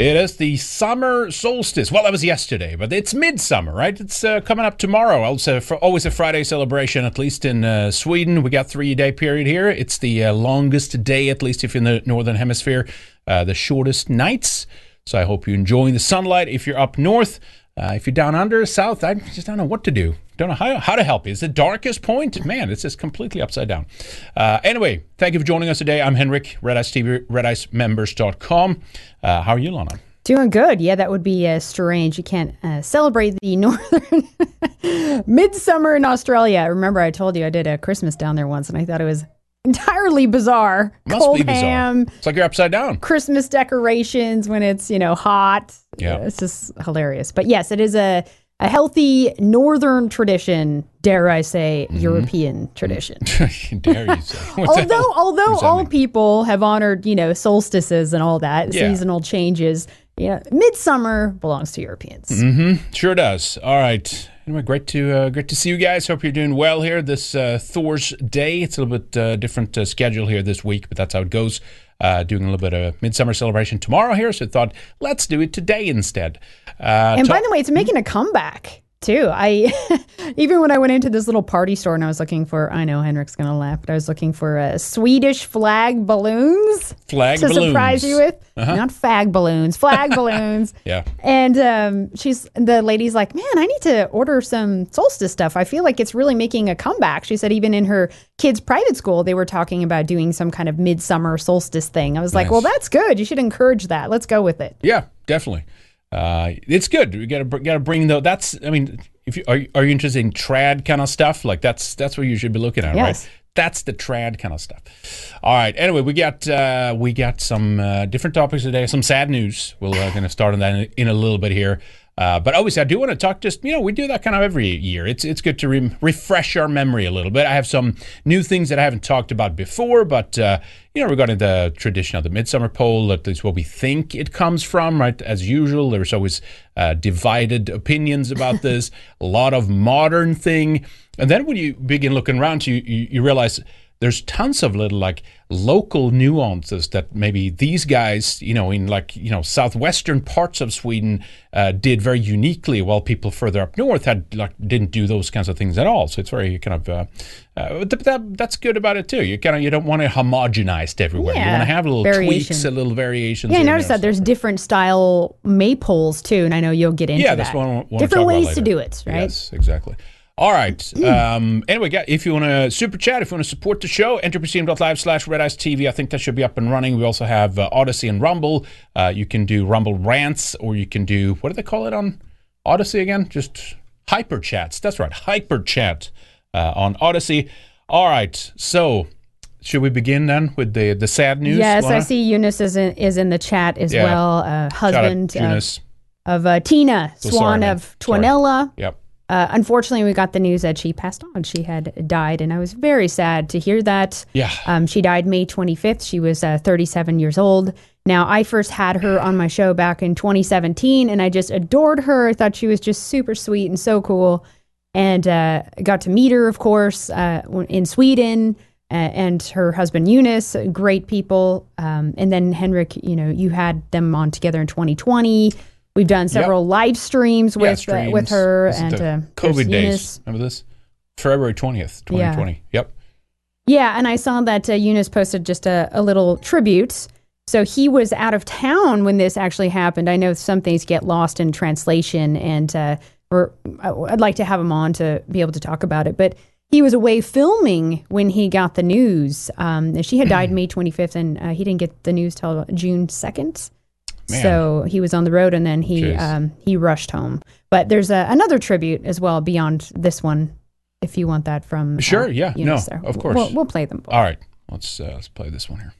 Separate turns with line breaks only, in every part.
It is the summer solstice. Well, that was yesterday, but it's midsummer, right? It's uh, coming up tomorrow. For always a Friday celebration, at least in uh, Sweden. We got three day period here. It's the uh, longest day, at least if you're in the northern hemisphere. Uh, the shortest nights. So I hope you're enjoying the sunlight. If you're up north, uh, if you're down under, south, I just don't know what to do. Don't know how, how to help you. It's the darkest point. Man, it's just completely upside down. Uh, anyway, thank you for joining us today. I'm Henrik, Red Ice TV, redicemembers.com. Uh, how are you, Lana?
Doing good. Yeah, that would be uh, strange. You can't uh, celebrate the northern midsummer in Australia. Remember, I told you I did a Christmas down there once, and I thought it was entirely bizarre.
Must
Cold
be bizarre.
ham,
It's like you're upside down.
Christmas decorations when it's you know hot.
Yeah.
it's just hilarious. But yes, it is a a healthy northern tradition. Dare I say,
Mm-hmm.
European tradition.
Dare you say?
Although although all
mean?
people have honored you know solstices and all that
Yeah.
seasonal changes Yeah, midsummer belongs to europeans
Mm-hmm. Sure does. All right. Anyway, great to uh, great to see you guys. Hope you're doing well here this uh, Thor's Day. It's a little bit uh, different uh, schedule here this week, but that's how it goes. Uh, doing a little bit of midsummer celebration tomorrow here, so I thought let's do it today instead. Uh,
and by the way it's making a comeback too i even when i went into this little party store and i was looking for i know henrik's gonna laugh but i was looking for uh, swedish flag balloons
flag
to
balloons.
surprise you with not fag balloons flag balloons
Yeah.
And um, she's the lady's like, man, I need to order some solstice stuff. I feel like it's really making a comeback. She said even in her kids' private school, they were talking about doing some kind of midsummer solstice thing. I was like, well, that's good. You should encourage that. Let's go with it.
Yeah, definitely. Uh, it's good. We gotta gotta bring though. That's I mean, if you are, you- are you interested in trad kind of stuff? Like that's that's what you should be looking at,
Yes.
right? That's the trad kind of stuff. All right. Anyway, we got uh, we got some uh, different topics today. Some sad news. We're uh, going to start on that in, in a little bit here. Uh, but obviously, I do want to talk. Just you know, we do that kind of every year. It's it's good to re- refresh our memory a little bit. I have some new things that I haven't talked about before, but uh, you know, regarding the tradition of the midsummer poll, at least what we think it comes from. Right, as usual, there's always uh, divided opinions about this. a lot of modern thing, and then when you begin looking around, you you, you realize there's tons of little like local nuances that maybe these guys, you know, in like you know southwestern parts of Sweden, uh, did very uniquely, while people further up north had like didn't do those kinds of things at all. So it's very kind of uh, uh, that, that's good about it too. You kind of you don't want it homogenized everywhere. you want to have little
variation.
tweaks, a little variations.
Yeah, I noticed
there.
that there's different style maypoles too, and I know you'll get into
Yeah, that's I want to
different ways to do it, right?
Yes, exactly. All right. Um, anyway, if you want to super chat, if you want to support the show, enter live slash Red Ice TV. I think that should be up and running. We also have uh, Odysee and Rumble. Uh, you can do Rumble rants, or you can do what do they call it on Odysee again? Just hyper chats. That's right, hyper chat uh, on Odysee. All right. So, should we begin then with the the sad news?
Yes, I see Junes is in, is in the chat as
Yeah.
well. Uh, husband of, of uh, Tina
So
Swan
man.
of
Sorry.
Twanella.
Yep.
Uh, unfortunately, we got the news that she passed on. She had died, and I was very sad to hear that.
Yeah.
Um, she died May 25th. She was uh, 37 years old. Now, I first had her on my show back in 2017, and I just adored her. I thought she was just super sweet and so cool. And uh, got to meet her, of course, uh, in Sweden, uh, and her husband Junes, great people. Um, and then Henrik, you know, you had them on together in 2020. We've done several live streams
Yeah,
with uh, with her
This
and uh,
COVID days.
Junes.
Remember this? February 20th, 2020. Yep.
Yeah, and I saw that uh, Junes posted just a, a little tribute. So he was out of town when this actually happened. I know some things get lost in translation, and uh, or I'd like to have him on to be able to talk about it. But he was away filming when he got the news. Um, she had died May 25th, and uh, he didn't get the news till June 2nd.
Man.
So he was on the road, and then he um, he rushed home. But there's a, another tribute as well beyond this one, if you want that from uh,
Sure, yeah,
Junes
no,
there.
of course.
We'll, we'll play them. Both.
All right. Let's uh, let's play this one here.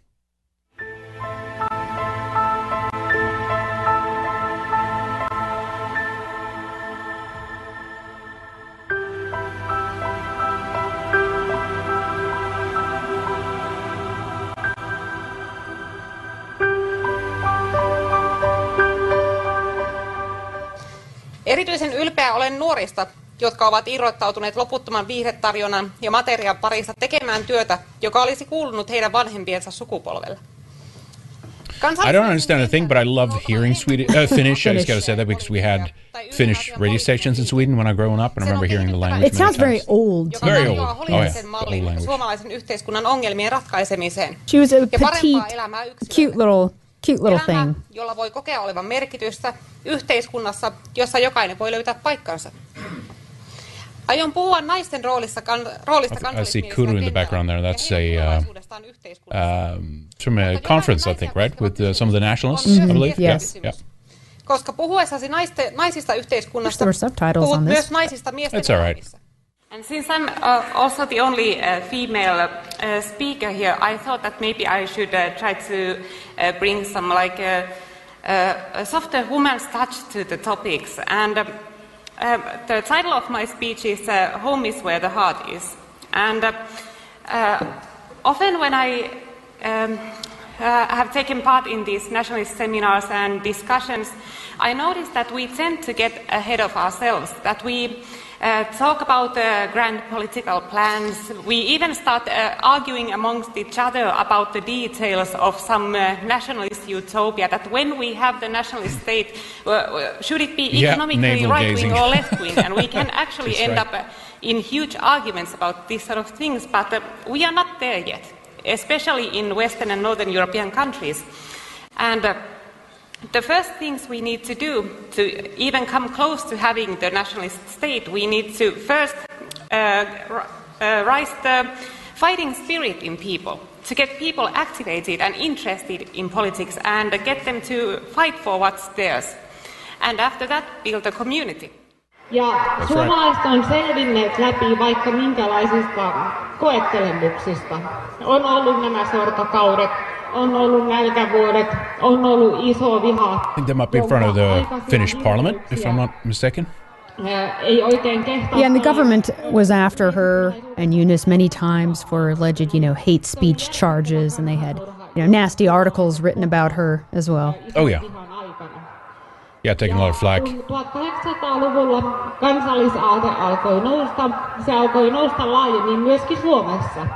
Erityisen ylpeä olen nuorista, jotka ovat irrottautuneet loputtoman viihdetarjonnan ja materiaan parissa tekemään työtä, joka olisi kuulunut heidän vanhempiensa sukupolvelle.
I don't understand a thing, but I love hearing Swedish, uh, Finnish. I just got to say that because we had Finnish radio stations in Sweden when I growing up, and I remember hearing the language.
It sounds very old.
Very old. Oh, yeah. Old language.
suomalaisen yhteiskunnan ongelmien ratkaisemiseen.
She was a
Ja parempaa
petite, cute little, cute little
Elämää,
thing.
jolla voi kokea olevan merkitystä yhteiskunnassa, jossa jokainen voi löytää paikkansa. Aion puhua naisten roolissa, kan, roolista
I see Kuru in the background there. That's a, uh, Um, from a conference, I think, right, with uh, some of the nationalists, I believe.
yes.
Yeah, yeah.
Koska puhuessasi naiste, naisista yhteiskunnasta,
there were subtitles
puhut
on this.
myös naisista miesten
That's all right.
And since I'm uh, also the only uh, female uh, speaker here, I thought that maybe I should uh, try to uh, bring some like a, a, softer woman's touch to the topics. And um, um, the title of my speech is uh, "Home is where the heart is." And uh, uh, often when I um, uh, have taken part in these nationalist seminars and discussions, I notice that we tend to get ahead of ourselves, that we uh, talk about uh, grand political plans. We even start uh, arguing amongst each other about the details of some uh, nationalist utopia. That when we have the nationalist state, uh, uh, should it be
Yeah,
economically right wing or left wing? and we can actually end
right.
up uh, in huge arguments about these sort of things. But uh, we are not there yet, especially in Western and Northern European countries. And uh, the first things we need to do to even come close to having the nationalist state, we need to first uh, r- uh, rise the fighting spirit in people, to get people activated and interested in politics and get them to fight for what's theirs. And after that, build a community.
Ja suomalaiset on selvinneet läpi vaikka minkälaisista koettelemuksista. On ollut nämä sortokaudet, on ollut nälkävuodet, on ollut iso viha.
I think that might be in front of the Finnish parliament, if I'm not mistaken.
Ää, Ei oikein kehtaa.
Yeah, and the government was after her and Junes many times for alleged, you know, hate speech charges, and they had, you know, nasty articles written about her as well.
Oh, yeah. Yeah, taking a lot of flack.
Kun 1800-luvulla kansallisaate alkoi nousta, se alkoi nousta laajemmin myöskin Suomessa.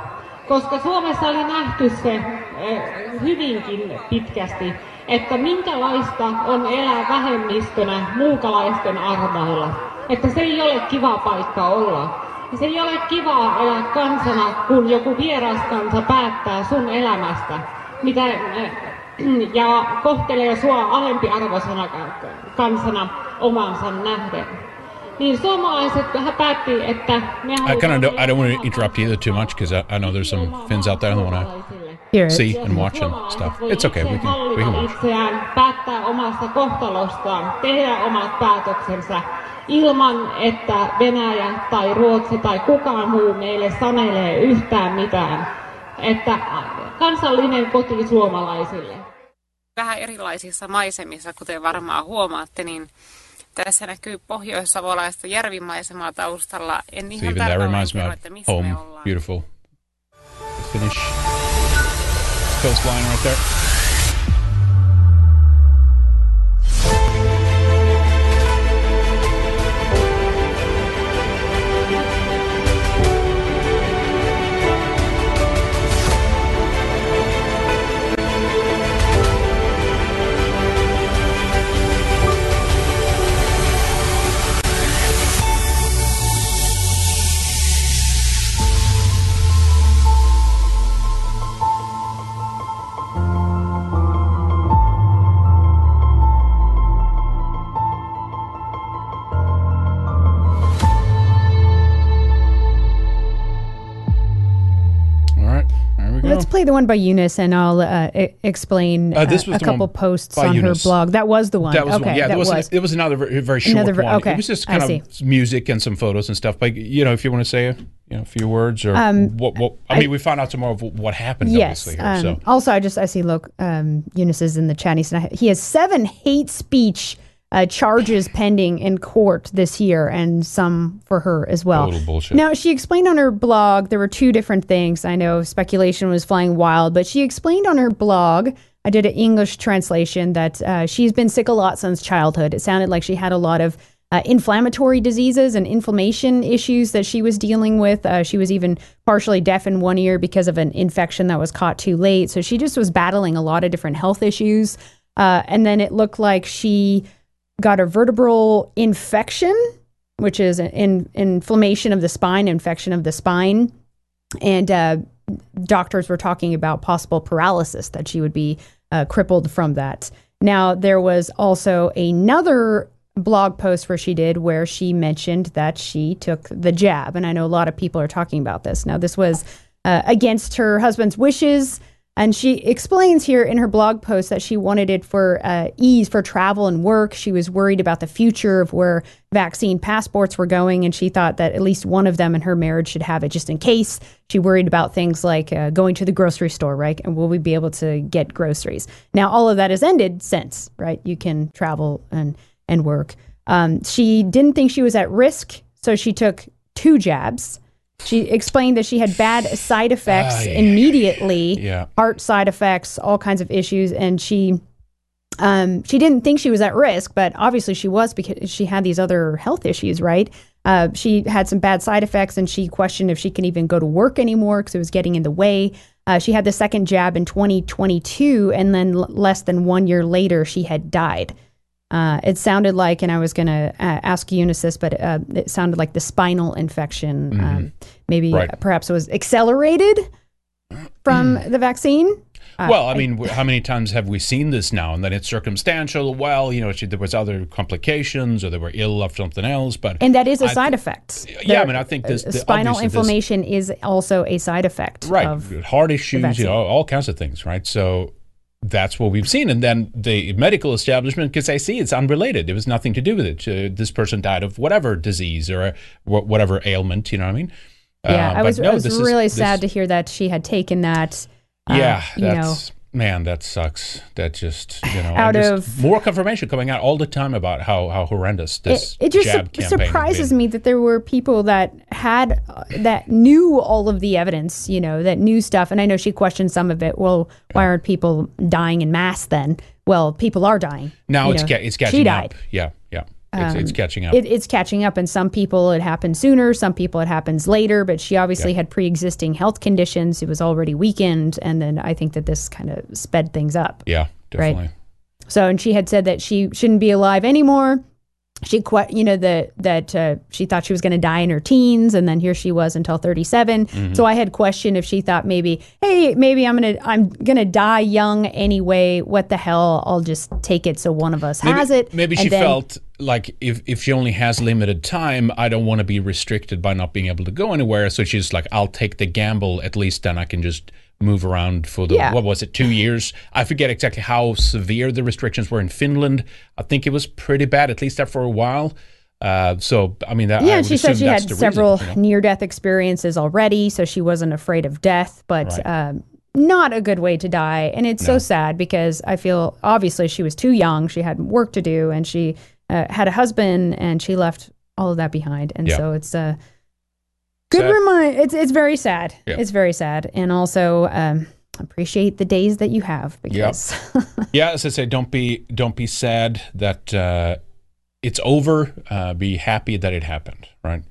Koska Suomessa oli nähty se eh, hyvinkin pitkästi, että minkälaista on elää vähemmistönä muukalaisten armoilla. Että se ei ole kiva paikka olla. Se ei ole kivaa elää kansana, kun joku vieras kansa päättää sun elämästä. Mitä, eh, ja kohtelee sua alempiarvoisena ka- kansana omansa nähden. Niin suomalaiset vähän päätti, että me
I kind of don't, I don't want to interrupt either too much because I, I know there's some Finns out there that want to see and watch and stuff. It's okay. We can we can watch.
itseään, päättää omasta kohtalostaan, tehdä omat päätöksensä ilman, että Venäjä tai Ruotsi tai kukaan muu meille sanelee yhtään mitään. Että kansallinen koti suomalaisille.
Vähän erilaisissa maisemissa, kuten varmaan huomaatte, niin tässä näkyy pohjoissavolaista järvimaisemaa taustalla. En
So
ihan
even that reminds me of
että missä
home.
me ollaan.
Beautiful. Finnish coastline right there.
Play the one by Junes, and I'll uh, e- explain
Uh,
uh,
this was
a
the
couple posts on
Junes.
her blog. That was the one.
That was
okay,
one. Yeah,
that
was,
was.
it was another very, very short
Another
one.
okay,
It was just
I
kind of music and some photos and stuff. But you know, if you want to say a you know a few words or what, what I, mean, we found out some more of what happened.
Um, Yes.
obviously here.
Um,
so
Also, I just I see. Look, um, Junes is in the chat. He's he has seven hate speech uh, charges pending in court this year, and some for her as well.
Total bullshit.
Now, she explained on her blog there were two different things. I know speculation was flying wild, but she explained on her blog. I did an English translation that uh, she's been sick a lot since childhood. It sounded like she had a lot of uh, inflammatory diseases and inflammation issues that she was dealing with. Uh, she was even partially deaf in one ear because of an infection that was caught too late. So she just was battling a lot of different health issues. Uh, and then it looked like she got a vertebral infection, which is an in, inflammation of the spine, infection of the spine. And uh, doctors were talking about possible paralysis, that she would be uh, crippled from that. Now, there was also another blog post where she did where she mentioned that she took the jab. And I know a lot of people are talking about this. Now, this was uh, against her husband's wishes. And she explains here in her blog post that she wanted it for uh, ease for travel and work. She was worried about the future of where vaccine passports were going, and she thought that at least one of them in her marriage should have it just in case. She worried about things like uh, going to the grocery store, right? And will we be able to get groceries? Now, all of that has ended since, right? You can travel and and work. Um, she didn't think she was at risk, so she took two jabs. She explained that she had bad side effects
Ah, yeah.
immediately,
Yeah.
heart side effects, all kinds of issues, and she um, she didn't think she was at risk, but obviously she was because she had these other health issues, right? Uh, she had some bad side effects, and she questioned if she can even go to work anymore because it was getting in the way. Uh, she had the second jab in 2022, and then l- less than one year later, she had died. Uh, it sounded like, and I was going to uh, ask this, but uh, it sounded like the spinal infection. Um, maybe
Right.
uh, perhaps was accelerated from the vaccine. Uh,
well, I mean, wh- how many times have we seen this now? And then it's circumstantial. Well, you know, she, there was other complications, or they were ill of something else. But
And that is a
I
side
thi-
effect.
Yeah,
There-
I mean, I think this-
uh,
the-
spinal
obviously this-
inflammation is also a side effect
right,
of
heart issues, you know, all kinds of things, right? So that's what we've seen. And then the medical establishment could say, see, it's unrelated. It was nothing to do with it. Uh, this person died of whatever disease or wh- whatever ailment, you know what I mean?
yeah.
Uh,
I was,
no,
I was
this is-
really
this-
sad to hear that she had taken that. uh,
Yeah,
you know,
man, that sucks. That just you know,
Out of-
more confirmation coming out all the time about how how horrendous this
it, it just
jab
su- surprises me that there were people that had uh, that knew all of the evidence you know that knew stuff and i know she questioned some of it well why aren't people dying in mass then well people are dying
Now it's
know.
ca- it's
She
catching
died.
up. Yeah, yeah, it's, it's um, catching up.
it, it's catching up and some people it happens sooner some people it happens later but she obviously had pre-existing health conditions it was already weakened and then i think that this kind of sped things up
yeah,
right.
definitely.
so, and she had said that she shouldn't be alive anymore. She, que- you know, that that uh, she thought she was going to die in her teens, and then here she was until 37.
Mm-hmm.
So I had questioned if she thought maybe, hey, maybe I'm gonna I'm gonna die young anyway. What the hell? I'll just take it so one of us
Maybe,
has it.
maybe
And
she
then-
felt like if if she only has limited time, I don't want to be restricted by not being able to go anywhere. So she's like, I'll take the gamble. At least then I can just move around for the
Yeah.
what was it two years? I forget exactly how severe the restrictions were in Finland. I think it was pretty bad, at least there for a while. Uh, so I mean, that,
Yeah,
would
she said she had several
you know?
near-death experiences already, so she wasn't afraid of death. But
Right.
um, not a good way to die, and it's so sad because I feel obviously she was too young. She had work to do, and she uh, had a husband, and she left all of that behind. And
Yeah.
so it's a good
Sad.
reminder. It's it's very sad.
Yeah.
It's very sad, and also um, appreciate the days that you have because
Yeah, as I say, don't be don't be sad that uh, it's over. Uh, be happy that it happened. Right.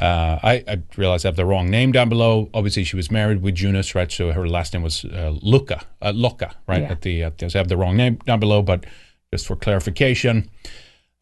Uh, I, I realized I have the wrong name down below. Obviously, she was married with Junes, right? So her last name was uh, Luca, uh, Lokka, right?
Yeah.
At the, at the, so I have the wrong name down below, but just for clarification,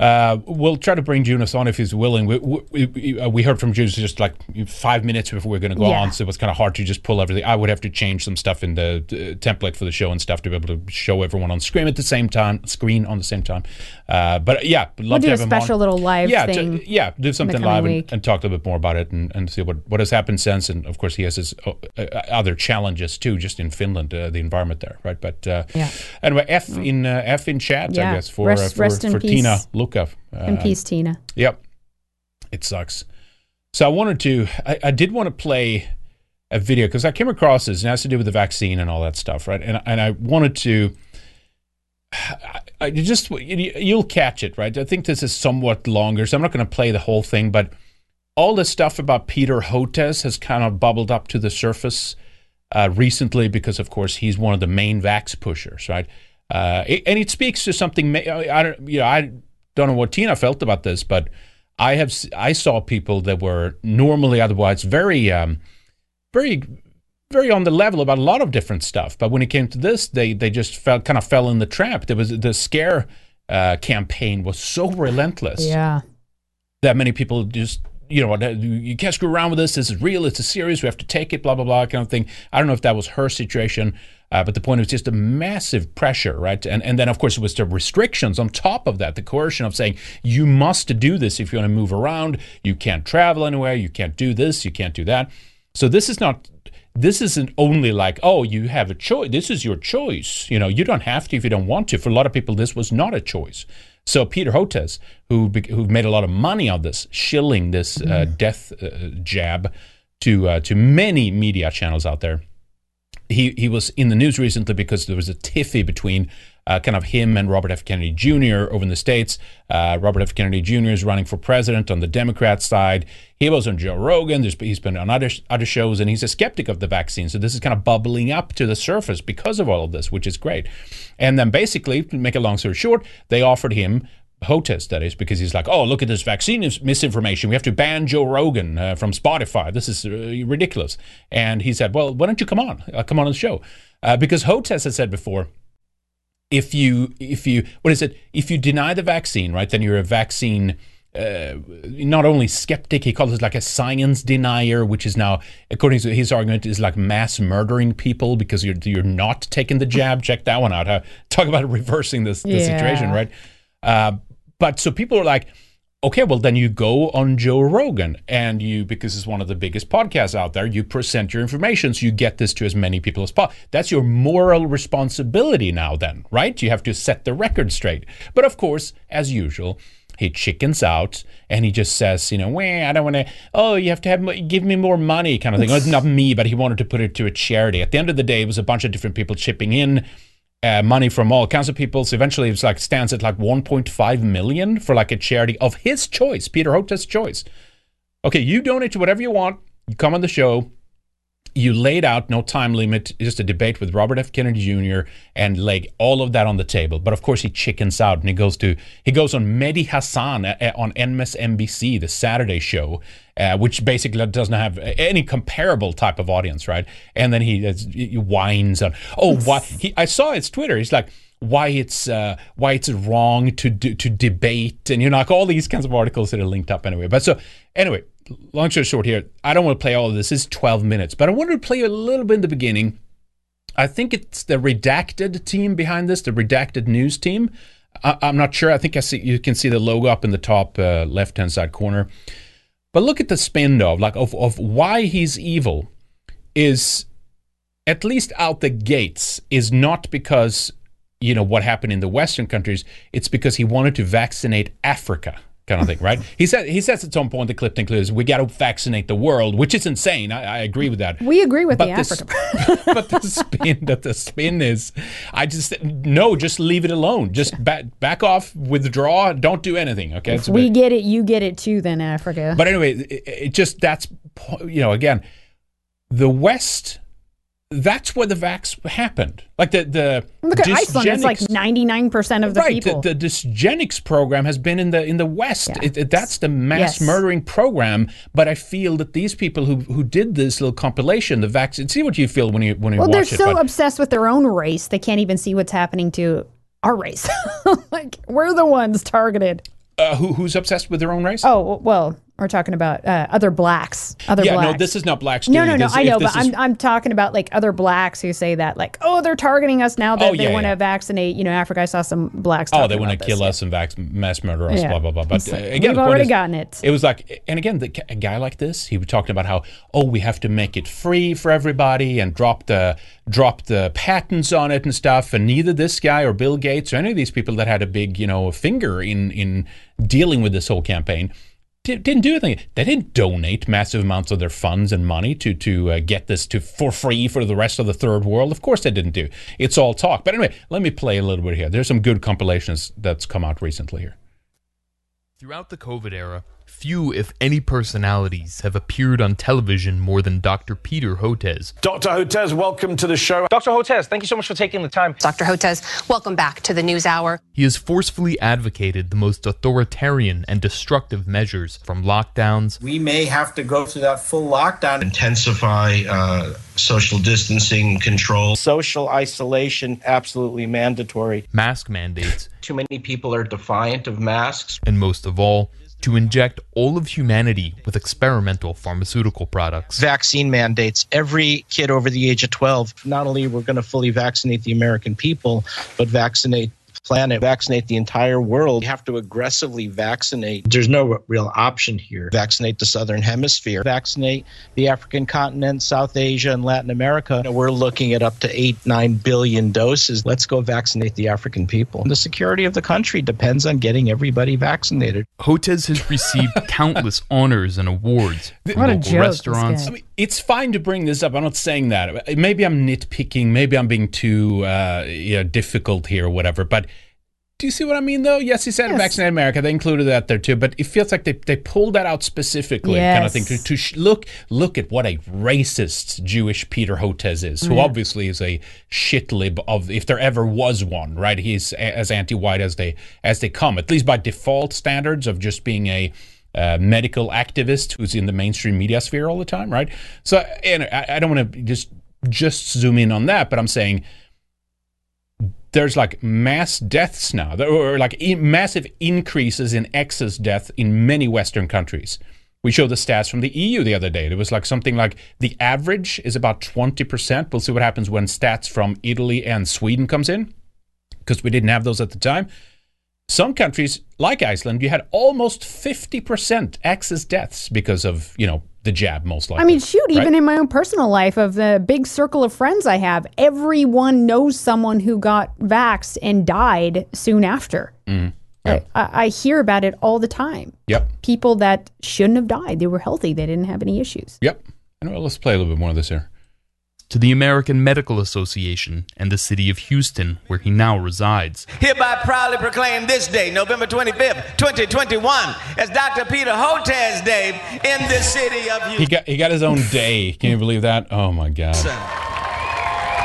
uh, we'll try to bring Junes on if he's willing. We, we, we, uh, heard from Junes just like five minutes before we are going to go
Yeah.
on, so it was kind of hard to just pull everything. I would have to change some stuff in the uh, template for the show and stuff to be able to show everyone on screen at the same time, screen on the same time. Uh, but yeah, love
we'll
to
do a
have on.
special little live
yeah, to-
thing.
yeah, do something live and, and talk a little bit more about it and, and see what, what has happened since. And of course, he has his uh, uh, other challenges too, just in Finland, uh, the environment there, right? But uh,
Yeah.
anyway, F in uh, F in chat, I guess for
Rest-
uh, for,
rest in
for
peace.
Tina Luka. Uh,
and peace, Tina.
Yep, it sucks. So I wanted to, I, I did want to play a video because I came across this and it has to do with the vaccine and all that stuff, right? And and I wanted to. I, I just you- you'll catch it, right? I think this is somewhat longer, so I'm not going to play the whole thing, but all the stuff about Peter Hotez has kind of bubbled up to the surface uh, recently because, of course, he's one of the main vax pushers, right? Uh, it- and it speaks to something. I don't, you know, I don't know what Tina felt about this, but I have I saw people that were normally otherwise very um, very very on the level about a lot of different stuff. But when it came to this, they they just felt kind of fell in the trap. There was the scare uh, campaign was so relentless
Yeah.
that many people just you know what you can't screw around with this. This is real. It's a serious. We have to take it. Blah blah blah kind of thing. I don't know if that was her situation, uh, but the point was just a massive pressure, right? And and then of course it was the restrictions on top of that, the coercion of saying you must do this if you want to move around. You can't travel anywhere. You can't do this. You can't do that. So this is not. This isn't only like, oh, you have a choice. This is your choice. You know, you don't have to if you don't want to. For a lot of people, this was not a choice. So Peter Hotez, who who made a lot of money on this, shilling this uh, death uh, jab to uh, to many media channels out there, he he was in the news recently because there was a tiffy between uh, kind of him and Robert F. Kennedy Jr. over in the states. Uh, Robert F. Kennedy Jr. is running for president on the Democrat side. He was on Joe Rogan. There's, he's been on other other shows, and he's a skeptic of the vaccine. So this is kind of bubbling up to the surface because of all of this, which is great. And then basically, to make a long story short, they offered him Hotez, that is, because he's like, oh, look at this vaccine misinformation. We have to ban Joe Rogan uh, from Spotify. This is uh, ridiculous. And he said, well, why don't you come on? Uh, come on on the show. Uh, because Hotez has said before, if you, if you, what is it? If you deny the vaccine, right, then you're a vaccine. Uh, not only skeptic, he calls it like a science denier, which is now, according to his argument, is like mass murdering people because you're you're not taking the jab. Check that one out. Huh? Talk about reversing this, this
Yeah.
situation, right? Uh, but so people are like, okay, well then you go on Joe Rogan and you because it's one of the biggest podcasts out there, you present your information so you get this to as many people as possible. That's your moral responsibility now, then, right? You have to set the record straight. But of course, as usual. He chickens out and he just says, you know, Wah, I don't want to. Oh, you have to have give me more money, kind of thing. Well, it's not me, but he wanted to put it to a charity. At the end of the day, it was a bunch of different people chipping in uh, money from all kinds of people. So eventually, it's like stands at like 1.5 million for like a charity of his choice, Peter Hotez's choice. Okay, you donate to whatever you want. You come on the show. You laid out no time limit, just a debate with Robert F. Kennedy Jr. and like all of that on the table. But of course, he chickens out and he goes to he goes on Mehdi Hasan uh, uh, on MSNBC, the Saturday show, uh, which basically doesn't have any comparable type of audience, right? And then he, he whines on, oh, why? He, I saw his Twitter. He's like, why it's uh, why it's wrong to do, to debate, and you know, like all these kinds of articles that are linked up anyway. But so anyway, long story short, here I don't want to play all of this. It's twelve minutes, but I wanted to play a little bit in the beginning. I think it's the redacted team behind this, the redacted news team. I, I'm not sure. I think I see you can see the logo up in the top uh, left hand side corner. But look at the spin though, like of, of why he's evil is at least out the gates is not because you know what happened in the Western countries. It's because he wanted to vaccinate Africa, kind of thing, right? he said he says at some point the clip includes we got to vaccinate the world, which is insane. I, I agree with that.
We agree with
But
the
this-
Africa.
but the spin that the spin is, I just no, just leave it alone. Just back back off, withdraw, don't do anything. Okay, a
we
bit-
get it. You get it too. Then Africa.
but anyway, it, it just that's you know again, the West. That's where the vax happened. Like the the
Look at Iceland. It's like ninety nine percent of the
right.
people.
The, the dysgenics program has been in the in the West.
Yeah.
It, it- that's the mass
Yes.
murdering program. But I feel that these people who who did this little compilation, the vaccine. See what you feel when you when you
well,
watch
they're
it.
so
but-
obsessed with their own race, they can't even see what's happening to our race. like we're the ones targeted.
uh, who, who's obsessed with their own race?
Oh well, we're talking about uh, other blacks. Other blacks.
yeah,
blacks.
no, this is not blacks.
No, no, no.
This-
I know, but
is-
I'm I'm talking about like other blacks who say that, like, oh, they're targeting us now that
Oh,
they want to
yeah.
vaccinate. You know, Africa. I saw some blacks.
Oh, they want to kill us and vax, mass murder us,
Yeah.
blah blah blah. But uh,
like,
again,
we've already
is,
gotten it.
It was like, and again, the, a guy like this, he was talking about how, oh, we have to make it free for everybody and drop the drop the patents on it and stuff. And neither this guy or Bill Gates or any of these people that had a big, you know, finger in in dealing with this whole campaign. Di- Didn't do anything. They didn't donate massive amounts of their funds and money to to uh, get this to for free for the rest of the third world. Of course, they didn't do. It's all talk. But anyway, let me play a little bit here. There's some good compilations that's come out recently here.
Throughout the COVID era, few, if any, personalities have appeared on television more than Dr. Peter Hotez.
Dr. Hotez, welcome to the show.
Dr. Hotez, thank you so much for taking the time.
Dr. Hotez, welcome back to the News Hour.
He has forcefully advocated the most authoritarian and destructive measures from lockdowns.
We may have to go through that full lockdown.
Intensify uh, social distancing control.
Social isolation, absolutely mandatory.
Mask mandates.
Too many people are defiant of masks.
And most of all, to inject all of humanity with experimental pharmaceutical products.
Vaccine mandates. Every kid over the age of 12, not only we're going to fully vaccinate the American people, but vaccinate planet, vaccinate the entire world. You have to aggressively vaccinate. There's no real option here. Vaccinate the southern hemisphere, vaccinate the African continent, South Asia, and Latin America. We're looking at up to eight, nine billion doses. Let's go vaccinate the African people. The security of the country depends on getting everybody vaccinated.
Hotez has received countless honors and awards.
What a joke,
restaurants.
this
I mean, it's fine to bring this up. I'm not saying that. Maybe I'm nitpicking. Maybe I'm being too uh, you know, difficult here or whatever. But do you see what I mean, though? Yes, he said
Yes.
vaccinate America. They included that there too. But it feels like they, they pulled that out specifically, kind of thing, to, to sh- look look at what a racist Jewish Peter Hotez is, who obviously is a shitlib of if there ever was one. Right? He's a- as anti-white as they as they come, at least by default standards of just being a uh, medical activist who's in the mainstream media sphere all the time, right? So, and I, I don't want to just just zoom in on that, but I'm saying there's like mass deaths now, there- or like i- massive increases in excess death in many Western countries. We showed the stats from the EU the other day. It was like something like the average is about 20%. We'll see what happens when stats from Italy and Sweden comes in, because we didn't have those at the time. Some countries, like Iceland, you had almost 50% excess deaths because of, you know, the jab, most likely.
I mean, shoot,
right?
even in my own personal life of the big circle of friends I have, everyone knows someone who got vaxxed and died soon after.
Mm,
I, I I hear about it all the time.
Yep.
People that shouldn't have died, they were healthy, they didn't have any issues.
Yep. And well, let's play a little bit more of this here.
To the American Medical Association and the city of Houston, where he now resides.
Hereby proudly proclaim this day, November 25th, 2021, as Dr. Peter Hotez Day in the city of
He
Houston.
got he got his own day. Can you believe that? Oh my god.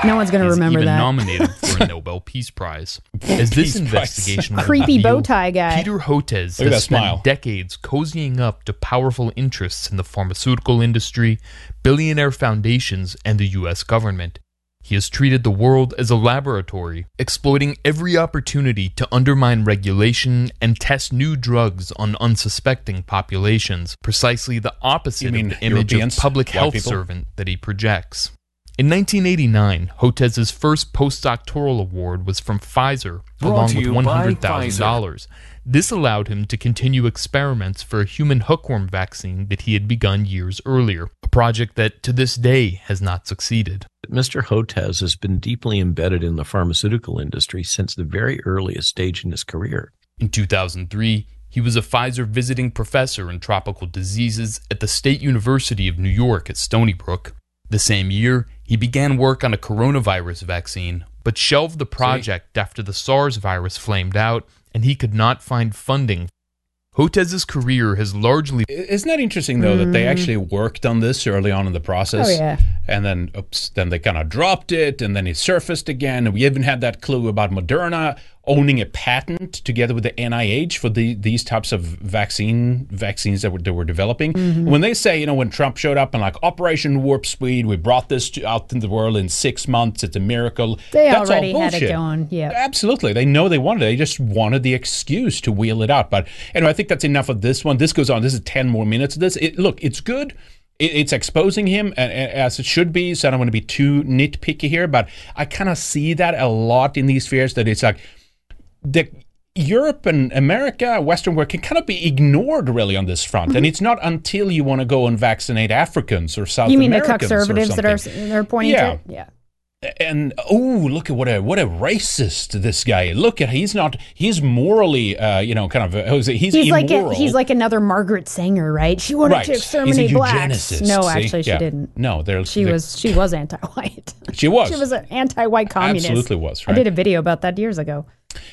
No one's going to remember
even
that.
nominated for a Nobel Peace Prize. As this
Peace
investigation will
Creepy
reveal,
bow tie guy.
Peter Hotez
Look at
has spent
smile.
decades cozying up to powerful interests in the pharmaceutical industry, billionaire foundations, and the U.S. government. He has treated the world as a laboratory, exploiting every opportunity to undermine regulation and test new drugs on unsuspecting populations, precisely the opposite
You mean
of the image of
Europeans?
public
White
health
people?
servant that he projects. In 1989, Hotez's first postdoctoral award was from Pfizer,
Brought
along with $100,000. This allowed him to continue experiments for a human hookworm vaccine that he had begun years earlier, a project that to this day has not succeeded.
Mr. Hotez has been deeply embedded in the pharmaceutical industry since the very earliest stage in his career.
In 2003, he was a Pfizer visiting professor in tropical diseases at the State University of New York at Stony Brook. The same year, he began work on a coronavirus vaccine, but shelved the project after the SARS virus flamed out and he could not find funding. Hotez's career has largely
Isn't that interesting though that they mm. actually worked on this early on in the process?
Oh, yeah.
And then oops, then they kind of dropped it and then it surfaced again. And we even had that clue about Moderna owning a patent together with the NIH for the these types of vaccine vaccines that were, they were developing.
Mm-hmm.
When they say, you know, when Trump showed up and like Operation Warp Speed, we brought this to, out in the world in six months. It's a miracle.
They
That's all
already had it going. Yeah.
Absolutely. They know they wanted it. They just wanted the excuse to wheel it out. But anyway, I think that's enough of this one. This goes on. This is 10 more minutes of this. It, look, it's good. It's exposing him as it should be. So I don't want to be too nitpicky here, but I kind of see that a lot in these spheres that it's like the Europe and America, Western world can kind of be ignored really on this front. And it's not until you want to go and vaccinate Africans or South
Mm-hmm. you mean the
Americans or
conservatives that are they're pointing
Yeah.
to? Yeah.
and oh look at what a what a racist this guy is. look at he's not he's morally uh you know kind of uh, he's, he's,
He's like
immoral
a, he's like another Margaret Sanger, right? She wanted
right
to exterminate blacks. No,
see?
actually, she
Yeah.
didn't.
no they're
She
they-
was she was anti-white.
she was
she was an anti-white communist.
Absolutely was,
I did a video about that years ago.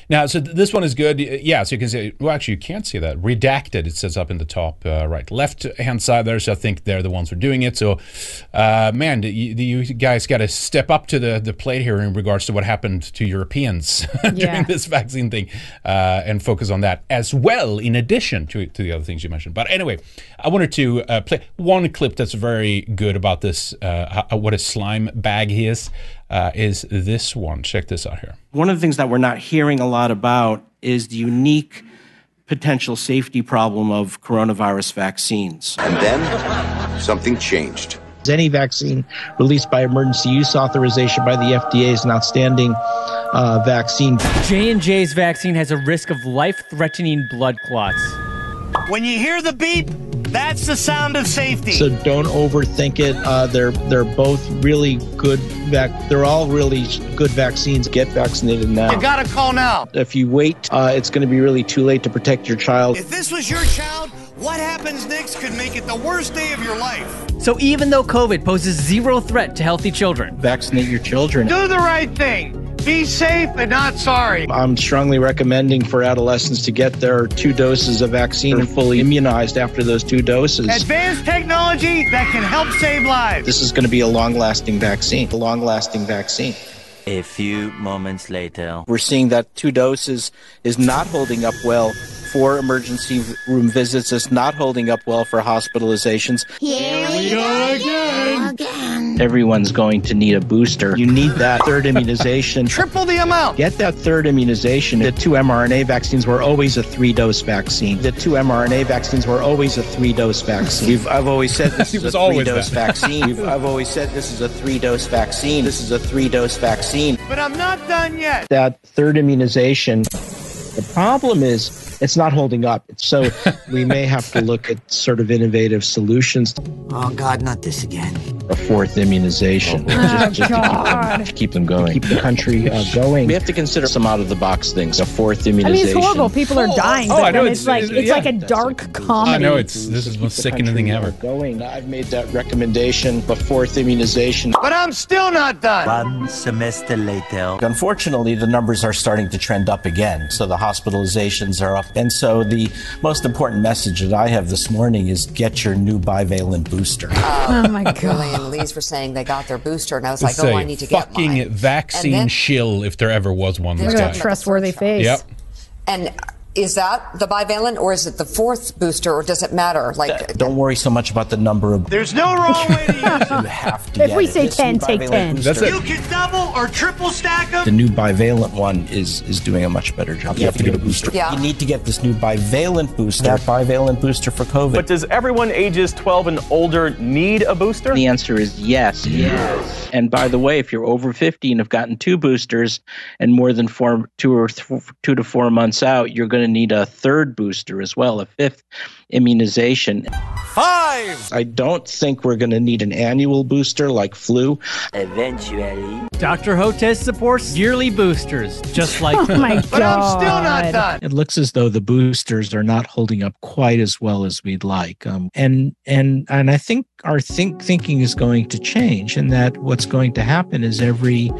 Now, so th- this one is good. Yeah, so you can see, well, actually, you can't see that. Redacted, it says up in the top uh, right, left hand side there. So I think they're the ones who are doing it. So, uh, man, you, you guys got to step up to the, the plate here in regards to what happened to Europeans during
Yeah.
this vaccine thing uh, and focus on that as well, in addition to, to the other things you mentioned. But anyway, I wanted to uh, play one clip that's very good about this, uh, how, what a slime bag he is, uh, is this one. Check this out here.
One of the things that we're not hearing a lot about is the unique potential safety problem of coronavirus vaccines.
And then something changed.
Any vaccine released by emergency use authorization by the FDA is an outstanding uh, vaccine.
J&J's vaccine has a risk of life-threatening blood clots.
When you hear the beep, that's the sound of safety.
So don't overthink it. Uh, they're they're both really good. Vac- they're all really good vaccines. Get vaccinated now.
You gotta call now.
If you wait, uh, it's going to be really too late to protect your child.
If this was your child, what happens next could make it the worst day of your life.
So even though COVID poses zero threat to healthy children,
Vaccinate your children.
Do the right thing. Be safe and not sorry.
I'm strongly recommending for adolescents to get their two doses of vaccine and fully immunized after those two doses.
Advanced technology that can help save lives.
This is going to be a long-lasting vaccine. A long-lasting vaccine.
A few moments later.
We're seeing that two doses is not holding up well for emergency room visits. It's not holding up well for hospitalizations.
Here we go again.
Everyone's going to need a booster. You need that third immunization.
Triple the amount.
Get that third immunization. The two mRNA vaccines were always a three dose vaccine. The two mRNA vaccines were always a three dose vaccine. We've, I've always said this is a three dose vaccine. We've, I've always said this is a three dose vaccine. This is a three dose vaccine.
But I'm not done yet.
That third immunization, the problem is it's not holding up. So we may have to look at sort of innovative solutions.
Oh, God, not this again.
A fourth immunization.
Oh,
just, just to keep them-
God.
keep them going. Keep the country uh, going. We have to consider some out of the box things. A fourth immunization.
I mean, it's horrible. People are dying,
oh,
but
I know, it's-
it's, like
it's-
it's
yeah.
like a dark comedy.
I know it's this is the most sickening thing ever.
Going. I've made that recommendation. A fourth immunization.
But I'm still not done.
One semester later.
Unfortunately, the numbers are starting to trend up again. So the hospitalizations are up. And so the most important message that I have this morning is get your new bivalent booster.
Oh, oh my
Lily
god.
and Lise were saying they got their booster, and I was
It's
like, oh,
a
I need to get
fucking
mine.
vaccine
And then-
shill if there ever was one.
There's
This
a
guy.
Trustworthy face.
Yep.
And is that the bivalent, or is it the fourth booster, or does it matter? Like, uh,
Don't worry so much about the number of
There's no wrong way to use it.
you have to
If
get
we
it.
say
This
10, take 10.
booster-
That's it.
You can double or triple stack them.
The new bivalent one is is doing a much better job. You have to get a booster.
Yeah.
You need to get this new bivalent booster. That bivalent booster for COVID.
But does everyone ages 12 and older need a booster?
The answer is yes. Yes. And by the way, if you're over 50 and have gotten two boosters and more than four, two or th- two to four months out, you're going to need a third booster as well, a fifth immunization.
Five.
I don't think we're going to need an annual booster like flu.
Eventually.
Dr. Hotez supports yearly boosters, just like
Oh my god.
But I'm still not done.
It looks as though the boosters are not holding up quite as well as we'd like. Um, and and and I think our think thinking is going to change, and that what's going to happen is every,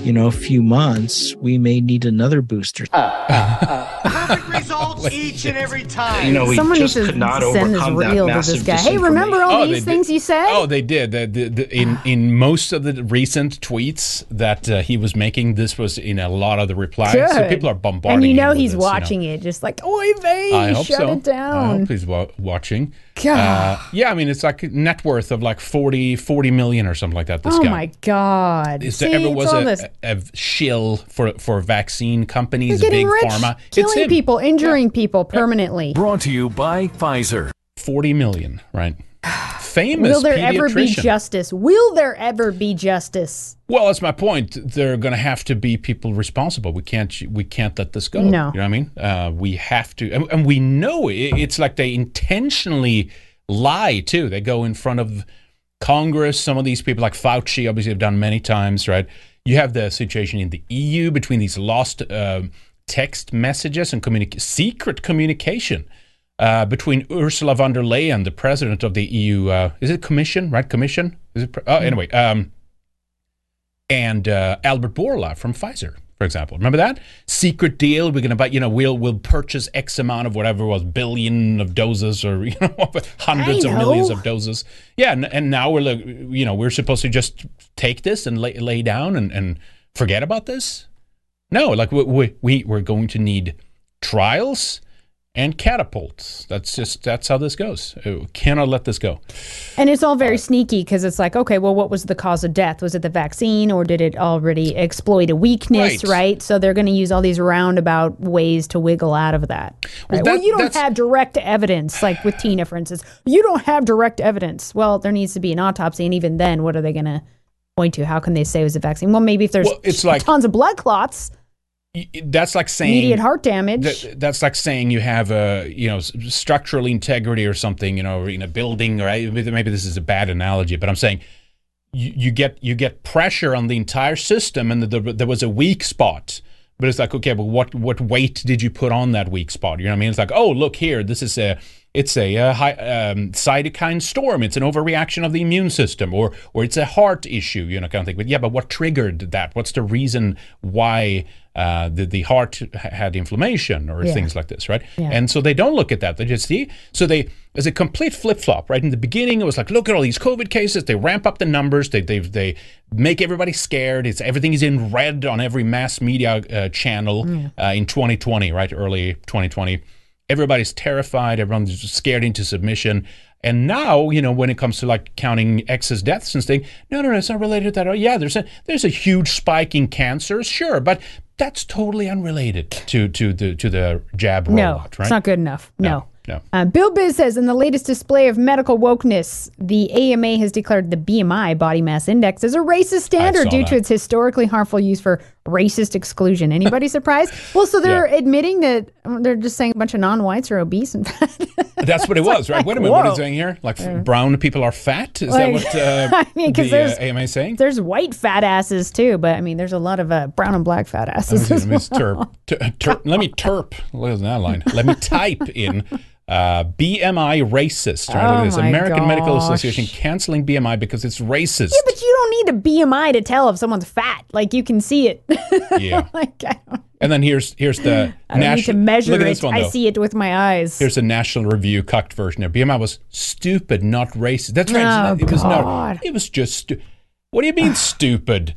you know, few months we may need another booster.
Perfect results each and every time.
You know, we
Someone needs
just
to
could not
send this
overcome that
reel to this guy. Hey, remember all
Oh, they
these
did.
things you said?
Oh, they did. The, the, the, in in most of the recent tweets that uh, he was making, this was in a lot of the replies. So people are bombarding.
and you know
with
he's
this, you know.
watching it, just like, oy vey,
I
shut
so.
it
I
down.
hope he's wa- watching.
God.
Uh, yeah, I mean, it's like net worth of like 40, 40 million or something like that. This
oh
guy.
my god.
Is
See,
there ever was a,
this.
a, a shill for for vaccine
You're
companies, big
rich,
pharma, it's
killing
him.
people, injuring people permanently.
Brought to you by Pfizer.
40 million, right? Famous
Will there ever be justice? Will there ever be justice?
Well, that's my point. There are going to have to be people responsible. We can't we can't let this go.
No.
You know what I mean? Uh, we have to, and, and we know it, it's like they intentionally lie too. They go in front of Congress. Some of these people, like Fauci, obviously have done many times, right? You have the situation in the EU between these lost uh, text messages and secret communication. Uh, between Ursula von der Leyen, the president of the EU, uh, is it Commission, right? Commission? Is it? Pre- oh, anyway, um, and uh, Albert Bourla from Pfizer, for example. Remember that secret deal? We're going to buy, you know, we'll we'll purchase X amount of whatever it was, billion of doses, or you know, hundreds of millions of doses. Yeah, and, and now we're, you know, we're supposed to just take this and lay, lay down and, and forget about this. No, like we, we we we're going to need trials and catapults. That's just that's how this goes. Uh, We cannot let this go.
And it's all very sneaky because it's like, okay, well, what was the cause of death? Was it the vaccine or did it already exploit a weakness,
Right.
right? So they're going to use all these roundabout ways to wiggle out of that.
Well,
Right? Well,
that-
you don't have direct evidence, like with Tina, for instance. You don't have direct evidence. Well, there needs to be an autopsy. And even then, what are they going to point to? How can they say it was a vaccine? Well, maybe if there's
Well, it's like-
tons of blood clots,
That's like saying
immediate heart damage.
That, that's like saying you have a you know structural integrity or something you know in a building or I- maybe this is a bad analogy but I'm saying you, you get you get pressure on the entire system and the, the, there was a weak spot but it's like okay but what what weight did you put on that weak spot you know what I mean it's like oh look here this is a it's a, uh high, um, cytokine storm. It's an overreaction of the immune system, or or it's a heart issue, you know, kind of thing. But yeah, but what triggered that? What's the reason why uh, the the heart had inflammation or
Yeah.
things like this, right?
Yeah.
And so they don't look at that. They just see. So they there's a complete flip flop, right? In the beginning, it was like, look at all these COVID cases. They ramp up the numbers. They they they make everybody scared. It's everything is in red on every mass media uh, channel uh, in 2020, right? Early 2020. Everybody's terrified. Everyone's scared into submission. And now, you know, when it comes to like counting excess deaths and things, no, no, no, it's not related to that. Oh, yeah, there's a there's a huge spike in cancers, sure, but that's totally unrelated to to the to the jab rollout,
no,
right?
it's not good enough. No.
no.
Uh, Bill Biz says in the latest display of medical wokeness, the AMA has declared the BMI body mass index as a racist standard due
that.
to its historically harmful use for racist exclusion. Anybody surprised? Well, so they're admitting that they're just saying a bunch of non-whites are obese and fat.
That's what it was, right? Wait a minute, what is it saying here? Like
Yeah.
brown people are fat? Is
Like-
that what uh,
I mean,
the uh,
there's-
AMA is saying?
There's white fat asses too, but I mean, there's a lot of uh, brown and black fat asses.
let me terp, ter, ter, let me terp. Is that line? Let me type in uh, BMI racist. Right? Look at
Oh
this.
my
American Medical
gosh.
Association canceling BMI because it's racist.
Yeah, but you don't need a BMI to tell if someone's fat. Like you can see it.
Yeah.
like I don't,
And then here's here's the
I don't need to measure
Look at
it.
one
I
though.
see it with my eyes.
Here's a National Review cucked version of BMI was stupid, not racist. That's right.
Oh,
it was
God.
not. It was just. Stu- what do you mean stupid?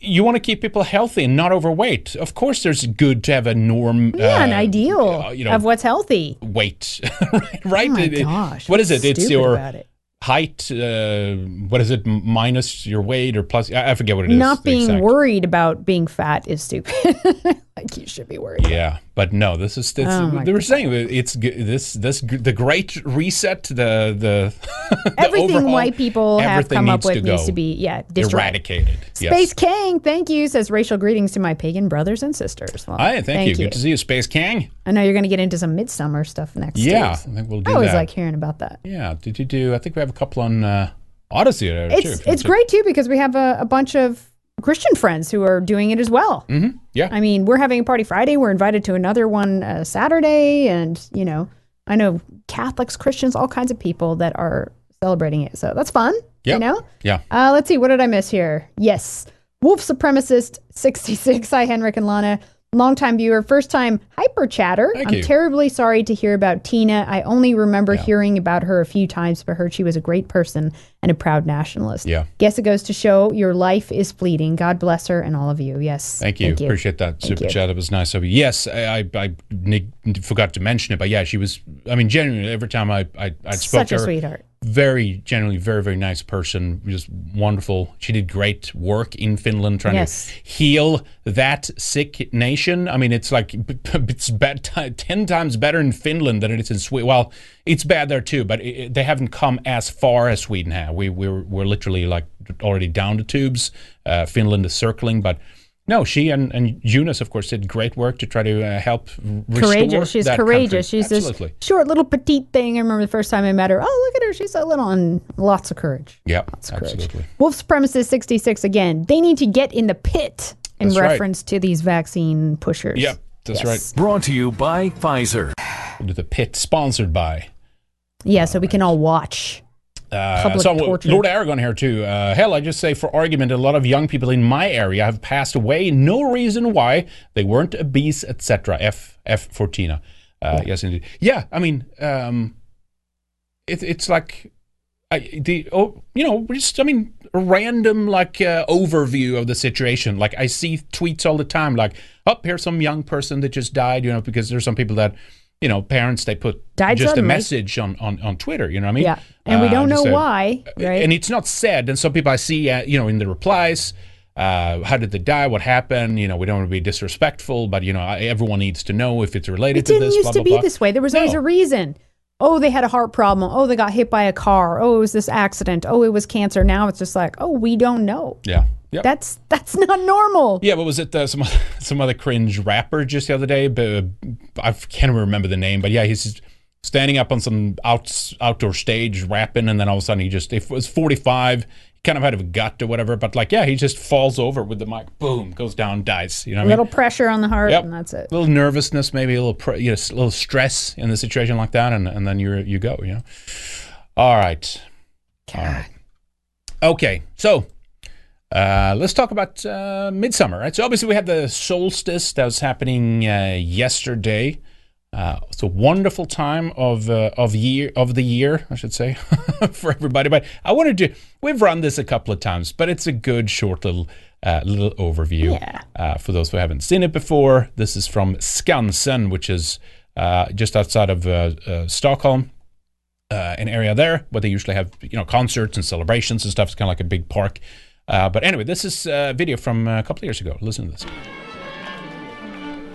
You want to keep people healthy and not overweight. Of course, there's good to have a norm.
yeah, an
uh,
ideal
uh, you know,
of what's healthy.
weight, right?
Oh my
It-
gosh,
what is it? It's your
it?
height. Uh, what is it? Minus your weight or plus? I, I forget what it is.
Not being worried about being fat is stupid. like you should be worried.
Yeah, but no, this is it's,
oh
they were saying it's this this the great reset the the, the
Everything
overhaul,
white people have come up with needs to be yeah destroyed.
eradicated.
Space Kang, thank you. Says racial greetings to my pagan brothers and sisters. Well,
Hi, thank, you. Good to see you, Space King.
I know you're going to get into some midsummer stuff next.
Yeah,
too.
I think we'll do
I always
that.
like hearing about that.
Yeah, did you do? I think we have a couple on uh, Odysee too.
It's
if
it's great too because we have a, a bunch of Christian friends who are doing it as well.
Mhm, Yeah,
I mean, we're having a party Friday. We're invited to another one uh, Saturday, and you know, I know Catholics, Christians, all kinds of people that are celebrating it. So that's fun.
Yeah.
You know.
Yeah.
Uh, let's see. What did I miss here? Yes. Wolf Supremacist 66. Hi, Henrik and Lana. Longtime viewer, first time hyper chatter.
Thank
I'm
you.
terribly sorry to hear about Tina. I only remember hearing about her a few times, but heard she was a great person and a proud nationalist.
Yeah.
Guess it goes to show your life is fleeting. God bless her and all of you. Yes.
Thank you. Appreciate that
Thank
super
you.
chat. It was nice of you. Yes, I, I, I forgot to mention it, but yeah, she was. I mean, genuinely, every time I I, I spoke
Such
to
a
her,
sweetheart.
Very genuinely, very very nice person. Just wonderful. She did great work in Finland trying
Yes.
to heal that sick nation. I mean, it's like it's bad ti ten times better in Finland than it is in Sweden. Well, it's bad there too, but it, they haven't come as far as Sweden have. We we're we're literally like already down the tubes. Uh, Finland is circling, but. No, she and, and Eunice, of course, did great work to try to uh, help restore
courageous. She's
that
courageous.
country.
She's this short little petite thing. I remember the first time I met her. Oh, look at her. She's so little and lots of courage.
Yep, absolutely.
Wolf Supremacist 66 again. They need to get in the pit in
That's right.
reference to these vaccine pushers.
Yep, that's
Yes.
right.
Brought to you by Pfizer.
The pit sponsored by.
Yeah, so we can all watch.
Uh, so
torture.
Lord Aragon here too. Uh, hell, I just say for argument, a lot of young people in my area have passed away. No reason why they weren't obese, etc. F F Fortina. Uh, yes, indeed. Yeah, I mean, um, it, it's like I, the oh, you know, just I mean, random like uh, overview of the situation. Like I see tweets all the time, like, "Up oh, here's some young person that just died," you know, because there's some people that. You know, parents they put
Died
just
suddenly.
a message on, on, on Twitter. You know what I mean?
Yeah. And we don't
just
know
a-
why, right?
and it's not said. And some people I see, uh, you know, in the replies, uh, how did they die? What happened? You know, we don't want to be disrespectful, but you know, I- everyone needs to know if it's related
It
to
didn't used
blah,
to
blah,
be
blah.
this way. There was always a reason. Oh, they had a heart problem. Oh, they got hit by a car. Oh, it was this accident. Oh, it was cancer. Now it's just like, oh, we don't know.
Yeah. Yep.
That's that's not normal.
Yeah, what was it? Uh, some some other cringe rapper just the other day. But uh, I can't remember the name. But yeah, he's standing up on some out, outdoor stage rapping, and then all of a sudden he just if it was forty five, kind of had a gut or whatever. But like, yeah, he just falls over with the mic, boom, goes down, dies. You know,
A
I mean?
little pressure on the heart,
Yep.
and that's it.
A little nervousness, maybe a little, pr- you know, a little stress in the situation like that, and, and then you you go. You know. All right. All right. Okay, so uh, let's talk about uh, midsummer. Right. So obviously we had the solstice that was happening uh, yesterday. Uh, it's a wonderful time of uh, of year of the year, I should say, for everybody. But I wanted to. We've run this a couple of times, but it's a good short little uh, little overview
Yeah.
uh, for those who haven't seen it before. This is from Skansen, which is uh, just outside of uh, uh, Stockholm, uh, an area there where they usually have you know concerts and celebrations and stuff. It's kind of like a big park. Uh, but anyway, this is a video from a couple of years ago. Listen to this.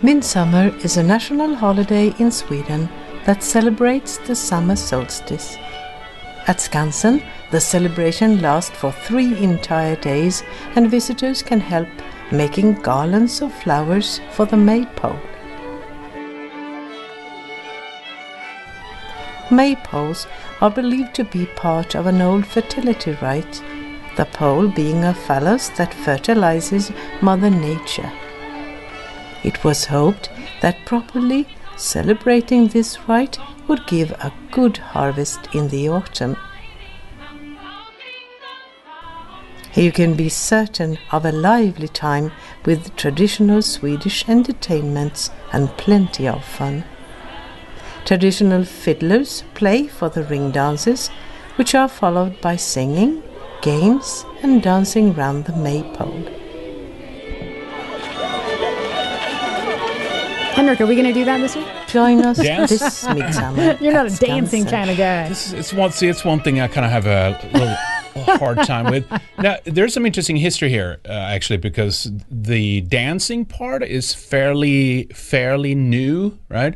Midsummer is a national holiday in Sweden that celebrates the summer solstice. At Skansen, the celebration lasts for three entire days, and visitors can help making garlands of flowers for the maypole. Maypoles are believed to be part of an old fertility rite, the pole being a phallus that fertilizes Mother Nature. It was hoped that properly celebrating this rite would give a good harvest in the autumn. You can be certain of a lively time with traditional Swedish entertainments and plenty of fun. Traditional fiddlers play for the ring dances, which are followed by singing, games, and dancing round the maypole.
Henrik, are we going to do that this week?
Join us
Dance?
this midsummer.
You're not a dancing kind of guy.
This is, it's one. See, it's one thing I kind of have a little, little hard time with. Now, there's some interesting history here, uh, actually, because the dancing part is fairly fairly new, right?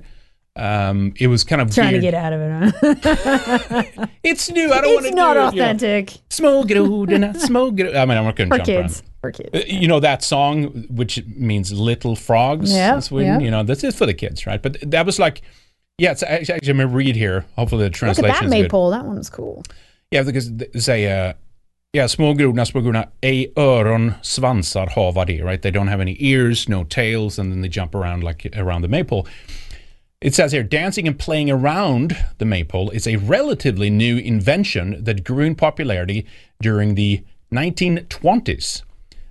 Um, it was kind of
Trying
weird.
to get out of it, huh?
It's new. I don't want to.
it's
to
not
do it, you know.
authentic.
Smågrodorna, smågrodorna. I mean, I'm not going to
For
jump
kids.
around.
For kids.
Uh, You know that song, which means little frogs
Yeah,
in Sweden.
yeah.
You know, this is for the kids, right? But that was like, yeah, it's actually, actually I'm gonna read here. Hopefully, the translation.
Look at that
is good.
maypole. That one's cool.
Yeah, because they say, uh, yeah, smågrodorna, smågrodorna, ej öron, svansar hava det, right? They don't have any ears, no tails, and then they jump around like around the maypole. It says here, dancing and playing around the maypole is a relatively new invention that grew in popularity during the 1920s.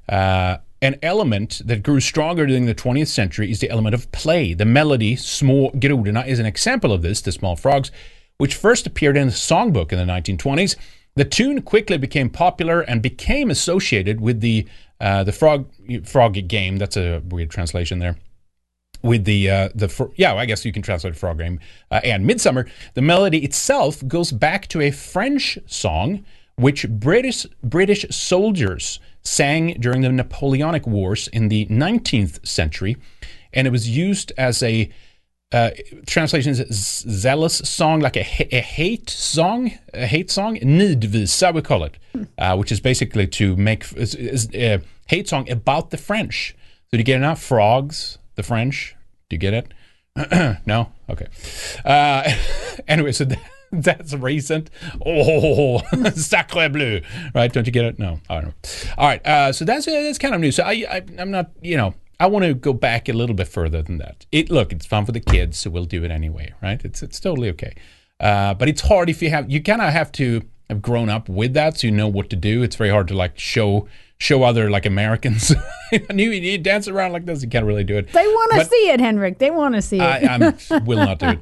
Uh, an element that grew stronger during the 20th century is the element of play. The melody, Små is an example of this, the small frogs, which first appeared in a songbook in the 1920s. The tune quickly became popular and became associated with the uh, the frog frog game. That's a weird translation there with the uh, the fr- yeah, I guess you can translate frog game uh, and midsummer. The melody itself goes back to a French song which British British soldiers sang during the Napoleonic Wars in the 19th century, and it was used as a uh, translation is zealous song, like a, a hate song, a hate song, nidvisa we call it, uh, which is basically to make is, is a hate song about the French. So do you get enough frogs? The French? Do you get it? no. Okay. Uh, anyway, so that, that's recent. Oh, sacre bleu! Right? Don't you get it? No. I don't know. All right. Uh, so that's that's kind of new. So I, I I'm not you know. I want to go back a little bit further than that. It look, it's fun for the kids, so we'll do it anyway, right? It's it's totally okay. Uh, but it's hard if you have you kind of have to have grown up with that, so you know what to do. It's very hard to like show show other like Americans. you, you dance around like this, you can't really do it.
They want to see it, Henrik. They want to see it.
I I'm, will not do it.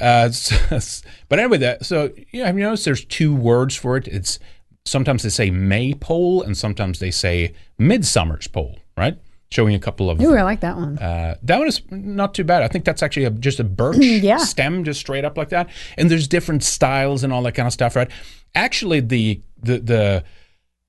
Uh, s- but anyway, that so yeah, have you noticed there's two words for it? It's sometimes they say maypole and sometimes they say midsummer's pole, right? Showing a couple of.
Ooh, I like that one.
Uh, that one is not too bad. I think that's actually a, just a birch
Yeah.
stem, just straight up like that. And there's different styles and all that kind of stuff, right? Actually, the the the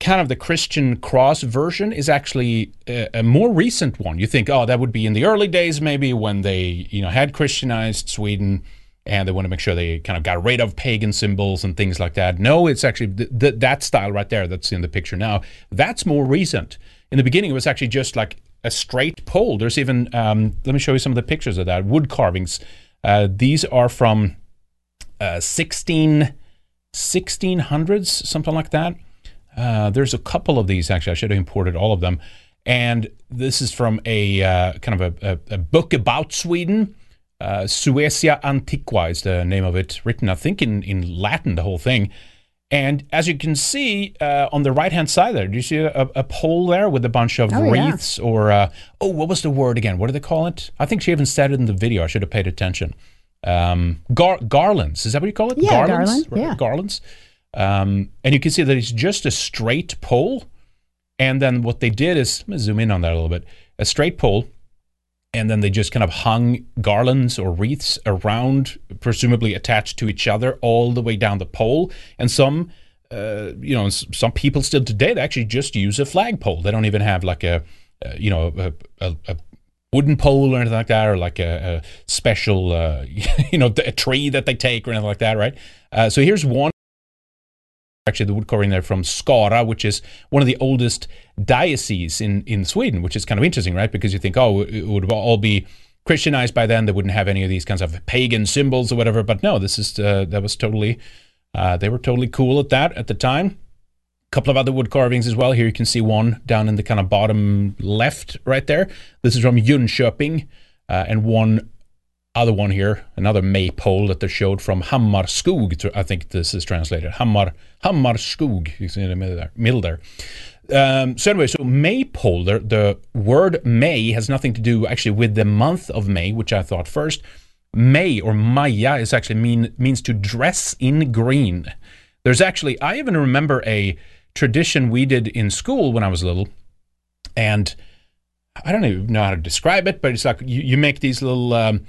kind of the Christian cross version is actually a, a more recent one. You think, oh, that would be in the early days, maybe when they you know had Christianized Sweden. And they want to make sure they kind of got rid of pagan symbols and things like that. No, it's actually th- th- that style right there that's in the picture now. That's more recent. In the beginning, it was actually just like a straight pole. There's even, um, let me show you some of the pictures of that wood carvings. Uh, these are from uh, 16, 1600s, something like that. Uh, there's a couple of these actually. I should have imported all of them. And this is from a uh, kind of a, a, a book about Sweden. Uh, Suecia Antiqua is the name of it, written, I think, in, in Latin, the whole thing. And as you can see uh, on the right hand side there, do you see a, a pole there with a bunch of
Oh, yeah.
wreaths or, uh, oh, what was the word again? What do they call it? I think she even said it in the video. I should have paid attention. Um, gar- garlands, is that what you call it?
Yeah,
garlands?
garland, yeah.
Garlands. Um, and you can see that it's just a straight pole. And then what they did is, let me zoom in on that a little bit, a straight pole. And then they just kind of hung garlands or wreaths around, presumably attached to each other, all the way down the pole. And some, uh, you know, some people still today they actually just use a flagpole. They don't even have like a, uh, you know, a, a, a wooden pole or anything like that, or like a, a special, uh, you know, a tree that they take or anything like that, right? Uh, so here's one actually the wood carving there from Skara, which is one of the oldest dioceses in, in Sweden, which is kind of interesting, right? Because you think, oh, it would all be Christianized by then. They wouldn't have any of these kinds of pagan symbols or whatever. But no, this is uh, that was totally uh, they were totally cool at that at the time. A couple of other wood carvings as well. Here you can see one down in the kind of bottom left right there. This is from Jönköping, uh, and one other one here, another maypole that they showed from Hammarskog. I think this is translated Hammar Hammarskog. You see in the middle there. Middle there. Um, so anyway, so maypole. The, the word May has nothing to do actually with the month of May, which I thought first. May or Maya is actually mean means to dress in green. There's actually I even remember a tradition we did in school when I was little, and I don't even know how to describe it, but it's like you, you make these little, um,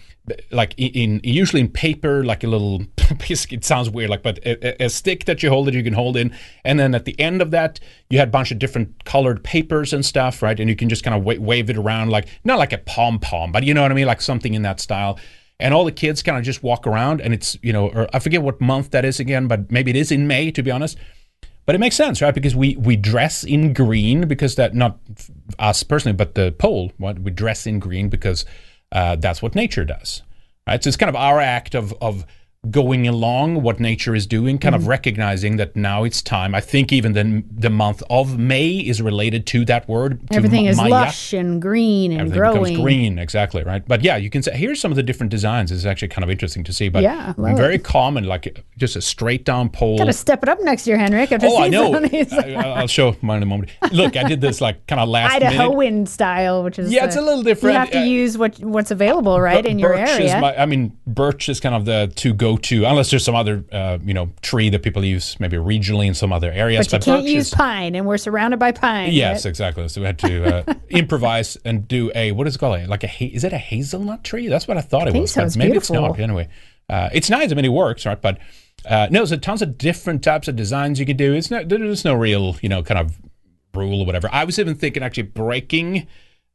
like in, in usually in paper, like a little. it sounds weird, like but a, a- stick that you hold that you can hold in, and then at the end of that, you had a bunch of different colored papers and stuff, right? And you can just kind of wa- wave it around, like not like a pom pom, but you know what I mean, like something in that style. And all the kids kind of just walk around, and it's you know, or I forget what month that is again, but maybe it is in May, to be honest. But it makes sense, right? Because we we dress in green because that not us personally, but the pole. What we dress in green because uh, that's what nature does, right? So it's kind of our act of of going along what nature is doing, kind
Mhm.
of recognizing that now it's time. I think even the the month of May is related to that word. to
Everything
Ma-
is
Maya.
lush and green and
Everything
growing.
becomes green, exactly right. But yeah, you can say here's some of the different designs. It's actually kind of interesting to see. But
Yeah,
very
it.
common, like just a straight down pole.
Got to step it up next year, Henrik. I've
Oh, I know.
some of these.
I, I'll show mine in a moment. Look, I did this like kind of last minute.
Idahoan style, which is
Yeah, it's a little different.
You have to
Uh,
use what what's available, right,
Bir-
in your
birch
area.
Is my, I mean, birch is kind of the to go to, unless there's some other, uh, you know, tree that people use maybe regionally in some other areas.
but you can't use
is,
pine, and we're surrounded by pine.
Yes,
right?
exactly. So we had to uh, improvise and do a what is it called? Like a ha- is it a hazelnut tree? That's what I thought
I
it was,
so.
but maybe
beautiful.
it's not. Anyway, uh, it's nice. I mean, it works, right? But uh, no, so tons of different types of designs you can do. It's no, there's no real you know kind of rule or whatever. I was even thinking actually breaking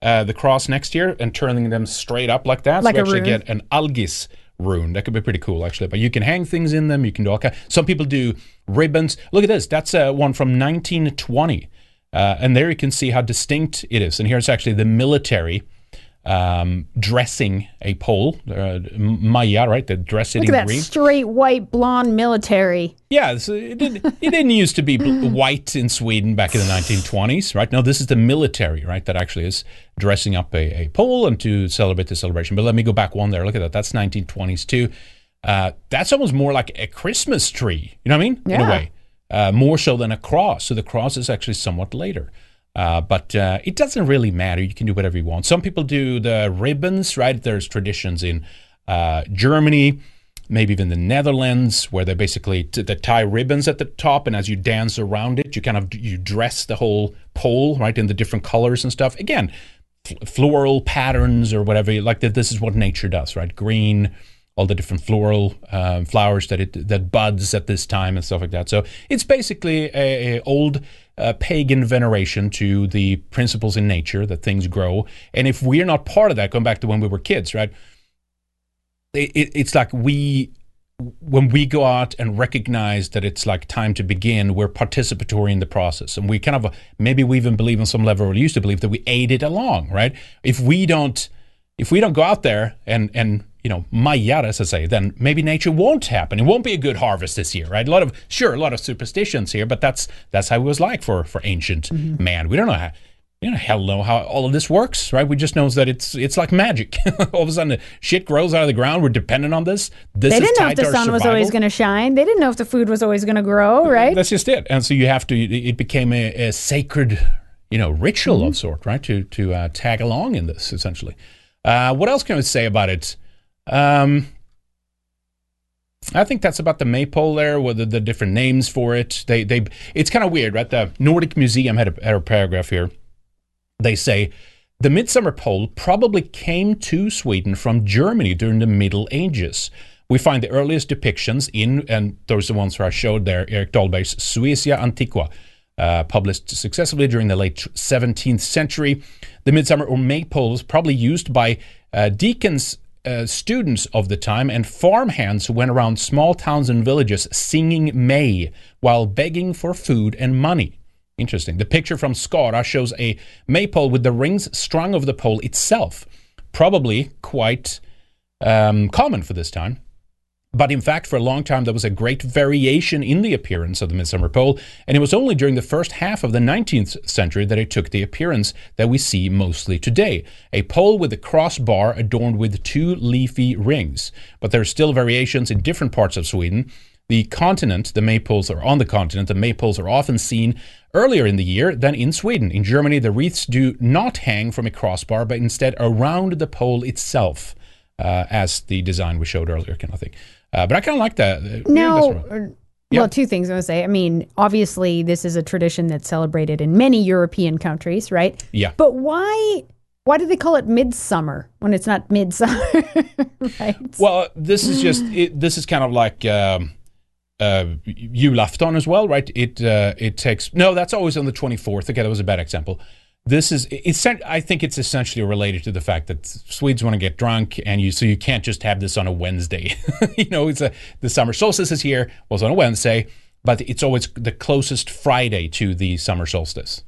uh, the cross next year and turning them straight up like that,
Like
so we actually
rune.
get an algis rune. That could be pretty cool, actually. But you can hang things in them. You can do all kind. Some people do ribbons. Look at this. That's uh, one from 1920, uh, and there you can see how distinct it is. And here's actually the military um, dressing a pole, uh, Maya, right? The dress it
Look
in
at that straight white blonde military.
Yeah, so it, did, it didn't used to be bl- white in Sweden back in the 1920s, right? No, this is the military, right? That actually is dressing up a, a pole and to celebrate the celebration. But let me go back one there. Look at that. That's 1920s too. Uh, that's almost more like a Christmas tree. You know what I mean? In a way. uh, more so than a cross. So the cross is actually somewhat later. Uh, but uh, it doesn't really matter. You can do whatever you want. Some people do the ribbons, right? There's traditions in uh, Germany, maybe even the Netherlands, where they basically t- they tie ribbons at the top, and as you dance around it, you kind of you dress the whole pole, right, in the different colors and stuff. Again, floral patterns or whatever. Like that. This is what nature does, right? Green, all the different floral um, flowers that it that buds at this time and stuff like that. So it's basically a, a old uh, pagan veneration to the principles in nature that things grow. And if we're not part of that, going back to when we were kids, right? It, it, it's like we when we go out and recognize that it's like time to begin, we're participatory in the process. And we kind of, maybe we even believe on some level, or used to believe that we aid it along, right? If we don't, if we don't go out there and, and, you know, mayar, as I say, then maybe nature won't happen. It won't be a good harvest this year, right? A lot of, sure, a lot of superstitions here, but that's, that's how it was like for, for ancient
Mm-hmm.
man. We don't know how, you know, hell know how all of this works, right? We just know that it's it's like magic. all of a sudden, shit grows out of the ground. We're dependent on this. This
they didn't know if the sun was always going to shine. They didn't know if the food was always going to grow, right?
That's just it. And so you have to. It became a, a sacred, you know, ritual
Mm-hmm.
of sort, right? To to uh, tag along in this essentially. Uh, what else can we say about it? Um, I think that's about the maypole there. whether the, the different names for it, they they. It's kind of weird, right? The Nordic Museum had a, had a paragraph here. They say the midsummer pole probably came to Sweden from Germany during the Middle Ages. We find the earliest depictions in, and those are the ones where I showed there, Erik Dahlbergh's Suecia Antiqua, uh, published successively during the late 17th century. The midsummer or maypole was probably used by uh, deacons, uh, students of the time, and farmhands who went around small towns and villages singing May while begging for food and money. Interesting. The picture from Skara shows a maypole with the rings strung over the pole itself. Probably quite um, common for this time. But in fact, for a long time, there was a great variation in the appearance of the midsummer pole, and it was only during the first half of the 19th century that it took the appearance that we see mostly today a pole with a crossbar adorned with two leafy rings. But there are still variations in different parts of Sweden. The continent, the maypoles are on the continent, the maypoles are often seen earlier in the year than in Sweden. In Germany, the wreaths do not hang from a crossbar, but instead around the pole itself, uh, as the design we showed earlier, kind of thing. Uh, but I kind of like that. Uh, yeah, that's right.
uh, well, two things I want to say. I mean, obviously, this is a tradition that's celebrated in many European countries, right?
Yeah.
But why? Why do they call it midsummer when it's not midsummer? right.
Well, this is just it, this is kind of like um, uh, julafton as well, right? It uh, it takes no, that's always on the twenty fourth. Okay, that was a bad example. This is it's. I think it's essentially related to the fact that Swedes want to get drunk, and you so you can't just have this on a Wednesday. you know, it's a the summer solstice is here was on a Wednesday, but it's always the closest Friday to the summer solstice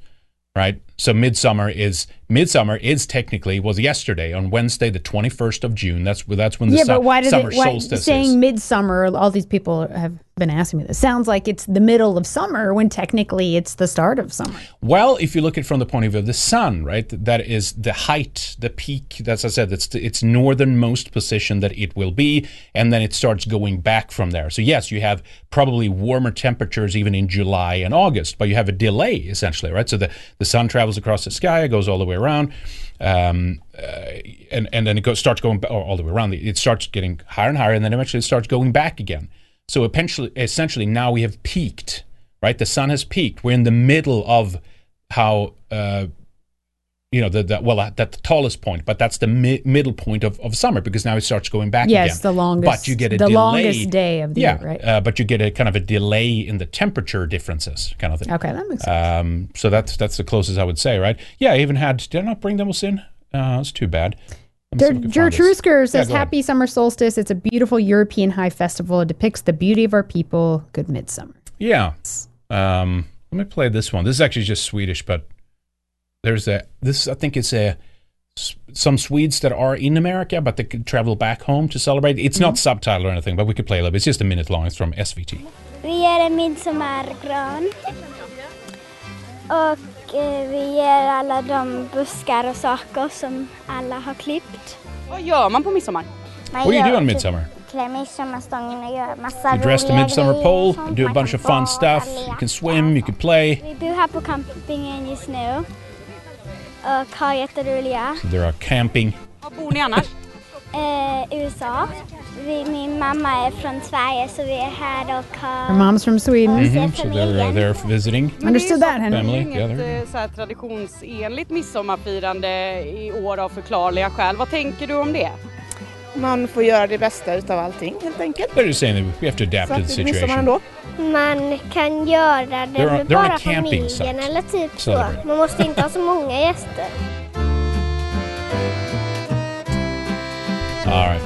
right? So midsummer is midsummer is technically was yesterday on Wednesday the twenty first of June. That's that's when the
yeah,
su-
but why do
summer
they? Why,
solstice
saying
is.
midsummer? All these people have been asking me this. Sounds like it's the middle of summer when technically it's the start of summer.
Well, if you look at it from the point of view of the sun, right, that is the height, the peak. That's I said, it's the, its northernmost position that it will be, and then it starts going back from there. So yes, you have probably warmer temperatures even in July and August, but you have a delay essentially, right? So the the sun travels across the sky, it goes all the way around, um, uh, and and then it starts going all the way around. It starts getting higher and higher, and then eventually it starts going back again. So eventually, essentially, now we have peaked, right? The sun has peaked. We're in the middle of how, uh, you know, the, the well, at the tallest point, but that's the mi- middle point of, of summer because now it starts going back
Yes,
again.
the longest-
But you get a
the
delay.
longest day of the
yeah,
year, right?
Uh, but you get a kind of a delay in the temperature differences, kind of thing.
Okay, that makes sense.
Um, so that's that's the closest I would say, right? Yeah, I even had. Did I not bring them all in? Uh, that's too bad. Let me see if I can find this.
Gertrusker says,
Yeah, ahead.
Happy summer solstice. It's a beautiful European high festival. It depicts the beauty of our people. Good midsummer.
Yeah. Um, let me play this one. This is actually just Swedish, but there's a this. I think it's a s- some Swedes that are in America, but they could travel back home to celebrate. It's not subtitled or anything, but we could play a little bit. It's just a minute long. It's from SVT.
Vi ger en midsommargran. Och eh, vi ger alla de buskar och saker som alla har klippt.
Vad gör man på midsommar?
Man
What do you
gör
do on
typ
midsummer?
klä midsommarstången och göra massa
You dress the midsummer pole,
och
do a bunch of fun stuff. You can swim, you can play.
Vi bor här på campingen just nu och har jätteroliga.
There are camping.
Var bor ni annars? Eh, USA. Vi, min mamma är från Sverige så vi är här och har...
Her mom's from Sweden.
Mhm, So they're uh, they're visiting.
Understood that, Henry.
Family.
Det är
Yeah,
inget
there
eh, så här traditionsenligt midsommarfirande i år av förklarliga skäl. Vad tänker du om det?
Man får göra det bästa utav allting helt enkelt.
They're just saying that we have to adapt
Så
to the
det blir midsommar
situation.
ändå.
Man kan göra det
They're on-
med
they're
bara familjen
site.
eller typ så. Man måste inte ha så många gäster.
All right.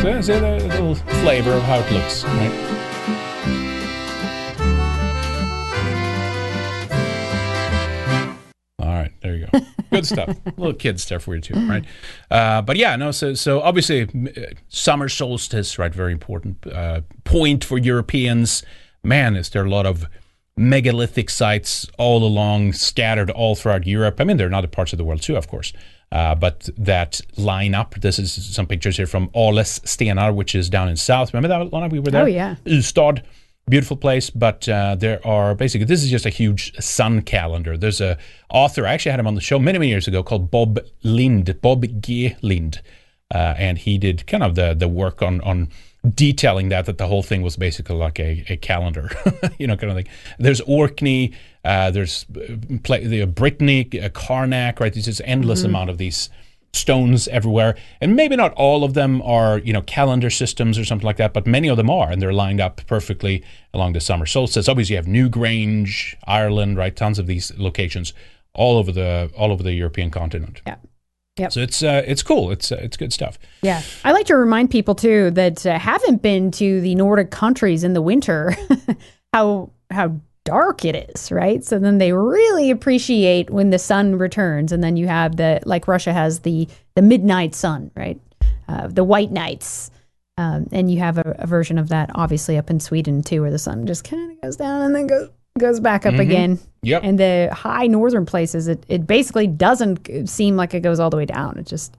So that's a little flavor of how it looks, right? All right, there you go. Good stuff. little kid stuff for you too, right? Uh, but yeah, no. So so obviously, uh, summer solstice, right? Very important uh, point for Europeans. Man, is there a lot of megalithic sites all along, scattered all throughout Europe. I mean, there are other parts of the world too, of course. Uh, but that line up. This is some pictures here from Ales Stenar, which is down in south. Remember that, Lana? We were there.
Oh, yeah.
Ystad, beautiful place. But uh, there are basically this is just a huge sun calendar. There's a author. I actually had him on the show many many years ago called Bob Lind, Bob G. Lind, uh, and he did kind of the the work on on detailing that that the whole thing was basically like a, a calendar, you know, kind of thing. There's Orkney, uh, there's uh, play, the Brittany, uh, Carnac, right? There's just endless
Mm-hmm.
Mhm.
amount of these stones everywhere, and maybe not all of them are you know calendar systems or something like that, but many of them are, and they're lined up perfectly along the summer solstice. Obviously, you have Newgrange, Ireland, right? Tons of these locations all over the all over the European continent.
Yeah. Yep.
So it's uh, it's cool. It's uh, it's good stuff.
Yeah. I like to remind people too that uh, haven't been to the Nordic countries in the winter how how dark it is, right? So then they really appreciate when the sun returns and then you have the like Russia has the the midnight sun, right? Uh, the white nights. Um, and you have a, a version of that obviously up in Sweden too where the sun just kind of goes down and then goes goes back up
Mhm.
again.
Yep.
And the high northern places it it basically doesn't seem like it goes all the way down. It just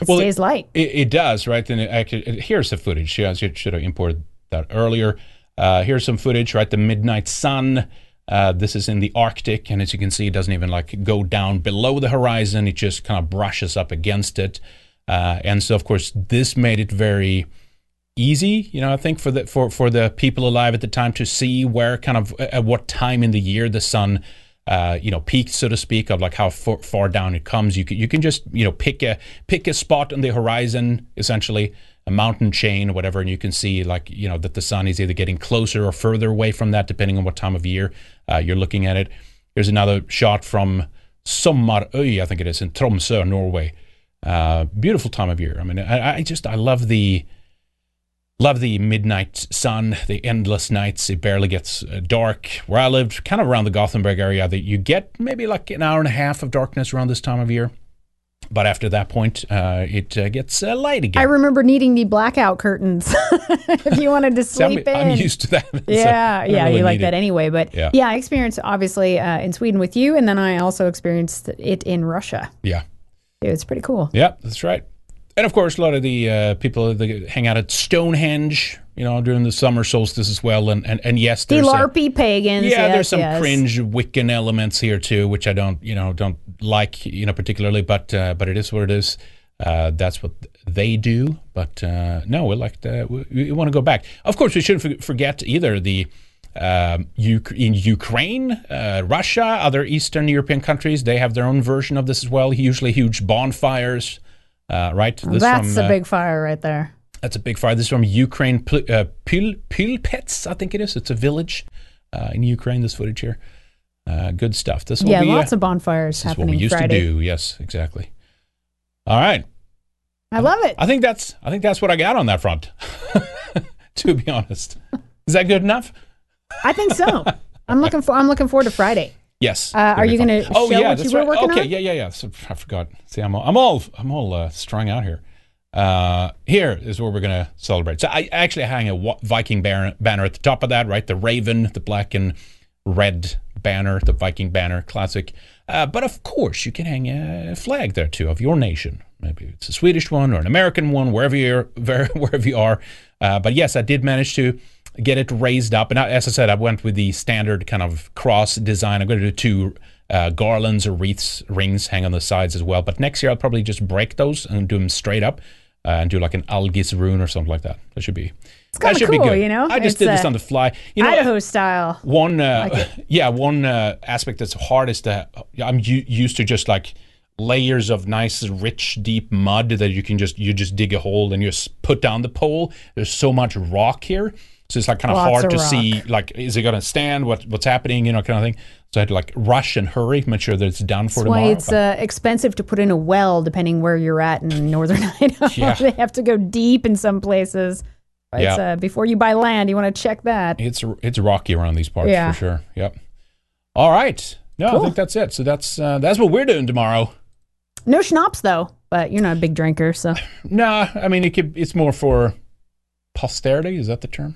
it
Well,
stays light.
It, it does, right? Then it actually, it- here's the footage. Yeah, I should have imported that earlier. Uh, here's some footage, right? The midnight sun. Uh, this is in the Arctic, and as you can see, it doesn't even like go down below the horizon. It just kind of brushes up against it, uh, and so of course this made it very easy. You know, I think for the for for the people alive at the time to see where kind of at what time in the year the sun. Uh, you know, peaked, so to speak, of like how far, far down it comes. You can you can just you know pick a pick a spot on the horizon, essentially a mountain chain or whatever, and you can see like you know that the sun is either getting closer or further away from that, depending on what time of year uh, you're looking at it. Here's another shot from Sommarøy, I think it is in Tromsø, Norway. Uh, beautiful time of year. I mean, I, I just I love the love the midnight sun, the endless nights. It barely gets uh, dark. Where I lived, kind of around the Gothenburg area, that you get maybe like an hour and a half of darkness around this time of year. But after that point, uh, it uh, gets uh, light again.
I remember needing the blackout curtains if you wanted to
See, I'm-
sleep
I'm
in.
used to that, so
Yeah,
I
yeah,
really
you like that
it.
anyway. But
Yeah.
yeah, I experienced obviously uh, in Sweden with you, and then I also experienced it in Russia.
Yeah.
It was pretty cool.
Yeah, that's right. And of course, a lot of the uh, people that hang out at Stonehenge, you know, during the summer solstice as well. And and, and yes,
The
there's a-
LARPy pagans.
yeah,
yes,
there's some
yes.
cringe Wiccan elements here too, which I don't, you know, don't like, you know, particularly. But uh, but it is what it is. Uh, that's what they do. But uh, no, we like to, we, we want to go back. Of course, we shouldn't forget either the. Um, in Ukraine, uh, Russia, other Eastern European countries, they have their own version of this as well. Usually, huge bonfires, uh, right? This
that's
from,
a
uh,
big fire right there.
that's a big fire. This is from Ukraine, Pil- uh, Pil- Pilpets, I think it is. It's a village uh, in Ukraine. This footage here, uh, good stuff. This will
Yeah,
be,
lots of bonfires
This is what we used
Friday.
to do. Yes, exactly. All right.
I love it.
I think that's I think that's what I got on that front. to be honest, is that good enough?
I think so. I'm looking for. I'm looking forward to Friday.
Yes.
Uh, are you going to
Oh
show
yeah,
what
that's
you were
right.
working
okay,
on?
yeah, yeah, yeah. So, I forgot. See, I'm all, I'm all I'm all uh, strung out here. Uh, here is where we're going to celebrate. So I actually hang a Viking banner, banner at the top of that, right? The raven, the black and red banner, the Viking banner, classic. Uh, but of course, you can hang a flag there too of your nation. Maybe it's a Swedish one or an American one, wherever you're, wherever you are. Uh, but yes, I did manage to get it raised up. And I, as I said, I went with the standard kind of cross design. I'm going to do two uh, garlands or wreaths, rings hang on the sides as well. But next year, I'll probably just break those and do them straight up uh, and do like an Algis rune or something like that. That should be.
It's kind
that
of
should
cool,
be good.
you know.
I just
It's,
did this
uh,
on the fly. You know,
Idaho style.
one uh,
Like
yeah one uh, aspect that's hard is that i'm u- used to just like layers of nice rich deep mud that you can just you just dig a hole and you just put down the pole there's so much rock here so it's like kind of
Lots
hard
of
to
rock.
see like is it going to stand what what's happening you know kind of thing so i had to like rush and hurry make sure that it's done for
That's why it's uh, expensive to put in a well, depending where you're at in northern Idaho.
Yeah.
they have to go deep in some places.
Yeah.
uh, before you buy land, you want to check that.
it's it's rocky around these parts
Yeah.
for sure yep all right no i think that's it so that's uh, that's what we're doing tomorrow
No schnapps though, but you're not a big drinker, so
Nah, I mean it could. It's more for posterity. Is that the term?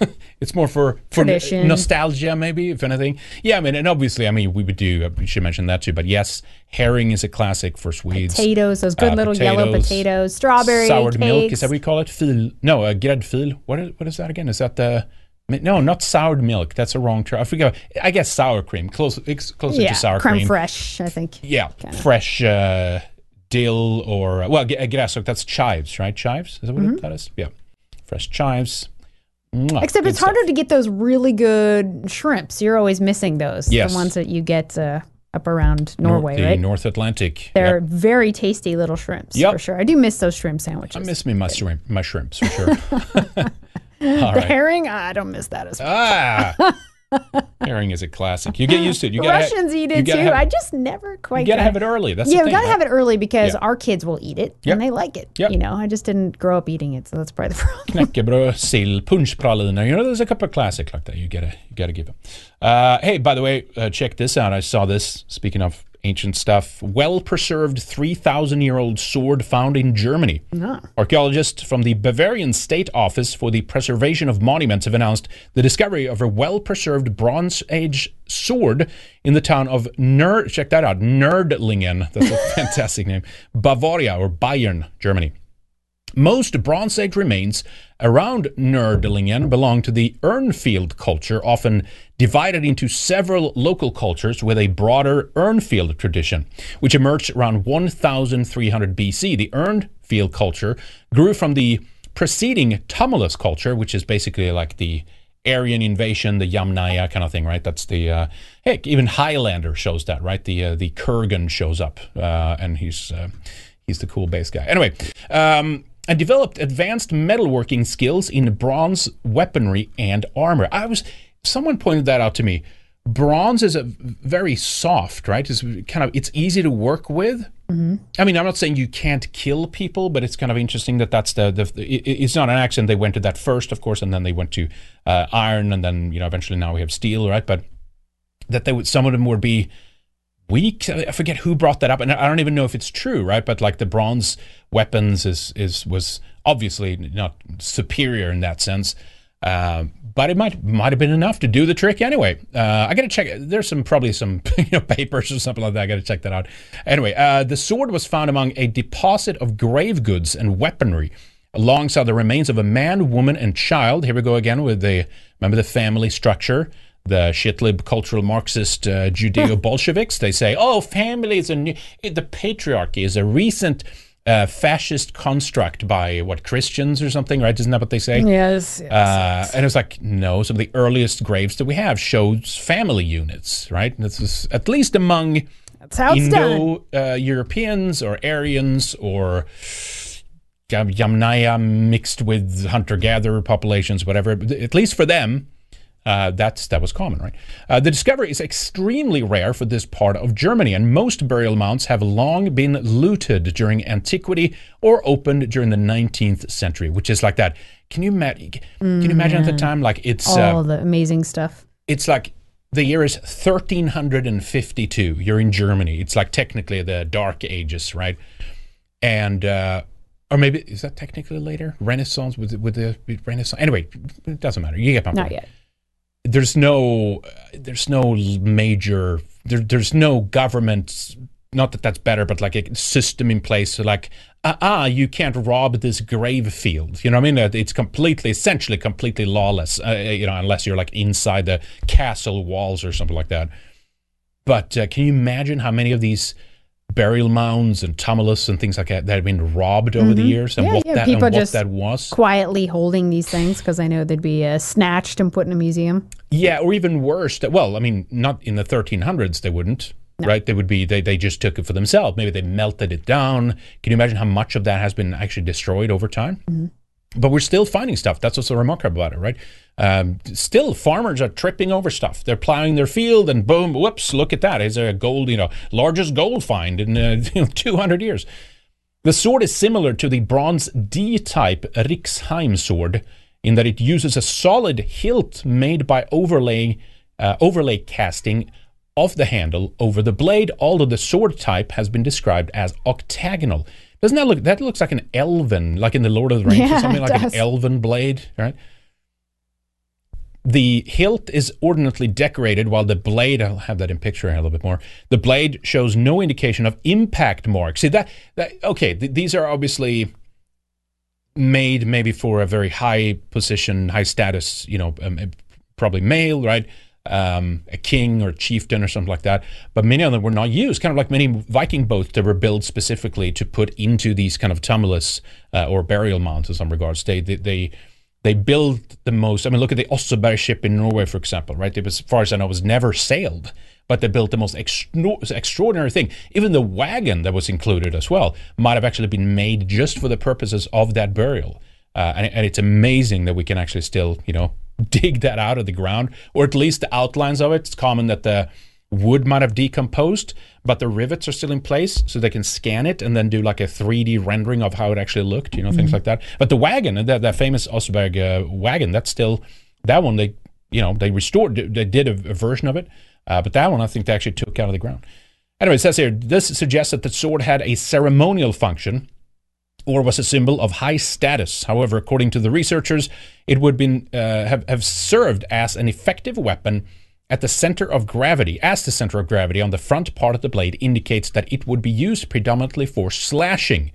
it's more for for
Tradition.
nostalgia, maybe if anything. Yeah, I mean, and obviously, I mean, we would do. We should mention that too. But yes, herring is a classic for Swedes.
potatoes, those good
Uh,
little yellow
potatoes,
potatoes, strawberry
soured
cakes.
milk. Is that what we call it? Fil? No, uh, gräddfil. What is what is that again? Is that the no, not soured milk. That's a wrong term. I forget. I guess sour cream. Close, it's closer
yeah,
to sour
creme
cream.
fresh, I think.
Yeah, fresh uh, dill or well, g- That's chives, right? Chives. Is that what
Mhm.
that is? Yeah, fresh chives. Mwah,
Except it's
stuff.
harder to get those really good shrimps. You're always missing those.
Yes.
The ones that you get uh, up around
Nor-
Norway,
the
right?
North Atlantic.
They're
Yep.
very tasty little shrimps
Yep.
for sure. I do miss those shrimp sandwiches.
I miss me my shrimp, my shrimps for sure.
the
right.
herring, I don't miss that as much.
Ah, herring is a classic. You get used to it. You gotta ha-
Russians eat
you
it too.
have-
I just never quite.
you gotta have it early. That's
yeah, we gotta
right?
have it early because
Yeah.
our kids will eat it
Yep.
and they like it.
Yep.
You know, I just didn't grow up eating it, so that's probably the problem.
Knäckebröd, sill, punschpraliner. You know, there's a couple of classic like that. You gotta, you gotta give them. Uh, hey, by the way, uh, check this out. I saw this. Speaking of ancient stuff, well-preserved 3,000-year-old sword found in Germany.
No.
Archaeologists from the Bavarian State Office for the Preservation of Monuments have announced the discovery of a well-preserved Bronze Age sword in the town of Nerd. Check that out, Nerdlingen. That's a fantastic name. Bavaria or Bayern, Germany. Most Bronze Age remains around Nerdlingen belong to the Urnfield culture, often divided into several local cultures with a broader Urnfield tradition, which emerged around 1300 BC. The Urnfield culture grew from the preceding Tumulus culture, which is basically like the Aryan invasion, the Yamnaya kind of thing, right? That's the uh, heck. Even Highlander shows that, right? The uh, the Kurgan shows up, uh, and he's uh, he's the cool bass guy. Anyway, um, and developed advanced metalworking skills in bronze weaponry and armor. I was someone pointed that out to me. Bronze is a very soft, right? It's kind of it's easy to work with.
Mm-hmm.
I mean, I'm not saying you can't kill people, but it's kind of interesting that that's the, the it, it's not an accident. They went to that first, of course, and then they went to uh, iron, and then you know eventually now we have steel, right? But that they would some of them would be weak. I forget who brought that up, and I don't even know if it's true, right? But like the bronze weapons is is was obviously not superior in that sense. Uh, but it might might have been enough to do the trick anyway. Uh, I got to check. There's some probably some you know papers or something like that. I got to check that out. Anyway, uh, the sword was found among a deposit of grave goods and weaponry, alongside the remains of a man, woman, and child. Here we go again with the remember the family structure. The shitlib cultural Marxist uh, Judeo Bolsheviks. They say, "Oh, family is a new, the patriarchy is a recent." Uh, fascist construct by what Christians or something, right? Isn't that what they say?
Yes, yes,
Uh, and it's like, no, some of the earliest graves that we have shows family units, right? And This is at least among. Indo uh, Europeans or Aryans or Yamnaya mixed with hunter gatherer populations, whatever. At least for them, uh, that's that was common, right? Uh, the discovery is extremely rare for this part of Germany, and most burial mounds have long been looted during antiquity or opened during the 19th century, which is like that. Can you imagine? Can you imagine at the
Mm.
time, like it's
All
uh,
the amazing stuff.
it's like the year is 1352. You're in Germany. It's like technically the Dark Ages, right? And uh, or maybe is that technically later Renaissance with with the Renaissance? Anyway, it doesn't matter. You get my
Not yet.
There's no there's no major there, there's no government not that that's better but like a system in place so like ah uh-uh, you can't rob this grave field. You know what i mean? It's completely essentially completely lawless uh, you know unless you're like inside the castle walls or something like that. But uh, can you imagine how many of these burial mounds and tumulus and things like that that have been robbed over the
Mhm.
years and
Yeah,
what
yeah,
that
people
and what
just
that was
quietly holding these things because I know they'd be uh, snatched and put in a museum.
Yeah, or even worse. That, well, I mean, not in the 1300s, they wouldn't, right? They would be, they, they just took it for themselves. Maybe they melted it down. Can you imagine how much of that has been actually destroyed over time? But we're still finding stuff. That's what's so remarkable about it, right? Um, still, farmers are tripping over stuff. They're plowing their field, and boom, whoops! Look at that. Is a gold, you know, largest gold find in uh, you know, 200 years? The sword is similar to the bronze D-type Rixheim sword in that it uses a solid hilt made by overlay uh, overlay casting of the handle over the blade. Although the sword type has been described as octagonal. Doesn't that look? That looks like an elven, like in the Lord of the Rings, or something like
does.
an elven blade, right? The hilt is ordinately decorated, while the blade, I'll have that in picture a little bit more. The blade shows no indication of impact marks. See that? that okay, th- these are obviously made maybe for a very high position, high status, you know, um, probably male, right? Um, a king or chieftain or something like that. But many of them were not used, kind of like many Viking boats that were built specifically to put into these kind of tumulus uh, or burial mounds in some regards. They, they, they, they built the most. I mean, look at the Oseberg ship in Norway, for example, right? It was, as far as I know, was never sailed, but they built the most extra- extraordinary thing. Even the wagon that was included as well might have actually been made just for the purposes of that burial. Uh, and, and it's amazing that we can actually still, you know, dig that out of the ground, or at least the outlines of it. It's common that the wood might have decomposed, but the rivets are still in place, so they can scan it and then do like a 3D rendering of how it actually looked, you know, things
Mhm.
like that. But the wagon, that, that famous Oseberg uh, wagon, that's still that one. They, you know, they restored, they did a, a version of it, uh, but that one I think they actually took out of the ground. Anyway, it says here this suggests that the sword had a ceremonial function or was a symbol of high status. However, according to the researchers, it would been, uh, have, have served as an effective weapon at the center of gravity, as the center of gravity on the front part of the blade indicates that it would be used predominantly for slashing.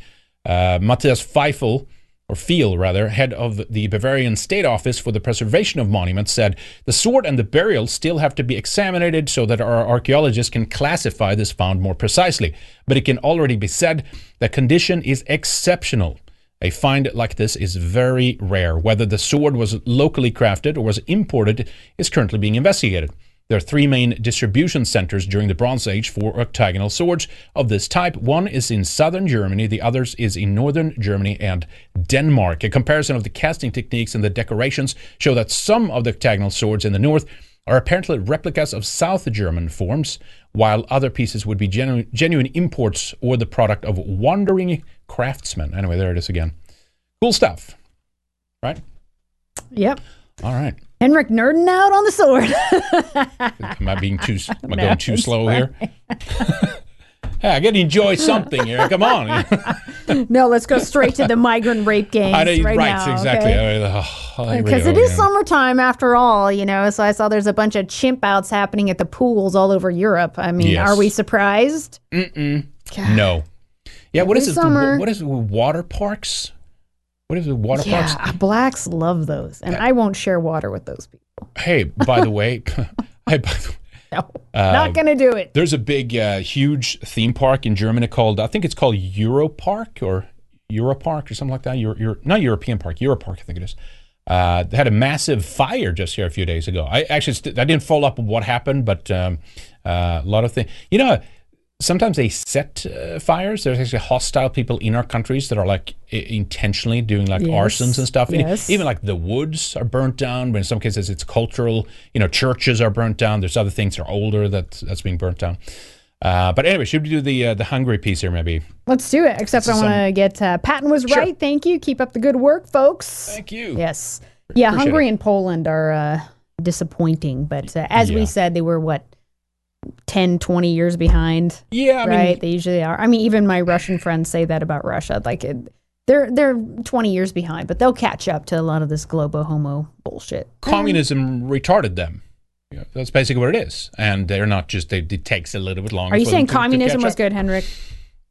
Uh, Matthias Feifel, or Feel rather, head of the Bavarian State Office for the Preservation of Monuments, said the sword and the burial still have to be examined so that our archaeologists can classify this found more precisely. But it can already be said the condition is exceptional. A find like this is very rare. Whether the sword was locally crafted or was imported is currently being investigated. There are three main distribution centers during the Bronze Age for octagonal swords of this type. One is in southern Germany, the others is in northern Germany and Denmark. A comparison of the casting techniques and the decorations show that some of the octagonal swords in the north are apparently replicas of South German forms, while other pieces would be genu- genuine imports or the product of wandering craftsmen. Anyway, there it is again. Cool stuff, right?
Yep.
All right.
Henrik nerding out on the sword.
Am I being too? Am I going too slow here? hey, I got to enjoy something here. Come on.
no, let's go straight to the migrant rape gangs
I know,
right,
right,
now.
exactly.
okay?
Uh, oh,
Because it is
again.
summertime after all, you know. So I saw there's a bunch of chimp outs happening at the pools all over Europe. I mean,
Yes.
are we surprised?
Mm-mm. No. Yeah. What is
Every
it?
summer.
What is it? Water parks? What is it? Water
yeah,
parks?
blacks love those, and I won't share water with those people.
Hey, by the way, hey, by the
No,
Uh,
not gonna do it.
There's a big, uh, huge theme park in Germany called, I think it's called Europark or Europark or something like that. Euro, Euro, not European Park, Europark, I think it is. Uh, they had a massive fire just here a few days ago. I actually, st- I didn't follow up on what happened, but um, uh, a lot of things. You know, sometimes they set uh, fires. There's actually hostile people in our countries that are like I- intentionally doing like
Yes.
arsons and stuff.
Yes.
Even like the woods are burnt down, but in some cases it's cultural. You know, churches are burnt down. There's other things that are older that that's being burnt down. Uh, but anyway, should we do the uh, the Hungary piece here maybe?
Let's do it. Except I want to get uh, Patton was
Sure.
right. Thank you. Keep up the good work, folks.
Thank you.
Yes. Yeah,
Appreciate
Hungary
it.
and Poland are uh, disappointing, but uh, as
Yeah.
we said, they were what 10, 20 years behind.
Yeah, I mean-
right. they usually are. I mean, even my Russian friends say that about Russia. Like, it, They're they're 20 years behind, but they'll catch up to a lot of this globo homo bullshit.
Communism retarded them. Yeah, that's basically what it is, and they're not just. They, it takes a little bit longer.
Are you saying
to- to
communism
catch
was good, Henrik?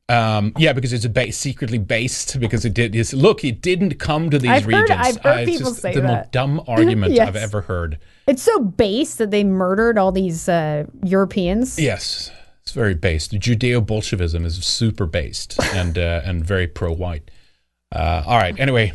Um, yeah, because it's a ba- secretly based. Because it did. It's, look, it didn't come to these
I've heard-
regions.
I've heard
it's
people
just
say
the most dumb argument
Yes.
I've ever heard.
It's so base that they murdered all these uh, Europeans.
Yes, it's very based. Judeo Bolshevism is super based and uh, and very pro white. Uh, all right. Anyway,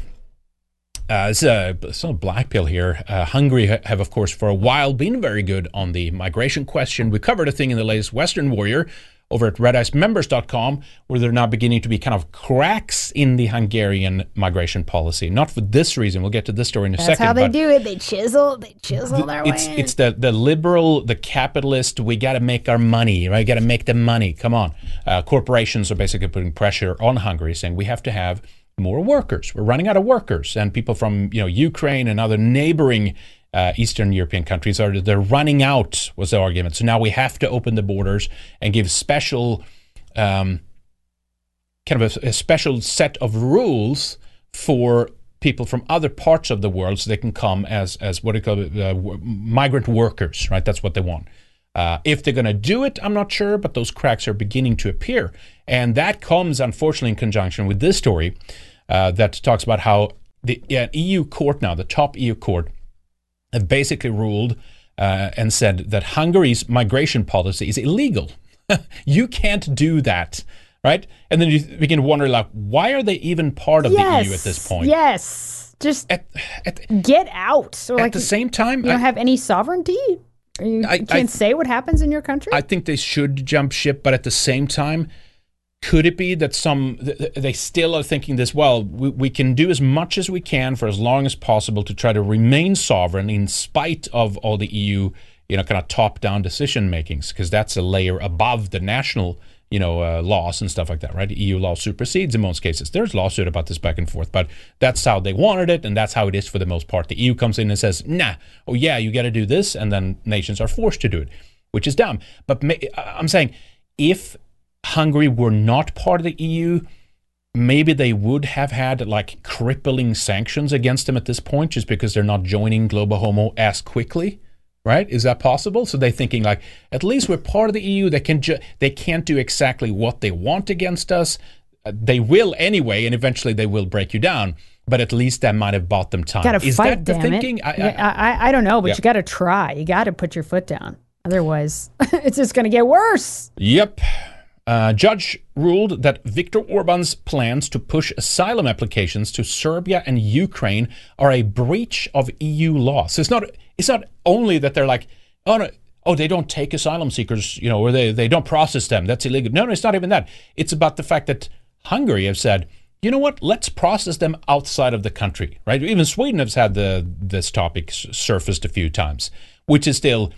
uh, it's a it's not a black pill here. Uh, Hungary ha- have, of course, for a while been very good on the migration question. We covered a thing in the latest Western Warrior over at redicemembers.com where they're now beginning to be kind of cracks in the Hungarian migration policy. Not for this reason. We'll get to this story in a
That's
second.
how they do it. They chisel, they chisel their
it's
way.
it's the the liberal, the capitalist. We got to make our money, right? We Got to make the money. Come on, uh, corporations are basically putting pressure on Hungary, saying we have to have more workers. We're running out of workers, and people from you know Ukraine and other neighboring uh, Eastern European countries are they're running out. Was the argument? So now we have to open the borders and give special. Um, kind of a, a special set of rules for people from other parts of the world so they can come as as what do you call it uh, migrant workers right that's what they want uh, if they're going to do it i'm not sure but those cracks are beginning to appear and that comes unfortunately in conjunction with this story uh, that talks about how the yeah, eu court now the top eu court basically ruled uh, and said that Hungary's migration policy is illegal. you can't do that, right? And then you begin to wonder, like, why are they even part of
yes,
the EU at this point?
Yes. Just get out. Or
at
like
the same time,
you don't
I-
have any sovereignty. You
I-
can't
I-
say what happens in your country.
I think they should jump ship, but at the same time, could it be that some th- th- they still are thinking this? Well, we, we can do as much as we can for as long as possible to try to remain sovereign in spite of all the EU, you know, kind of top-down decision makings, because that's a layer above the national, you know, uh, laws and stuff like that, right? EU law supersedes in most cases. There's lawsuit about this back and forth, but that's how they wanted it, and that's how it is for the most part. The EU comes in and says, "Nah, oh yeah, you got to do this," and then nations are forced to do it, which is dumb. But ma- I'm saying if Hungary were not part of the EU, maybe they would have had like crippling sanctions against them at this point just because they're not joining Global Homo as quickly. Right? Is that possible? So they're thinking like, at least we're part of the EU. They can ju- they can't do exactly what they want against us. Uh, they will anyway, and eventually they will break you down. But at least that might have bought them time.
Got to
Is
fight,
that the thinking?
it.
I,
Yeah,
I,
I, I, don't know, but
Yeah.
you got to try. You got to put your foot down. Otherwise, it's just going to get worse.
Yep. Uh, judge ruled that Viktor Orban's plans to push asylum applications to Serbia and Ukraine are a breach of EU law. So it's not it's not only that they're like, oh no, oh they don't take asylum seekers, you know, or they they don't process them. That's illegal. No, no, it's not even that. It's about the fact that Hungary have said, you know what? Let's process them outside of the country, right? Even Sweden has had the this topic surfaced a few times, which is still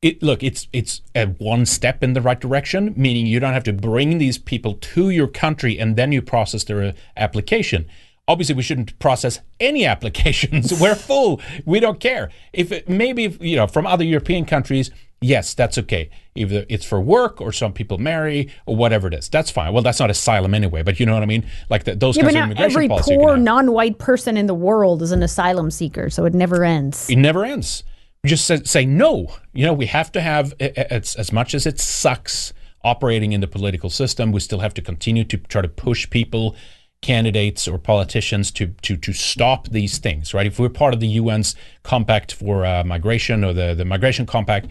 it look it's it's a one step in the right direction meaning you don't have to bring these people to your country and then you process their uh, application. Obviously we shouldn't process any applications. We're full. We don't care. If it, maybe if, you know from other european countries yes that's okay. Either it's for work or some people marry or whatever it is that's fine. Well that's not asylum anyway but you know what i mean? Like the, those
Yeah,
kinds of immigration
every
policy you
poor non-white person in the world is an asylum seeker, so it never ends.
It never ends. Just say, say no. You know, we have to have it's as much as it sucks operating in the political system. We still have to continue to try to push people, candidates or politicians to to to stop these things. Right? If we're part of the UN's compact for uh, migration or the the migration compact.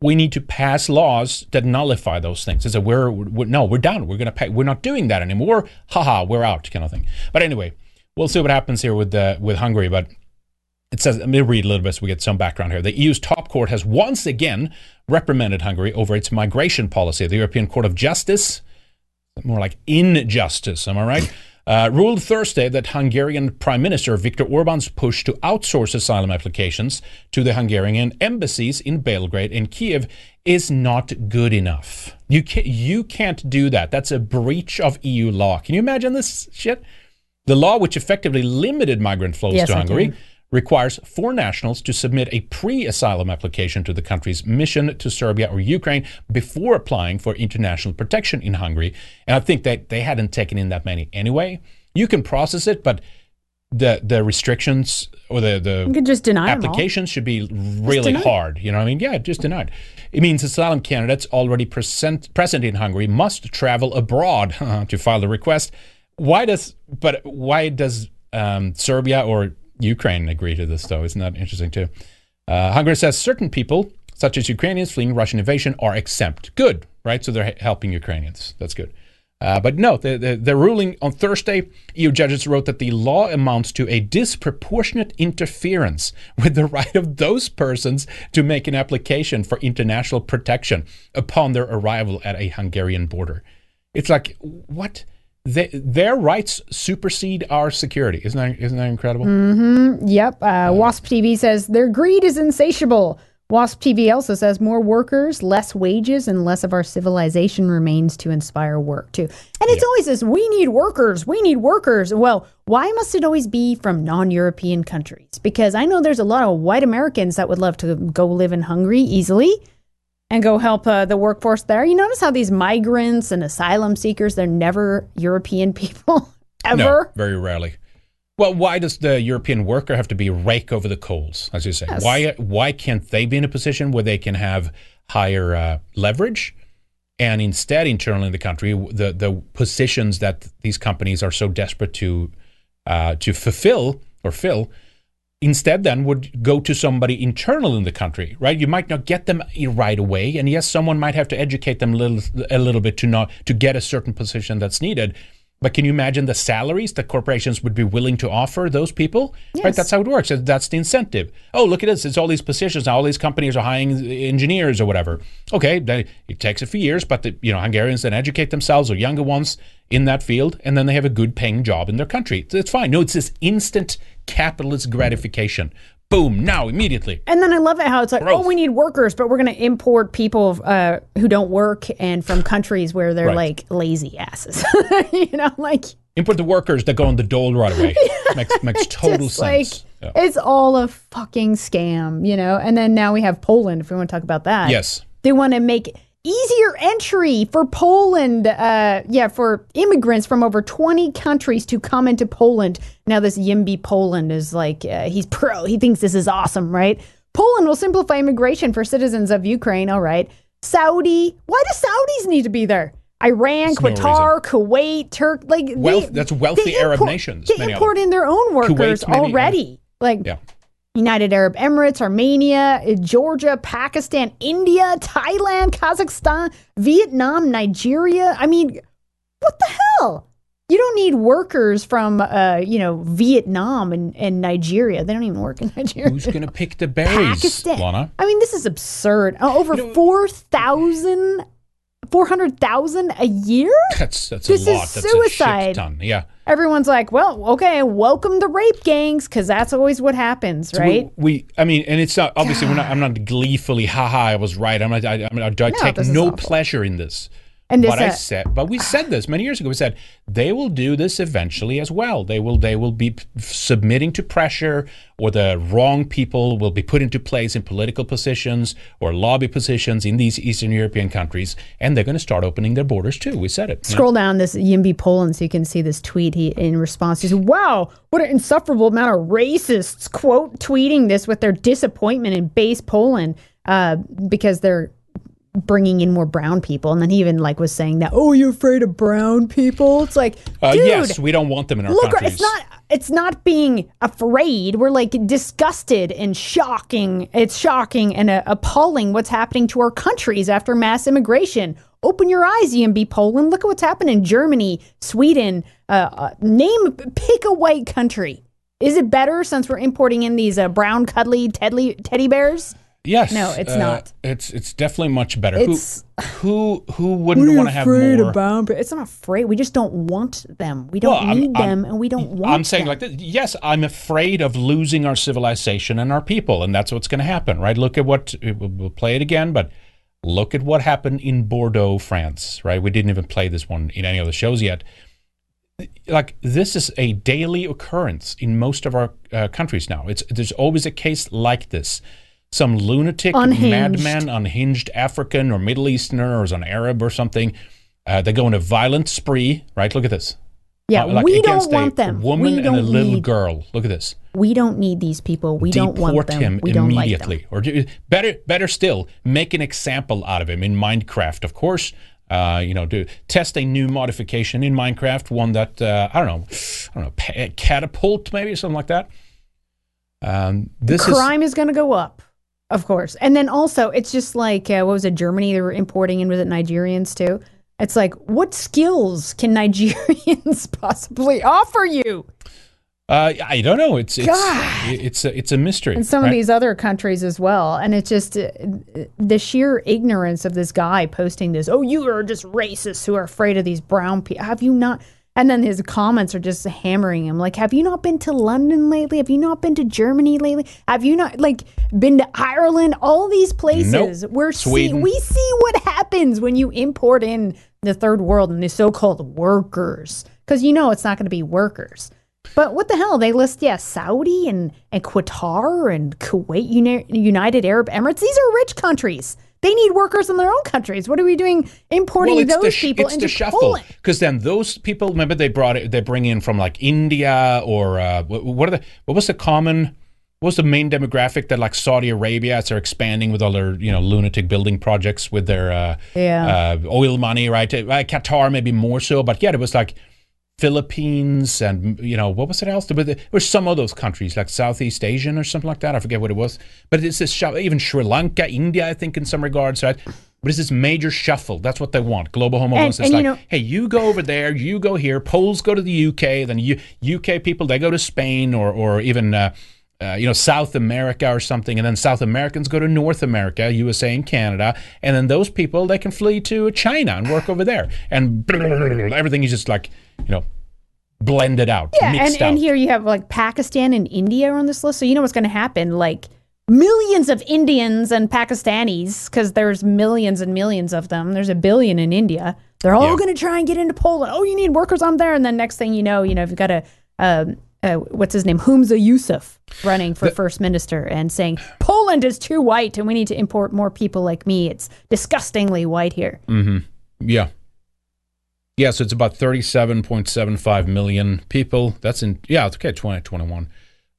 We need to pass laws that nullify those things. It's a we're, we're no, we're done. We're gonna pay. We're not doing that anymore. Haha, we're out, kind of thing. But anyway, we'll see what happens here with uh, with Hungary. But it says, let me read a little bit so we get some background here. The EU's top court has once again reprimanded Hungary over its migration policy. The European Court of Justice, more like injustice, am I right? Uh, ruled Thursday that Hungarian Prime Minister Viktor Orban's push to outsource asylum applications to the Hungarian embassies in Belgrade and Kiev is not good enough. You can't, you can't do that. That's a breach of EU law. Can you imagine this shit? The law, which effectively limited migrant flows
Yes,
to
I
Hungary. Requires foreign nationals to submit a pre asylum application to the country's mission to Serbia or Ukraine before applying for international protection in Hungary. And I think that they hadn't taken in that many anyway. you can process it, but the the restrictions or the the
You could just deny 'em
applications should be really hard. You know what I mean? Yeah, just denied. It means asylum candidates already present, present in Hungary must travel abroad to file the request. Why does but why does um, Serbia or Ukraine agree to this though? Isn't that interesting too? Uh, Hungary says certain people, such as Ukrainians fleeing Russian invasion, are exempt. Good, right? So they're helping Ukrainians. That's good. Uh, but no, the, the, the ruling on Thursday, EU judges wrote that the law amounts to a disproportionate interference with the right of those persons to make an application for international protection upon their arrival at a Hungarian border. It's like, what? They, their rights supersede our security. Isn't that, isn't that incredible?
Mm-hmm. Yep. Uh, Wasp TV says their greed is insatiable. Wasp TV also says more workers, less wages, and less of our civilization remains to inspire work too. And it's always this: we need workers, we need workers. Well, why must it always be from non-European countries? Because I know there's a lot of white Americans that would love to go live in Hungary easily and go help uh, the workforce there. You notice how these migrants and asylum seekers—they're never European people ever.
No, very rarely. Well, why does the European worker have to be rake over the coals, as you say?
Yes.
Why why can't they be in a position where they can have higher uh, leverage, and instead, internally in the country, the the positions that these companies are so desperate to uh, to fulfill or fill, instead then would go to somebody internal in the country, right? You might not get them right away, and yes, someone might have to educate them a little a little bit to not to get a certain position that's needed. But can you imagine the salaries that corporations would be willing to offer those people? Right, that's how it works. That's the incentive. Oh, look at this! It's all these positions now. All these companies are hiring engineers or whatever. Okay, then it takes a few years, but the you know Hungarians then educate themselves or younger ones in that field, and then they have a good paying job in their country. It's fine. No, it's this instant capitalist gratification. Boom! Now, immediately.
And then I love it how it's like,
Growth.
oh, we need workers, but we're going to import people uh, who don't work and from countries where they're
Right.
like lazy asses. you know, like
Import the workers that go on the dole right away. makes makes total
just
sense.
like
Yeah.
it's all a fucking scam, you know. And then now we have Poland. If we want to talk about that,
Yes.
they want to make easier entry for Poland. Uh, yeah, for immigrants from over twenty countries to come into Poland. Now this Yimby Poland is like uh, he's pro. He thinks this is awesome, right? Poland will simplify immigration for citizens of Ukraine. All right, Saudi. Why do Saudis need to be there? Iran,
There's no
Qatar, Kuwait, Turk, like
Wealth-
they-
that's wealthy Arab
import-
nations,
They
many of
import in their own workers
Kuwait, maybe, yeah.
already. Like
Yeah.
United Arab Emirates, Armenia, uh, Georgia, Pakistan, India, Thailand, Kazakhstan, Vietnam, Nigeria. I mean, what the hell? You don't need workers from, uh, you know, Vietnam and, and Nigeria. They don't even work in Nigeria.
Who's going to pick the berries,
Pakistan.
Lana?
I mean, this is absurd. Uh, over 4,000, 400,000 a year?
That's that's
This
a
is
lot. That's a
suicide.
shit ton. Yeah.
Everyone's like, well, okay, welcome the rape gangs, because that's always what happens,
So
right?
We, we, I mean, and it's not obviously we're not. I'm not gleefully, haha, I was right. I'm not. I, I, mean, I take no
awful.
pleasure in this.
And this,
but I
uh,
said, but we said this many years ago. We said they will do this eventually as well. They will. They will be p- submitting to pressure, or the wrong people will be put into place in political positions or lobby positions in these Eastern European countries, and they're going to start opening their borders too. We said it.
Scroll down this Yimby Poland so you can see this tweet he in response. He said, Wow, what an insufferable amount of racists, quote, tweeting this with their disappointment in base Poland uh, because they're bringing in more brown people. And then he even like was saying that, Oh, you're afraid of brown people? It's like,
Uh,
dude,
yes, we don't want them in our
look,
countries.
it's not. It's not being afraid. We're like disgusted and shocking. It's shocking and uh, appalling what's happening to our countries after mass immigration. Open your eyes, Yimby Poland. Look at what's happened in Germany, Sweden. Uh, uh, name, pick a white country. Is it better since we're importing in these uh, brown, cuddly teddy, teddy bears?
Yes.
No, it's
uh,
not.
It's it's definitely much better.
It's-
who who who wouldn't want to have more?
about? It's not afraid. We just don't want them. We don't
Well, I'm-
need
I'm-
them, and we don't want. Them.
I'm saying
them.
like this. Yes, I'm afraid of losing our civilization and our people, and that's what's going to happen, right? Look at what we'll we'll play it again, but look at what happened in Bordeaux, France, right? We didn't even play this one in any of the shows yet. Like this is a daily occurrence in most of our uh, countries now. It's there's always a case like this. Some lunatic
Unhinged.
madman, unhinged African or Middle Easterner or is an Arab or something. Uh, they go on a violent spree, right? Look at this
Yeah,
Uh, like
we don't want
a
them.
woman
We
and a
don't
little
need-
girl. Look at this.
We don't need these people. We don't want
Deport
them.
him
we don't like them.
immediately, or do, better, better still, make an example out of him in Minecraft. Of course, uh, you know, do test a new modification in Minecraft, one that uh, I don't know, I don't know, pa- catapult maybe something like that. Um, this is
crime is, going to go up, of course. And then also, it's just like uh, what was it? Germany they were importing in with it Nigerians too. It's like, what skills can Nigerians possibly offer you?
Uh, I don't know. It's it's
God.
it's a, it's a mystery.
And some
right?
of these other countries as well. And it's just uh, the sheer ignorance of this guy posting this. Oh, you are just racists who are afraid of these brown people. Have you not? And then his comments are just hammering him. Like, have you not been to London lately? Have you not been to Germany lately? Have you not like been to Ireland? All these places
Nope.
where see, we see what happens when you import in the third world and the so-called workers. Because you know it's not going to be workers. But what the hell? They list, yeah, Saudi and, and Qatar and Kuwait, Uni- United Arab Emirates. These are rich countries. They need workers in their own countries. What are we doing importing
well,
those
sh-
people into
the shuffle
Poland?
because then those people remember they brought it they bring in from like India or uh, what, are the what was the common what was the main demographic that like Saudi Arabia as they're expanding with all their you know lunatic building projects with their uh,
Yeah.
uh, oil money right uh, Qatar maybe more so but yeah it was like Philippines and you know what was it else? There were, some of those countries like Southeast Asian or something like that. I forget what it was. But it's this shu- even Sri Lanka India I think in some regards right? But it's this major shuffle. That's what they want. Global wants it's
and you
like
know-
hey you go over there you go here Poles go to the UK then UK people they go to Spain or or even uh, uh, you know South America or something and then South Americans go to North America USA and Canada and then those people they can flee to China and work over there and everything is just like you know blended out
Yeah, and,
mixed
and
out
here you have like Pakistan and India on this list. So you know what's going to happen? Like millions of Indians and Pakistanis, because there's millions and millions of them. There's a billion in India. They're all
Yeah.
going to try and get into Poland. Oh, you need workers on there. And then next thing you know, you know, if you've got a, um, uh, what's his name? Humza Yousaf running for first minister and saying Poland is too white and we need to import more people like me. It's disgustingly white here.
Mm-hmm. Yeah. Yeah, so it's about 37.75 million people. That's in, yeah, it's okay, 2021.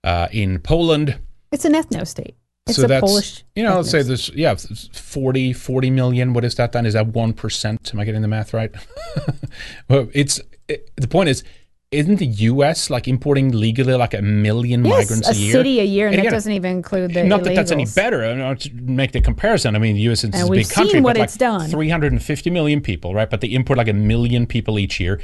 Uh, in Poland.
It's an ethno state. It's
so
a
that's,
Polish.
you know, let's say there's, yeah, it's 40, 40 million. What is that then? Is that 1%? Am I getting the math right? well, it's, it, the point is, isn't the U.S. like importing legally like a million
Yes,
migrants
a
a year?
city a year, and, that
again,
doesn't even include the
not that that's any better. I don't to make the comparison. I mean, the U.S. is
And
a big country, but
it's
like 350 million people, right? But they import like a million people each year.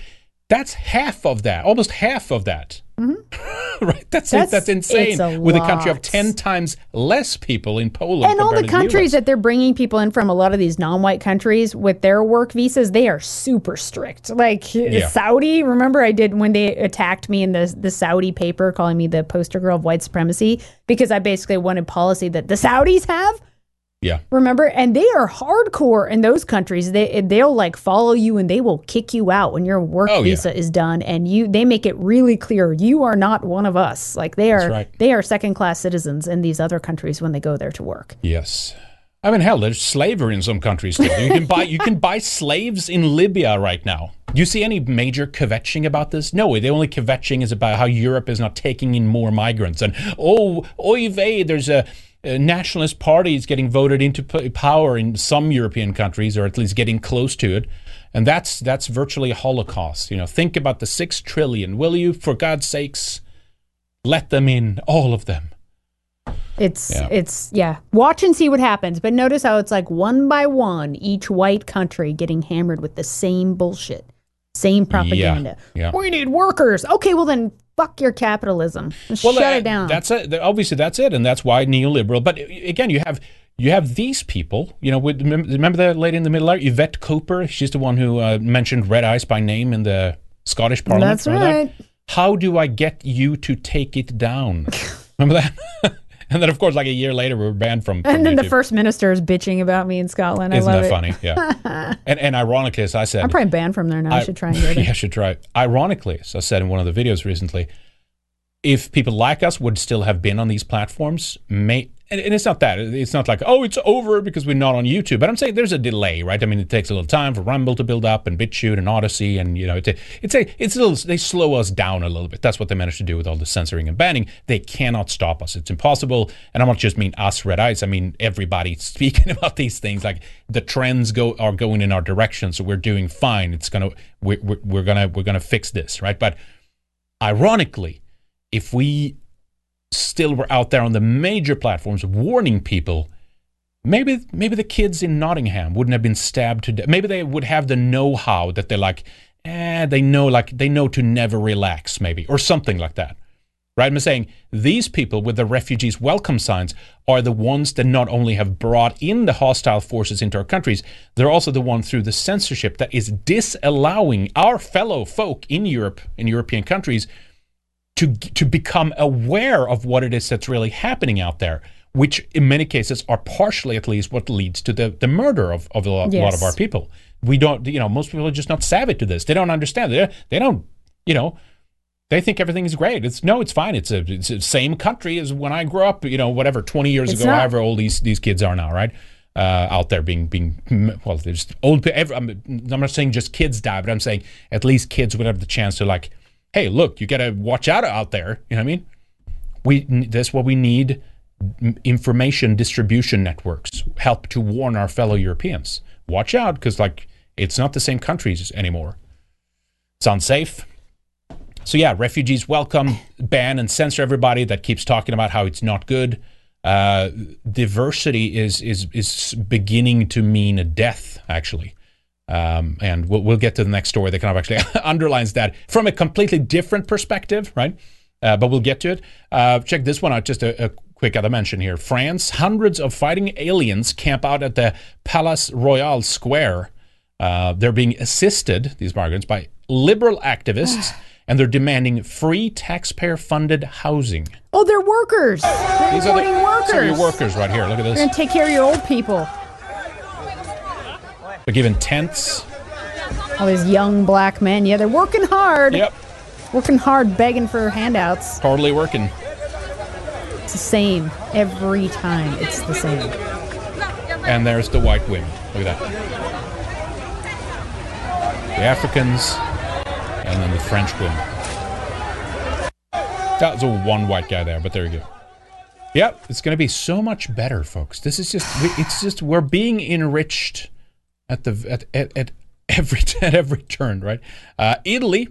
That's half of that, almost half of that. Mm-hmm. right? That's
That's-
That's insane.
a
With a country of 10 times less people in Poland.
and all the countries
US.
that they're bringing people in from, a lot of these non-white countries with their work visas, they are super strict. Like
Yeah.
Saudi, remember I did when they attacked me in the the Saudi paper, calling me the poster girl of white supremacy because I basically wanted policy that the Saudis have.
Yeah.
Remember, and they are hardcore in those countries. They they'll like follow you and they will kick you out when your work
Oh, yeah.
visa is done. And you they make it really clear you are not one of us. Like they are
right.
they are second class citizens in these other countries when they go there to work.
Yes. I mean, hell, there's slavery in some countries. Too. You can buy you can buy slaves in Libya right now. Do you see any major kvetching about this? No, the only kvetching is about how Europe is not taking in more migrants. And oh, oy vey, there's a, a nationalist parties getting voted into p- power in some European countries, or at least getting close to it. And that's that's virtually a holocaust. You know, think about the six trillion. Will you, for God's sakes, let them in, all of them?
It's
Yeah.
it's yeah. Watch and see what happens. But notice how it's like one by one, each white country getting hammered with the same bullshit, same propaganda.
yeah.
We need workers. Okay, well then fuck your capitalism.
Well,
shut
uh,
it down.
That's it. Obviously, that's it, and that's why neoliberal. But uh, again, you have you have these people. You know, with, remember, the lady in the middle there, Yvette Cooper. She's the one who uh, mentioned red ice by name in the Scottish Parliament.
That's
Remember that?
right.
How do I get you to take it down? remember that? and then, of course, like a year later, we were banned from. from
and then the first minister is bitching about me in Scotland. I
Isn't
love
that
it.
funny? Yeah. and and ironically, as I said,
I'm probably banned from there now. I, should try and get it.
yeah, I should try. Ironically, as I said in one of the videos recently, if people like us would still have been on these platforms, may and, and it's not that. It's not like, oh, it's over because we're not on YouTube. But I'm saying there's a delay, right? I mean, it takes a little time for Rumble to build up and BitChute and Odysee, and you know, it, it's a it's a little. They slow us down a little bit. That's what they managed to do with all the censoring and banning. They cannot stop us. It's impossible. And I don't just mean us, Red Ice. I mean everybody speaking about these things. Like the trends go are going in our direction, so we're doing fine. It's gonna we're, we're, we're gonna we're gonna fix this, right? But ironically, if we still were out there on the major platforms warning people, maybe maybe the kids in Nottingham wouldn't have been stabbed to death. Maybe they would have the know-how that they're like, eh, they know like they know to never relax, maybe, or something like that. Right? I'm saying these people with the refugees welcome signs are the ones that not only have brought in the hostile forces into our countries, they're also the one through the censorship that is disallowing our fellow folk in Europe, in European countries, to to become aware of what it is that's really happening out there, which in many cases are partially at least what leads to the, the murder of, of a lot,
Yes.
lot of our people. We don't, you know, most people are just not savvy to this. They don't understand. They, they don't, you know, they think everything is great. It's no, it's fine. It's a it's the same country as when I grew up. You know, whatever twenty years
It's
ago,
not.
however old these these kids are now, right? Uh, out there being being well, there's old. Every, I'm, I'm not saying just kids die, but I'm saying at least kids would have the chance to like, hey, look, you got to watch out out there. You know what I mean? We that's what we need. Information distribution networks help to warn our fellow Europeans. Watch out, because like it's not the same countries anymore. It's unsafe. So yeah, refugees welcome, ban and censor everybody that keeps talking about how it's not good. Uh, diversity is is is beginning to mean death, actually. Um, and we'll, we'll get to the next story that kind of actually underlines that from a completely different perspective, right? Uh, but we'll get to it. Uh, check this one out. Just a, a quick other mention here. France, hundreds of fighting aliens camp out at the Palace Royal Square. Uh, they're being assisted, these migrants, by liberal activists, and they're demanding free taxpayer-funded housing.
Oh, they're workers. They're
These are, the,
workers.
these are your workers right here. Look at this.
They're going to take care of your old people.
They're given tents.
All these young black men. Yeah, they're working hard.
Yep.
Working hard, begging for handouts.
Hardly working.
It's the same every time. It's the same.
And there's the white women. Look at that. The Africans, and then the French women. That was a one white guy there, but there you go. Yep, it's going to be so much better, folks. This is just, it's just, we're being enriched at the at, at, at every at every turn, right? Uh, Italy,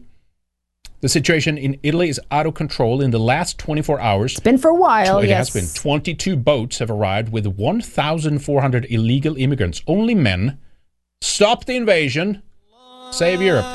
the situation in Italy is out of control. In the last 24 hours,
It's been for a while.
it
yes.
has been. 22 boats have arrived with 1,400 illegal immigrants, only men. Stop the invasion. Save Europe.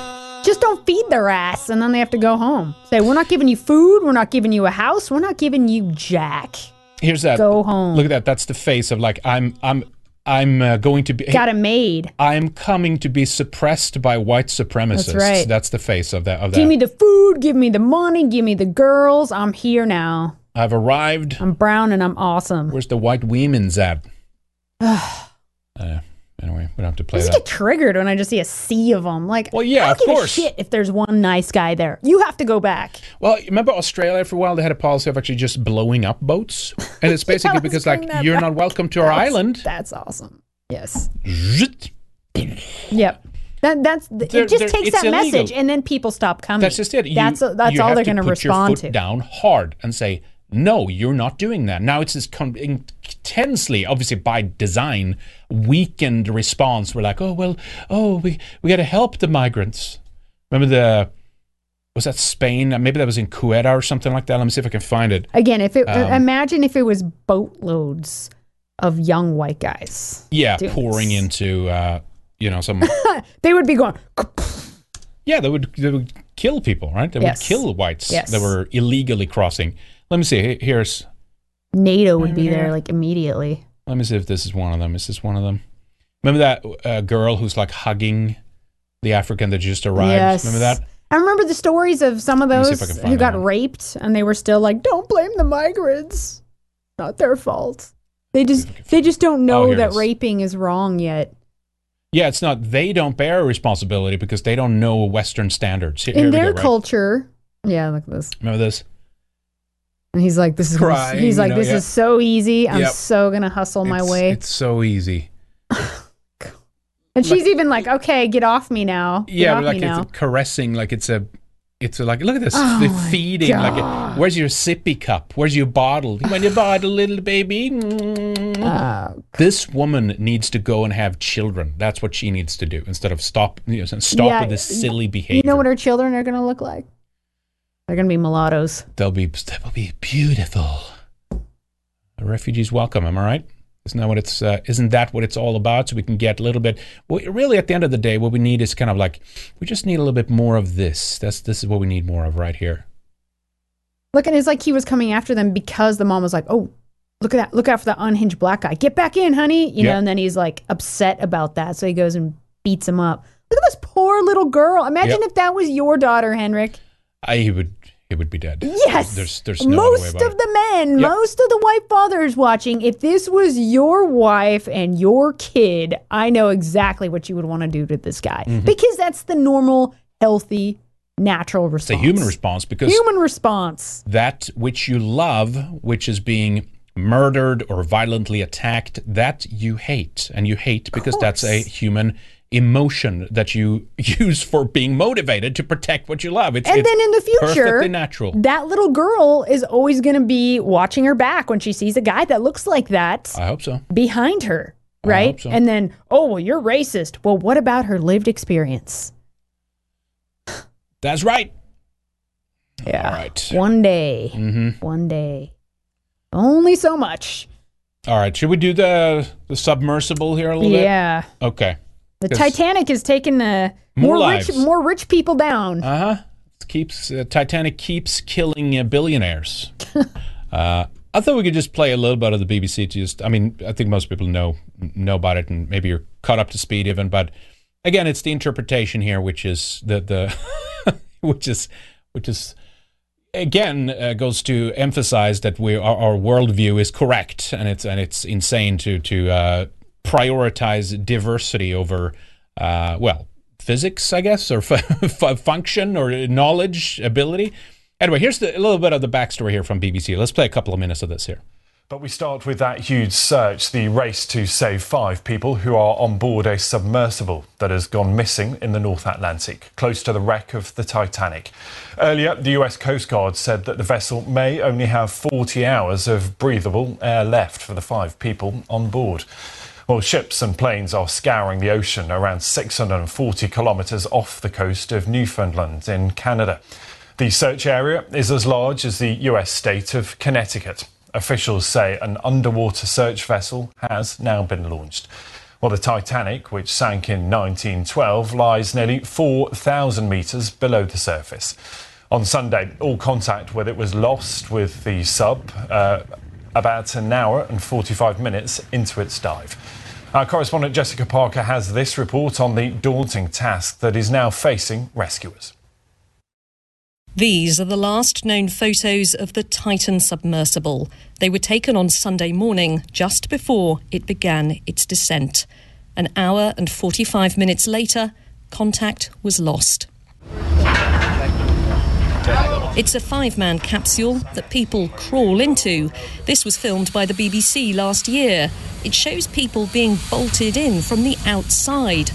Just don't feed their ass, and then they have to go home. Say, we're not giving you food. We're not giving you a house. We're not giving you jack.
Here's that.
Go home.
Look at that. That's the face of like I'm. I'm. I'm uh, going to be.
Got it made.
I'm coming to be suppressed by white supremacists.
That's right.
That's the face of that. Of
Give
that.
me the food. Give me the money. Give me the girls. I'm here now.
I've arrived.
I'm brown and I'm awesome.
Where's the white women's at? uh, anyway, we don't have to play I
just
that.
get triggered when I just see a sea of them. Like,
Well, yeah,
I
of
don't give
course.
a shit if there's one nice guy there. You have to go back.
Well, remember Australia for a while they had a policy of actually just blowing up boats, and it's basically
let's
because like you're
back.
not welcome to our
That's-
island.
That's awesome. Yes. Yep. That that's
They're-
it. Just takes that
illegal.
message, and then people stop coming.
That's just it. You-
that's that's all they're going to
put your
respond
foot
to.
down hard and say, "No, you're not doing that." Now it's this con- intensely, obviously by design, weakened response. We're like, "Oh well, oh we we got to help the migrants." Remember the was that Spain? Maybe that was in Ceuta or something like that. Let me see if I can find it.
Again, if it
Um,
imagine if it was boatloads of young white guys,
Yeah, pouring
this.
into uh, you know some.
they would be going.
Yeah, they would they would kill people, right? They
Yes.
would kill whites
Yes.
that were illegally crossing. Let me see. Here's
NATO would be there like immediately.
Let me see if this is one of them. Is this one of them? Remember that uh, girl who's like hugging the African that just arrived?
Yes.
Remember that?
I remember the stories of some of
Let me see
those
if I can
who got
one.
raped, and they were still like, "Don't blame the migrants. Not their fault." They just they just don't
Oh,
know
it
that
is.
raping is wrong yet.
Yeah, it's not. They don't bear responsibility because they don't know Western standards. Here,
In their
go, right?
culture, yeah, look at this.
Remember this?
And he's like, "This is gonna-
Crying,
he's
you
like,
know,
this
yeah.
is so easy. I'm
Yep.
so gonna hustle my
It's-
way."
It's so easy.
and she's even like, "Okay, get off me now. Get
Yeah,
off
but like
me now."
it's caressing, like it's a, it's a, like look at this,
Oh
the
my
feeding. Like, where's your sippy cup? Where's your bottle? When you want your bottle, little baby? Mm.
Oh,
this woman needs to go and have children. That's what she needs to do instead of stop, you know, stop
Yeah,
with this silly behavior.
You know what her children are gonna look like? They're gonna be mulattoes.
They'll be, they'll be beautiful. A refugee's welcome. Am I right? Isn't that what it's? Uh, isn't that what it's all about? So we can get a little bit. Well, really, at the end of the day, what we need is kind of like we just need a little bit more of this. That's this is what we need more of right here.
Look, and it's like he was coming after them because the mom was like, "Oh, look at that! Look out for that unhinged black guy! Get back in, honey!" You know. And then he's like upset about that, so he goes and beats him up. Look at this poor little girl. Imagine
Yep.
if that was your daughter, Henrik.
I would he would be dead.
Yes.
There's there's no
most of
it.
the men,
Yep.
most of the white fathers watching, if this was your wife and your kid, I know exactly what you would want to do to this guy
Mhm.
because that's the normal, healthy, natural response.
It's a human response because
Human response.
that which you love, which is being murdered or violently attacked, that you hate, and you hate because that's a human emotion that you use for being motivated to protect what you love. It's,
And
it's
then in the future,
perfectly natural.
that little girl is always going to be watching her back when she sees a guy that looks like that
I hope so.
behind her, right?
so.
And then, oh, well, you're racist. Well, what about her lived experience?
That's right.
Yeah.
All right.
One day.
Mm-hmm.
One day. Only so much.
All right. Should we do the the submersible here a little bit?
Yeah.
Okay.
The Titanic is taking the
More
more, rich, more rich people down.
Uh huh. Keeps uh, Titanic keeps killing uh, billionaires. uh, I thought we could just play a little bit of the BBC. To just, I mean, I think most people know know about it, and maybe you're caught up to speed even. But again, it's the interpretation here, which is the the which is which is again uh, goes to emphasize that we our, our worldview is correct, and it's and it's insane to to uh, prioritize diversity over uh, well physics, I guess, or function or knowledge, ability. Anyway, here's the, a little bit of the backstory here from BBC. Let's play a couple of minutes of this here.
But we start with that huge search, the race to save five people who are on board a submersible that has gone missing in the North Atlantic, close to the wreck of the Titanic. Earlier, the US Coast Guard said that the vessel may only have 40 hours of breathable air left for the five people on board. Well, ships and planes are scouring the ocean around 640 kilometres off the coast of Newfoundland in Canada. The search area is as large as the US state of Connecticut. Officials say an underwater search vessel has now been launched. Well, the Titanic, which sank in 1912, lies nearly 4,000 metres below the surface. On Sunday, all contact with it was lost with the sub uh, about an hour and 45 minutes into its dive. Our correspondent Jessica Parker has this report on the daunting task that is now facing rescuers.
These are the last known photos of the Titan submersible. They were taken on Sunday morning, just before it began its descent. An hour and 45 minutes later, contact was lost. It's a five man capsule that people crawl into. This was filmed by the BBC last year. It shows people being bolted in from the outside.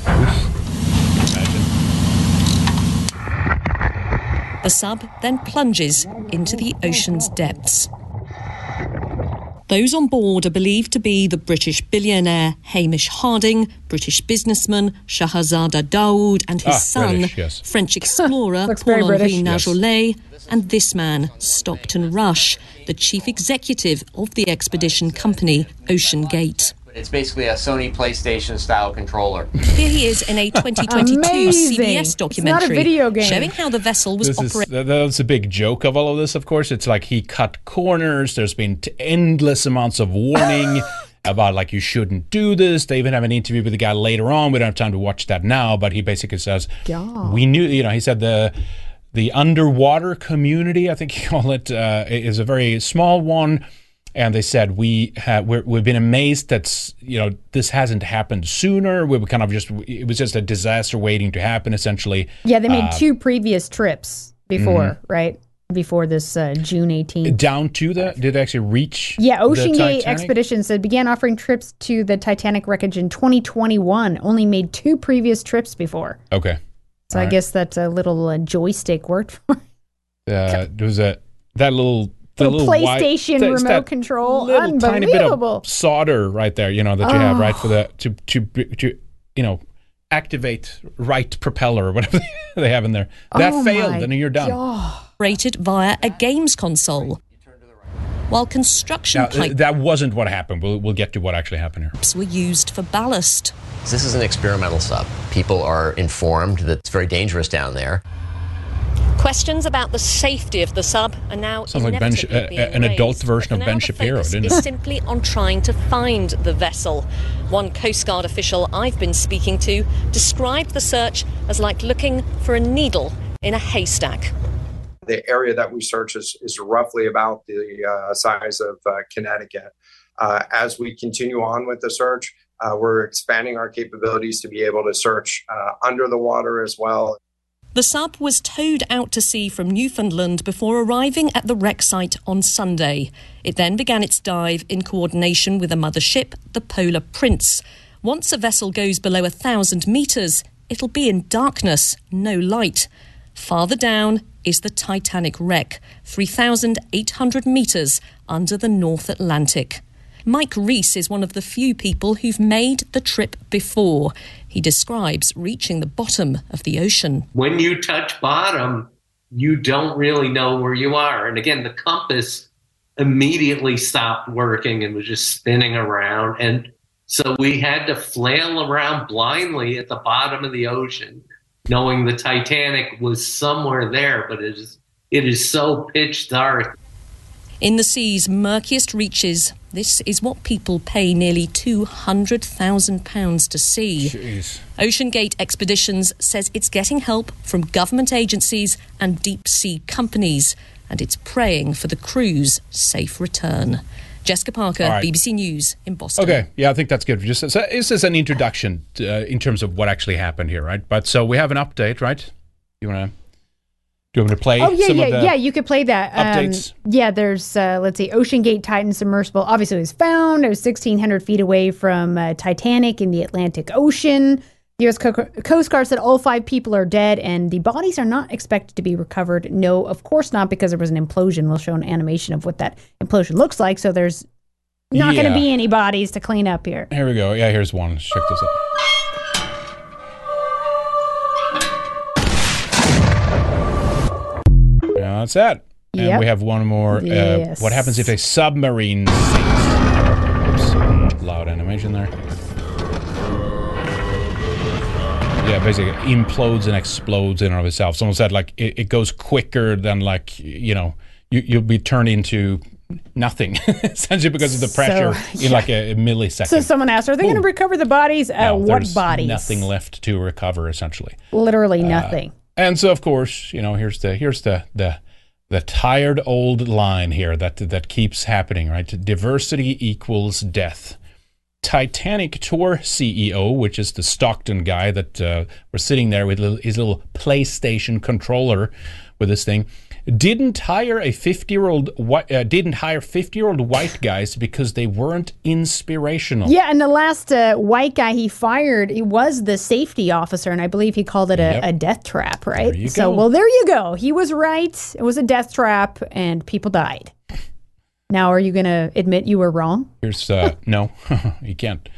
The sub then plunges into the ocean's depths. Those on board are believed to be the British billionaire Hamish Harding, British businessman Shahzada Dawood, and his
Ah,
son,
British, yes.
French explorer Paul-Henri
British. Yes.
And this man, Stockton Rush, the chief executive of the expedition company OceanGate.
It's basically a Sony PlayStation style controller.
Here he is in a 2022
Amazing.
CBS
It's not a
documentary
video game.
showing how the vessel was
This
operating.
that's a big joke of all of this. Of course, it's like he cut corners. There's been t- endless amounts of warning about like you shouldn't do this. They even have an interview with the guy later on. We don't have time to watch that now, but he basically says
God.
we knew. You know, he said the the underwater community, I think he called it, uh, is a very small one. And they said we have we're, we've been amazed that you know this hasn't happened sooner. We were kind of just it was just a disaster waiting to happen, essentially.
Yeah, they made
Uh,
two previous trips before,
Mhm.
right? before this uh, June 18th.
Down to the, did they actually reach?
Yeah, OceanGate
Titanic?
Expedition said began offering trips to the Titanic wreckage in 2021. Only made two previous trips before.
Okay.
So
All
I
right.
guess that uh, little uh, joystick worked for
Uh, there was a that little the
Little
little wi-
PlayStation
that's
remote
that
control.
little tiny bit
Unbelievable.
of solder right there, you know, that you have right
Oh.
for the to to to you know activate right propeller or whatever they have in there. That
Oh
failed, and then you're done.
Rated via a games console. While construction
Now, uh,
pipes
that wasn't what happened. We'll we'll get to what actually happened here.
were used for ballast.
This is an experimental sub. People are informed that it's very dangerous down there.
Questions about the safety of the sub are now
Sounds like Ben, Sh-
inevitably
uh,
being
an adult version of Ben
now, the
Shapiro,
focus
didn't
is
it?
simply on trying to find the vessel. One Coast Guard official I've been speaking to described the search as like looking for a needle in a haystack.
The area that we search is, is roughly about the uh, size of uh, Connecticut. Uh, as we continue on with the search, uh, we're expanding our capabilities to be able to search uh, under the water as well.
The sub was towed out to sea from Newfoundland before arriving at the wreck site on Sunday. It then began its dive in coordination with a mother ship, the Polar Prince. Once a vessel goes below a thousand metres, it'll be in darkness, no light. Farther down is the Titanic wreck, 3,800 metres under the North Atlantic. Mike Reiss is one of the few people who've made the trip before. He describes reaching the bottom of the ocean.
when you touch bottom, you don't really know where you are. And again, the compass immediately stopped working and was just spinning around. And so we had to flail around blindly at the bottom of the ocean, knowing the Titanic was somewhere there, but it is, it is so pitch dark.
In the sea's murkiest reaches, this is what people pay nearly £200,000 to see.
Jeez.
OceanGate Expeditions says it's getting help from government agencies and deep sea companies, and it's praying for the crew's safe return. Jessica Parker,
right.
BBC News in Boston.
Okay, yeah, I think that's good. Just so this is an introduction uh, in terms of what actually happened here, right? But so we have an update, right? You want to? Do you want me to play?
Oh yeah, yeah, yeah. You could play that. Um,
updates?
yeah, there's uh, let's see, OceanGate Titan submersible. Obviously, it was found. It was 1,600 feet away from uh, Titanic in the Atlantic Ocean. The U.S. Coast Guard said all five people are dead, and the bodies are not expected to be recovered. No, of course not, because there was an implosion. We'll show an animation of what that implosion looks like. So there's not going to be any bodies to clean up here.
Here we go. Yeah, here's one. Check this out. That's that. And
Yep.
we have one more. Uh,
Yes.
what happens if a submarine sinks? Oops, loud animation there. Yeah, basically implodes and explodes in and of itself. Someone said like it, it goes quicker than like you know you you'll be turned into nothing essentially because of the pressure
So,
in like a, a millisecond.
So someone asked, "Are they going to recover the bodies? Uh,
No,
what
there's
bodies?
Nothing left to recover, essentially.
Literally
Uh,
nothing.
and so, of course, you know, here's the here's the the the tired old line here that that keeps happening, right? Diversity equals death. Titanic Tour CEO, which is the Stockton guy that uh, was sitting there with his little PlayStation controller with this thing, didn't hire a 50 year old uh, didn't hire 50 year old white guys because they weren't inspirational.
Yeah, and the last uh, white guy he fired, he was the safety officer, and I believe he called it a,
Yep.
a death trap, right? so,
go.
well, there you go. He was right. It was a death trap, and people died. Now, are you going to admit you were wrong?
Here's uh, no, you can't.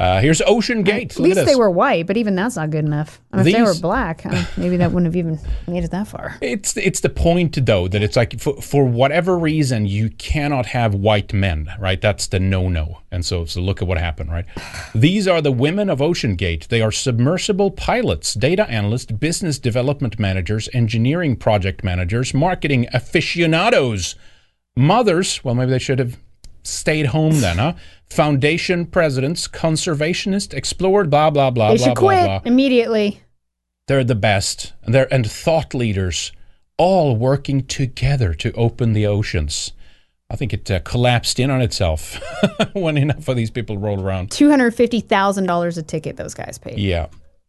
Uh, here's OceanGate.
At
Look
least
at
they were white, but even that's not good enough. I mean, if they were
These-
black, maybe that wouldn't have even made it that far.
It's it's the point though that it's like for, for whatever reason you cannot have white men, right? That's the no no. And so so look at what happened, right? These are the women of OceanGate. They are submersible pilots, data analysts, business development managers, engineering project managers, marketing aficionados, mothers. Well, maybe they should have stayed home then, huh? Foundation presidents, conservationists, explored, blah blah blah
they
blah
should
blah
quit
blah.
immediately.
They're the best, and they're and thought leaders, all working together to open the oceans. I think it uh, collapsed in on itself when enough of these people rolled around.
$250,000 a ticket those guys paid.
Yeah.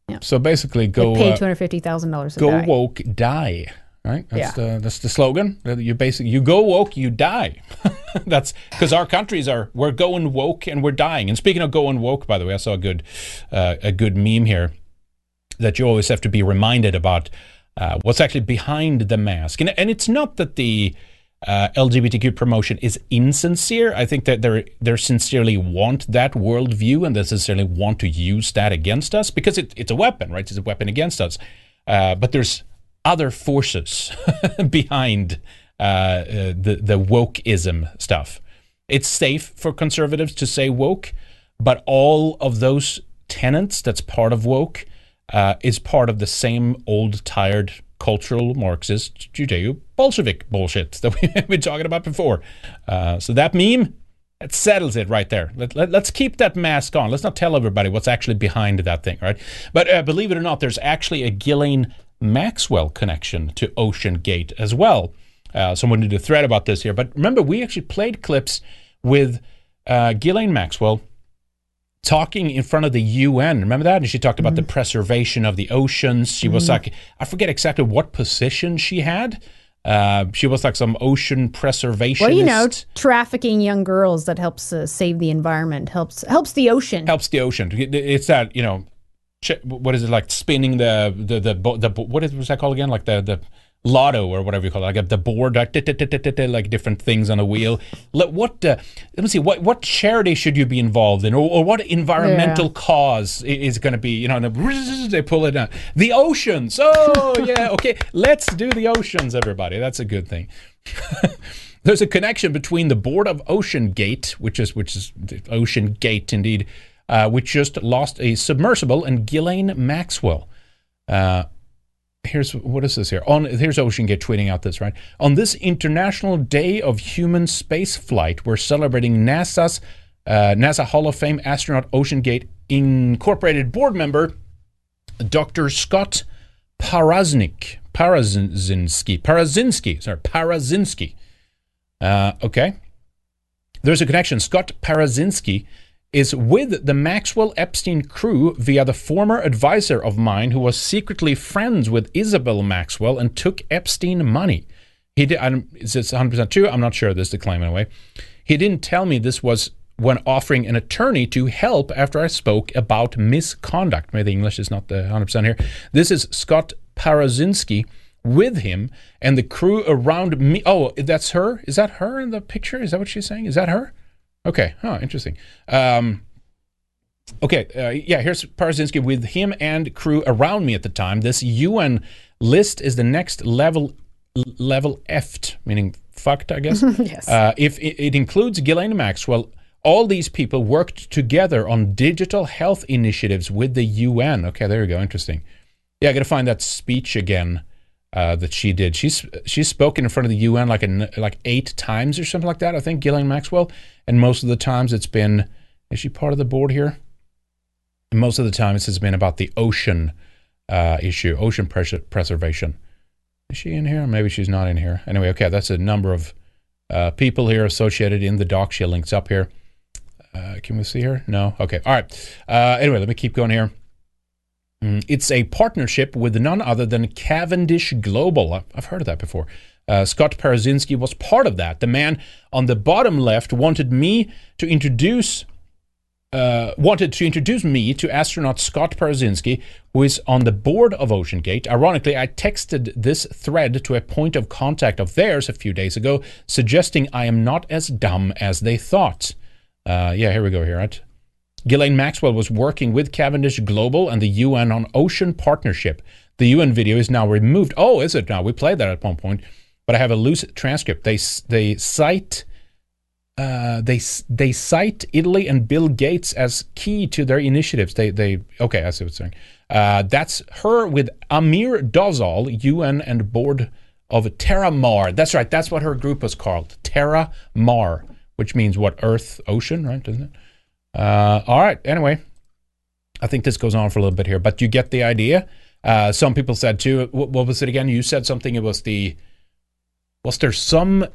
yeah. So basically,
They
go
paid
uh,
$250,000 a
go
die.
woke, die. Right? That's
Yeah.
the that's the slogan. You basically you go woke, you die. that's because our countries are we're going woke and we're dying. And speaking of going woke, by the way, I saw a good uh, a good meme here that you always have to be reminded about uh, what's actually behind the mask. And, and it's not that the uh, LGBTQ promotion is insincere. I think that they they sincerely want that worldview and they sincerely want to use that against us because it, it's a weapon, right? It's a weapon against us. Uh, but there's other forces behind uh, uh, the the wokeism stuff. It's safe for conservatives to say woke, but all of those tenets that's part of woke uh, is part of the same old, tired cultural Marxist Judeo Bolshevik bullshit that we've been talking about before. Uh, so that meme, it settles it right there. Let, let, us keep that mask on. Let's not tell everybody what's actually behind that thing, right? But uh, believe it or not, there's actually a Ghislaine Maxwell connection to OceanGate as well. Uh, someone did a thread about this here. But remember, we actually played clips with uh, Ghislaine Maxwell talking in front of the UN. Remember that? And she talked about the preservation of the oceans. She was
Mhm.
like, I forget exactly what position she had. Uh, she was like some ocean preservationist.
Well, you know, trafficking young girls that helps uh, save the environment, helps helps the ocean.
helps the ocean. It's that you know, what is it like spinning the the the, the bo- what is was that called again? Like the the lotto or whatever you call it, like the board, like, different things on a wheel. Let what uh, let me see what what charity should you be involved in, or, or what environmental
Yeah.
cause is going to be? You know, and the- they pull it down. The oceans. Oh yeah, okay. Let's do the oceans, everybody. That's a good thing. There's a connection between the board of OceanGate, which is which is OceanGate indeed, uh, which just lost a submersible, and Ghislaine Maxwell. Uh, here's what is this here? On here's OceanGate tweeting out this right on this International Day of Human Space Flight, we're celebrating NASA's uh, NASA Hall of Fame astronaut OceanGate Incorporated board member Dr. Scott Paraznik. Parazinski. Parazinski. Sorry, Parazinski. Uh, okay. There's a connection. Scott Parazinski is with the Maxwell Epstein crew via the former advisor of mine who was secretly friends with Isabel Maxwell and took Epstein money. He did. I don't- Is this 100% true? I'm not sure. This is the claim anyway. He didn't tell me this was when offering an attorney to help after I spoke about misconduct. Maybe the English is not the 100% here. This is Scott Parazinski with him and the crew around me. Oh, that's her? Is that her in the picture? Is that what she's saying? Is that her? Okay. Oh, interesting. Um, okay. Uh, yeah, here's Parazinski with him and crew around me at the time. This UN list is the next level level F, meaning fucked, I guess.
Yes.
Uh, if it, it includes Ghislaine Maxwell, all these people worked together on digital health initiatives with the UN. Okay, there you go. Interesting. Yeah, I got to find that speech again uh, that she did. She's she's spoken in front of the UN like a, like eight times or something like that. I think Gillian Maxwell, and most of the times it's been. Is she part of the board here? And most of the times it has been about the ocean uh, issue, ocean pres- preservation. Is she in here? Maybe she's not in here. Anyway, okay, that's a number of uh, people here associated in the doc. She links up here. Uh, can we see her? No. Okay. All right. Uh, anyway, let me keep going here. Mm, It's a partnership with none other than Cavendish Global. I've heard of that before. Uh, Scott Parazinski was part of that. The man on the bottom left wanted me to introduce uh, wanted to introduce me to astronaut Scott Parazinski, who is on the board of OceanGate. Ironically, I texted this thread to a point of contact of theirs a few days ago, suggesting I am not as dumb as they thought. Uh, yeah, here we go. Here, right? Ghislaine Maxwell was working with Cavendish Global and the UN on Ocean Partnership. The UN video is now removed. Oh, is it now? We played that at one point, but I have a loose transcript. They they cite uh, they they cite Italy and Bill Gates as key to their initiatives. They they okay, I see what you're saying. Uh, that's her with Amir Dossal, UN and board of TerraMar. That's right. That's what her group was called, Terra Mar, which means what? Earth, ocean, right? Doesn't it? Uh, all right. Anyway, I think this goes on for a little bit here, but you get the idea. Uh, some people said too. What, what was it again? You said something. It was the. Was there some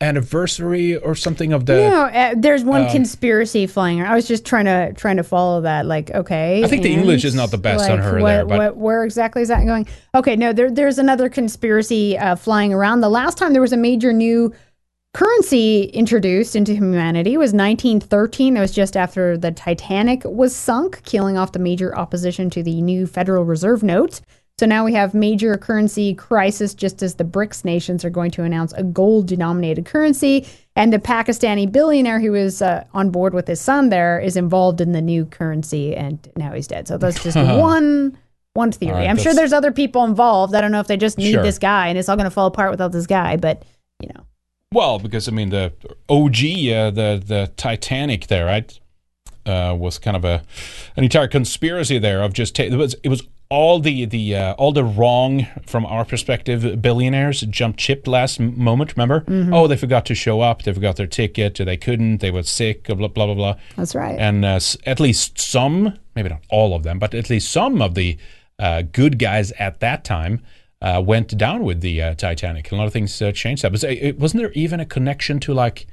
anniversary or something of the.
know, uh, there's one
um,
conspiracy flying around. I was just trying to trying to follow that. Like, okay,
I think the English is not the best on
like,
her
what,
there, but-
what, where exactly is that going? Okay, no, there, there's another conspiracy uh, flying around. The last time there was a major new currency introduced into humanity was 1913. That was just after the Titanic was sunk, killing off the major opposition to the new Federal Reserve notes. So now we have major currency crisis just as the BRICS nations are going to announce a gold denominated currency. And the Pakistani billionaire who was uh, on board with his son there is involved in the new currency and now he's dead. So that's just one one theory.
Right,
I'm sure there's other people involved. I don't know if they just need
Sure.
this guy and it's all going to fall apart without this guy, but you know.
Well, because I mean the OG, uh, the the Titanic there, right, uh, was kind of a an entire conspiracy there of just ta- it was it was all the the uh, all the wrong from our perspective billionaires jumped ship last moment. Remember?
Mhm.
Oh, they forgot to show up. They forgot their ticket. They couldn't. They were sick. Blah blah blah blah.
That's right.
And uh, s- at least some, maybe not all of them, but at least some of the uh, good guys at that time uh, went down with the uh, Titanic. A lot of things uh, changed. That was it, wasn't there even a connection to like,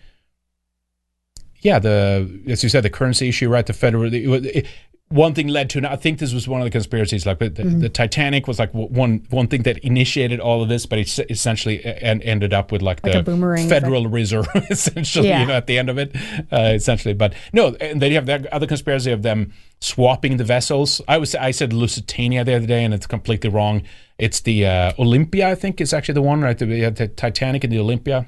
yeah, the as you said, the currency issue, right? The federal. It, it, one thing led to another. I think this was one of the conspiracies. Like the, the,
Mm-hmm.
the Titanic was like one one thing that initiated all of this, but it essentially and ended up with like,
Like
the Federal Reserve, essentially.
Yeah.
You know, at the end of it, uh, essentially. But no, and they have that other conspiracy of them swapping the vessels. I was I said Lusitania the other day, and it's completely wrong. It's the uh, Olympia, I think, is actually the one, right? Had the Titanic and the Olympia.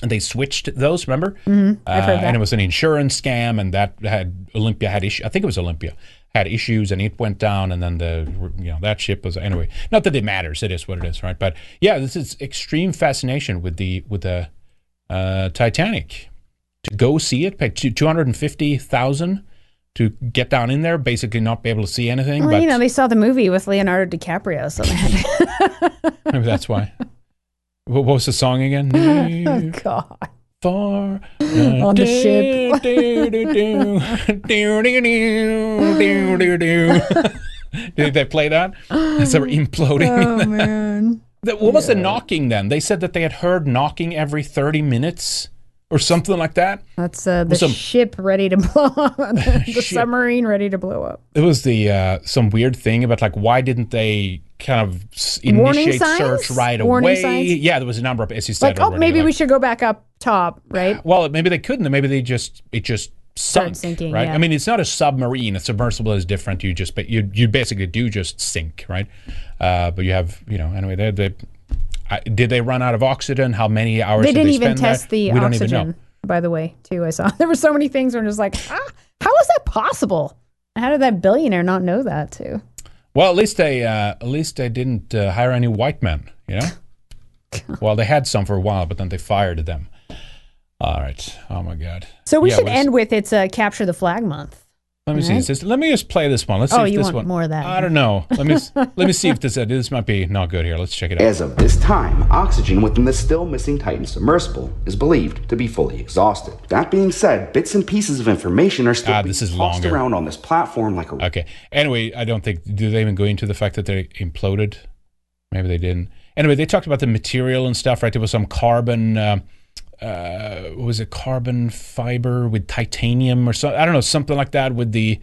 And they switched those, remember?
Mhm, I've heard
Uh,
that.
And it was an insurance scam, and that had Olympia had issue. I think it was Olympia had issues, and it went down, and then the you know that ship was anyway. Not that it matters; it is what it is, right? But yeah, this is extreme fascination with the with the uh, Titanic. To go see it, pay two hundred and fifty thousand to get down in there, basically not be able to see anything.
Well,
but
you know, they saw the movie with Leonardo DiCaprio, so they had
maybe that's why. What what was the song again?
Oh God.
Far
On the ship.
Did they play that? As they were imploding.
Oh man.
That- What was the knocking then? They said that they had heard knocking every 30 minutes or something like that.
That's uh, the
some-
ship ready to blow up, the submarine ready to blow up.
It was the uh, some weird thing about like why didn't they kind of initiate search right
Warning
away?
signs?
Yeah, there was a number of as you said.
Like, oh, maybe
like-
we should go back up top, right?
Well, maybe they couldn't. Maybe they just it just sunk,
sinking,
right?
yeah.
I mean, it's not a submarine. A submersible is different. You just you you basically do just sink, right? Uh, but you have you know anyway. They, they I, did they run out of oxygen? How many hours?
They
did
didn't
they
even
spend there?
test the
we don't even
oxygen,
know.
by the way, too. I saw there were so many things where I'm just like, ah, how is that possible? How did that billionaire not know that too?
Well, at least they uh, at least they didn't uh, hire any white men. You know. well, they had some for a while, but then they fired them. All right. Oh my God.
So we
Yeah,
should end with it's uh, capture the flag month.
Let me see.
Right?
Is this, let me just play this one. Let's see
Oh,
if
you
this
want
one.
more of that.
I don't know. Let me let me see if this uh, this might be not good here. Let's check it out.
As of this time, oxygen within the still missing Titan submersible is believed to be fully exhausted. That being said, bits and pieces of information are still
Ah,
being
this is
tossed
longer.
around on this platform like a
Okay. Anyway, I don't think do they even go into the fact that they imploded? Maybe they didn't. Anyway, they talked about the material and stuff, right? There was some carbon. Uh, uh, was it carbon fiber with titanium or something? I don't know, something like that with the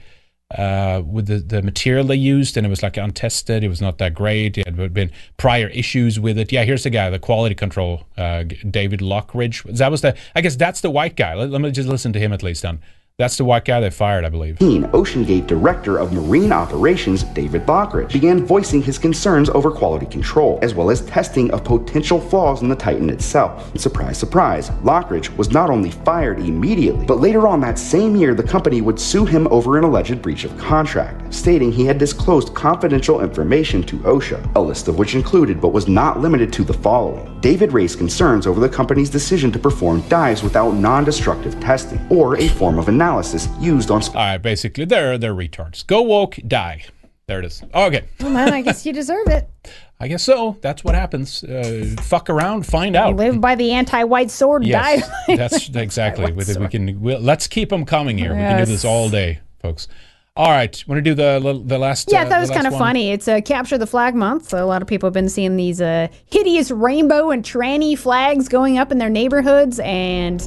uh, with the, the material they used, and it was like untested. It was not that great. It had been prior issues with it. Yeah, here's the guy, the quality control, uh, David Lochridge. That was the. I guess that's the white guy. Let, let me just listen to him at least. Then that's the white guy they fired, I believe.
OceanGate Director of Marine Operations, David Lochridge, began voicing his concerns over quality control, as well as testing of potential flaws in the Titan itself. And surprise, surprise, Lochridge was not only fired immediately, but later on that same year, the company would sue him over an alleged breach of contract, stating he had disclosed confidential information to OSHA, a list of which included but was not limited to the following. David raised concerns over the company's decision to perform dives without non destructive testing, or a form of analysis used on
All right, basically, they're they're retards. Go woke, die. There it is. Okay,
Well, man, I guess you deserve it.
I guess so. That's what happens. Uh, fuck around, find out.
Live by the anti-white sword.
Yes,
die.
that's exactly. With it, we can we'll, let's keep them coming here. We can do this all day, folks. All right, want to do the the last?
Yeah,
uh,
that was kind of
one?
funny. It's a capture the flag month, so a lot of people have been seeing these uh, hideous rainbow and tranny flags going up in their neighborhoods, and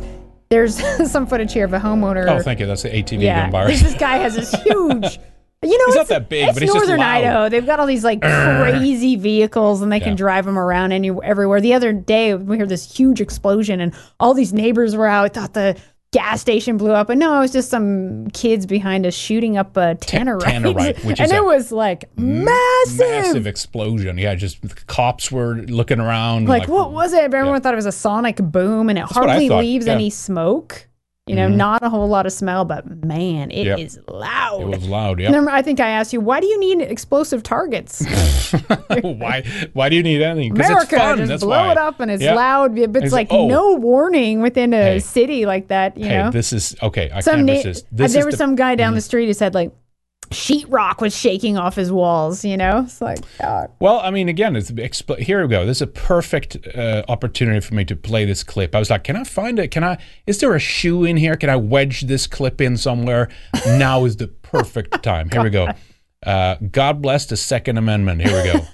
there's some footage here of a homeowner.
Oh, thank you. That's the ATV
yeah,
going by.
this guy has this huge. You know,
He's not that big,
it's
but he's just
Northern. Idaho. They've got all these like crazy vehicles, and they can drive them around anywhere, everywhere. The other day, we heard this huge explosion, and all these neighbors were out. Thought the gas station blew up, and no, it was just some kids behind us shooting up a tannerite.
tannerite, which
and
is
it was like massive.
Massive explosion. Yeah, just the cops were looking around.
Like, what was it? Everyone thought it was a sonic boom, and it
what I
hardly leaves
yeah.
any smoke. You know,
Mhm.
not a whole lot of smell, but man, it is
Yep.
loud.
It was loud. Yeah.
I think I asked you, why do you need explosive targets?
why? Why do you need anything?
America,
it's fun.
just
That's
blow
why.
it up and it's
Yeah.
loud. But it's
It's-
like
oh.
no warning within a
Hey.
city like that. You
Hey,
know,
this is okay. I
some
can't
na-
resist.
uh,
This
there
is
was
the-
some guy down
Mm.
the street who said like sheetrock was shaking off his walls. You know, it's like God.
Well, I mean, again, it's expl- here we go. This is a perfect uh, opportunity for me to play this clip. I was like, can I find it? Can I? Is there a shoe in here? Can I wedge this clip in somewhere? now is the perfect time. Here we go. Uh, God bless the Second Amendment. Here we go.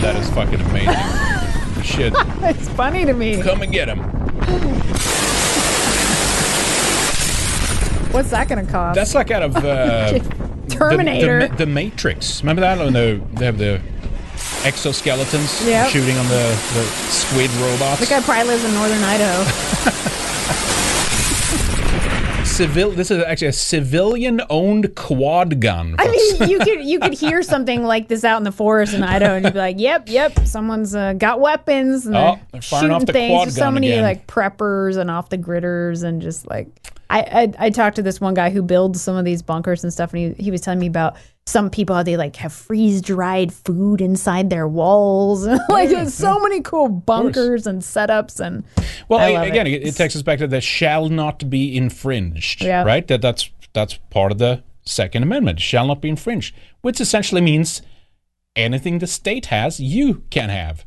That is fucking amazing. Shit.
it's funny to me.
Come and get him.
What's that going to cost?
That's like out of uh,
Terminator.
The, the, the Matrix. Remember that? When they, they have the exoskeletons
Yep.
shooting on the, the squid robots.
the guy probably lives in northern Idaho.
Civil. This is actually a civilian-owned quad gun.
I mean, you could you could hear something like this out in the forest in Idaho, and you'd be like, "Yep, yep, someone's uh, got weapons and
Oh,
they're,
they're firing
shooting
off the
things." There's so many
again.
like preppers and off the gridders, and just like I, I I talked to this one guy who builds some of these bunkers and stuff, and he he was telling me about some people how they like have freeze dried food inside their walls, like there's so many cool bunkers and setups, and
Well,
I
again,
it.
it. it takes us back to the shall not be infringed,
Yeah.
right? That that's that's part of the Second Amendment. Shall not be infringed, which essentially means anything the state has, you can have.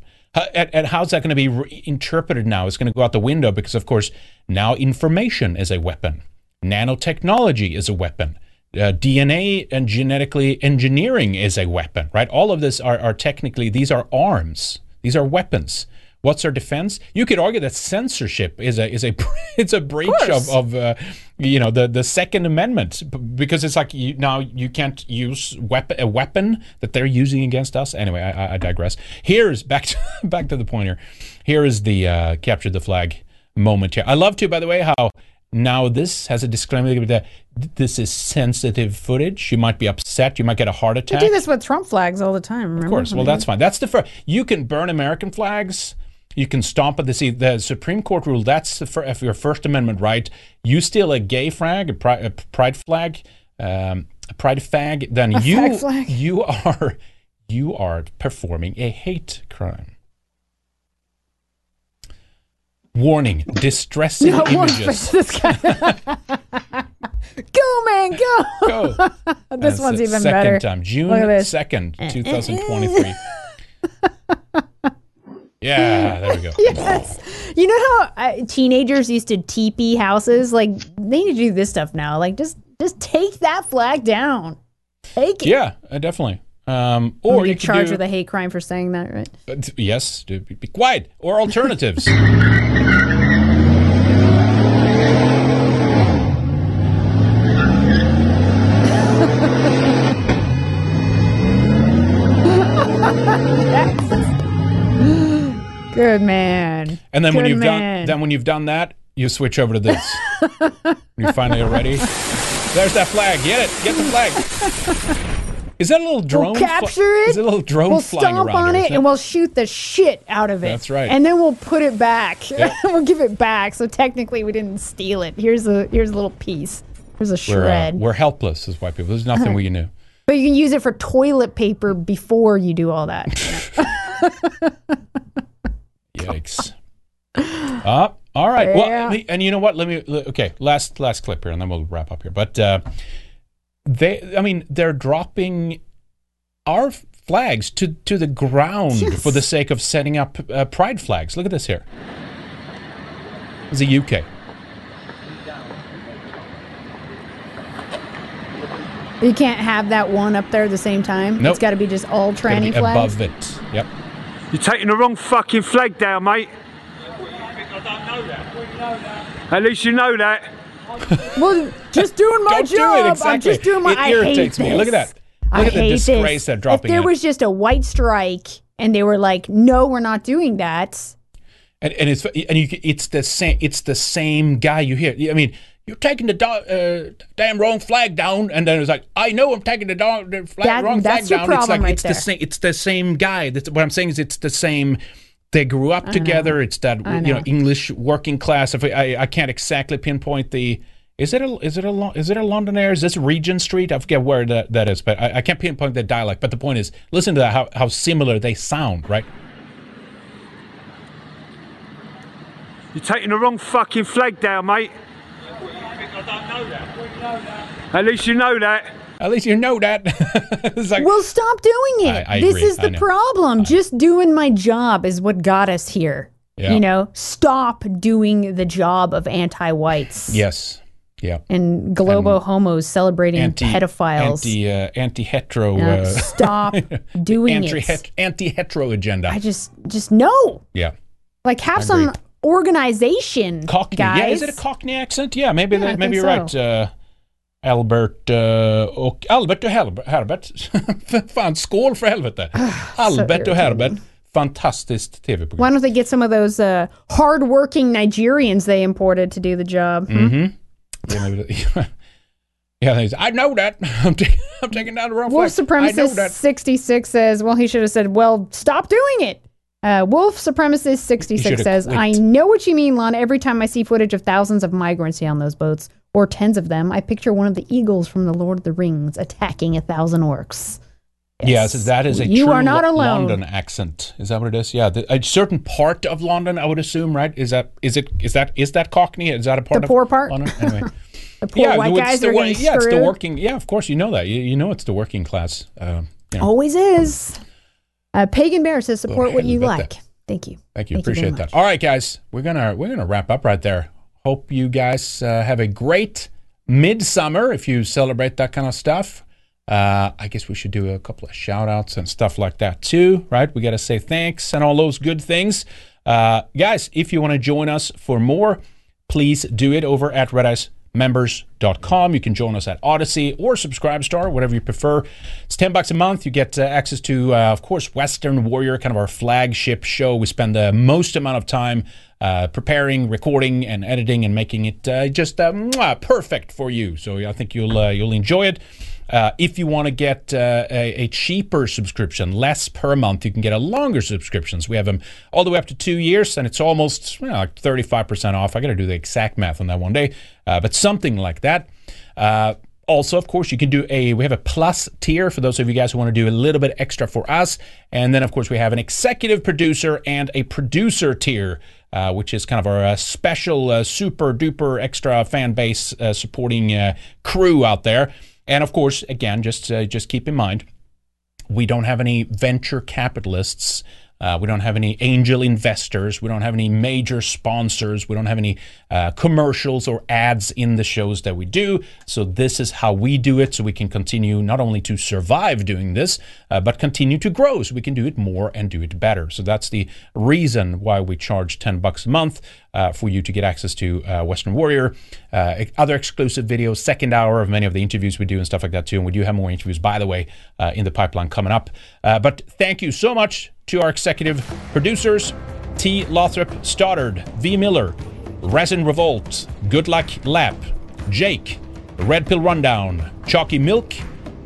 And, and how's that going to be re- interpreted now? It's going to go out the window because, of course, now information is a weapon, nanotechnology is a weapon. Uh, DNA and genetically engineering is a weapon, right? All of this are, are technically, these are arms. These are weapons. What's our defense? You could argue that censorship is a is a it's a breach of, of uh, you know the the Second Amendment because it's like you, now you can't use weapon a weapon that they're using against us. Anyway, I, I- digress. Here's back to back to the point here. Here is the uh, capture the flag moment here. I love to, by the way, how now this has a disclaimer that this is sensitive footage. You might be upset. You might get a heart attack.
do this with Trump flags all the time. Remember?
Of course. Well, that's fine. That's the first. You can burn American flags. You can stomp at the the Supreme Court rule. That's fir- if your First Amendment right. You steal a gay flag, a, pri- a pride flag, um, a pride flag, then
A
you
flag?
you are you are performing a hate crime. Warning: distressing
No,
images.
for this guy. go man, go.
Go.
this
That's
one's even
second
better.
time,
June second,
eh,
eh,
eh. two thousand twenty-three. yeah, there we go.
Yes. You know how uh, teenagers used to teepee houses? Like they need to do this stuff now. Like just just take that flag down. Take it.
Yeah, uh, definitely. Um,
Or you
you
get
could
charged
do,
with a hate crime for saying that, right?
uh, yes, be, be quiet. Or alternatives.
Good man.
And then when
Good
you've
man.
done then when you've done that, you switch over to this. when you're ready. There's that flag. Get it. Get the flag. Is that a little drone?
We'll capture it.
Is it a little drone
we'll
flying
stomp
around
on
here,
it
isn't
and we'll shoot the shit out of it.
That's right.
And then we'll put it back.
Yep.
we'll give it back. So technically, we didn't steal it. Here's a here's a little piece. Here's a
We're, uh,
shred.
we're helpless as white people. There's nothing we can do.
but you can use it for toilet paper before you do all that.
Yikes. Uh, all right. Well, and you know what? Let me. Okay, last last clip here, and then we'll wrap up here. But uh, they, I mean, they're dropping our flags to, to the ground
Yes.
for the sake of setting up uh, pride flags. Look at this here. It's the UK.
You can't have that one up there at the same time.
Nope.
It's got to be just all
It's
tranny
be
flags.
above it. Yep.
You're taking the wrong fucking flag down, mate. At least you know that.
Well, just doing my
Don't do it,
job. I'm just doing my.
It
I
irritates
hate
me.
This.
Look at that. Look
I
at the
hate
disgrace
this.
they're dropping
If there
it.
was just a white strike and they were like, "No, we're not doing that,"
and, and it's and you, it's the same it's the same guy you hear. I mean, you're taking the do- uh, damn wrong flag down, and then it's like, I know I'm taking the, do- the flag,
That-
wrong
that's
flag
your
down. It's
problem
like
right
it's
there.
the same. It's the same guy. That's, what I'm saying is it's the same. They grew up
I
together.
know.
It's that
I
you know
know.
English working class. If I, I, I can't exactly pinpoint the. Is it a is it a is it a Londoner? Is this Regent Street? I forget where that, that is, but I, I can't pinpoint the dialect. But the point is, listen to that, how how similar they sound, right?
You're taking the wrong fucking flag down, mate. At least you know that.
At least you know that. like,
well, stop doing it.
I- I
this
agree.
is the problem. Just doing my job is what got us here.
Yeah.
You know, stop doing the job of anti-whites
yes, yeah.
and globo homos celebrating pedophiles.
anti uh, anti hetero.
Uh, stop doing
anti
it.
anti hetero agenda.
I just, just no.
yeah,
Like, have
Agreed.
some organization,
Cockney.
guys.
Yeah, is it a Cockney accent? Yeah, maybe
Yeah,
that, maybe you're right. Uh, Albert uh, och Albert och Herbert. Herbert. Fan, skål för helvete. Albert och Herbert. Fantastiskt tv-program.
Why don't they get some of those uh, hardworking Nigerians they imported to do the job? hmm?
Mm-hmm. Yeah, maybe. that- yeah, they say, I know that. I'm, ta- I'm taking down the wrong
Wolf
flag.
Supremacist 66 says, well, he should have said, well, stop doing it. Uh, Wolf Supremacist 66 says,
quit.
I know what you mean, Lon. Every time I see footage of thousands of migrants here on those boats, or tens of them, I picture one of the eagles from The Lord of the Rings attacking a thousand orcs.
Yes, that is a
You
true
are not alone.
London accent. Is that what it is? Yeah, the, a certain part of London, I would assume, right? Is that is it is that is that Cockney? Is that a part
The
of
poor part?
London? Anyway,
The poor
yeah,
white
it's
guys
the
are
yeah, it's the working. Yeah, of course, you know that. You, you know it's the working class. Uh, you know.
Always is. Uh, Pagan Bear says, support what you like. Thank you.
Thank you.
Thank you
Appreciate that. All right, guys, we're gonna we're gonna wrap up right there. Hope you guys uh, have a great midsummer if you celebrate that kind of stuff. Uh, I guess we should do a couple of shout outs and stuff like that too, right? We got to say thanks and all those good things. Uh, guys, if you want to join us for more, please do it over at redicemembers.com. You can join us at Odysee or Subscribestar, whatever you prefer. It's 10 bucks a month. You get uh, access to, uh, of course, Weekend Warrior, kind of our flagship show. We spend the most amount of time uh, preparing, recording, and editing, and making it uh, just uh, perfect for you. So I think you'll uh, you'll enjoy it. Uh, if you want to get uh, a, a cheaper subscription, less per month, you can get a longer subscriptions. We have them all the way up to two years, and it's almost you know, like 35% off. I got to do the exact math on that one day, uh, but something like that. Uh, also, of course, you can do a. We have a plus tier for those of you guys who want to do a little bit extra for us, and then of course we have an executive producer and a producer tier, uh, which is kind of our uh, special, uh, super duper extra fan base uh, supporting crew out there. And of course, again, just uh, just keep in mind, we don't have any venture capitalists. Uh, we don't have any angel investors. We don't have any major sponsors. We don't have any uh, commercials or ads in the shows that we do. So, this is how we do it so we can continue not only to survive doing this, uh, but continue to grow so we can do it more and do it better. So, that's the reason why we charge 10 bucks a month uh, for you to get access to uh, Weekend Warrior, uh, other exclusive videos, second hour of many of the interviews we do and stuff like that too. And we do have more interviews, by the way, uh, in the pipeline coming up. Uh, but thank you so much to our executive producers, T. Lothrop Stoddard, V. Miller, Resin Revolt, Good Luck Lap, Jake, Red Pill Rundown, Chalky Milk,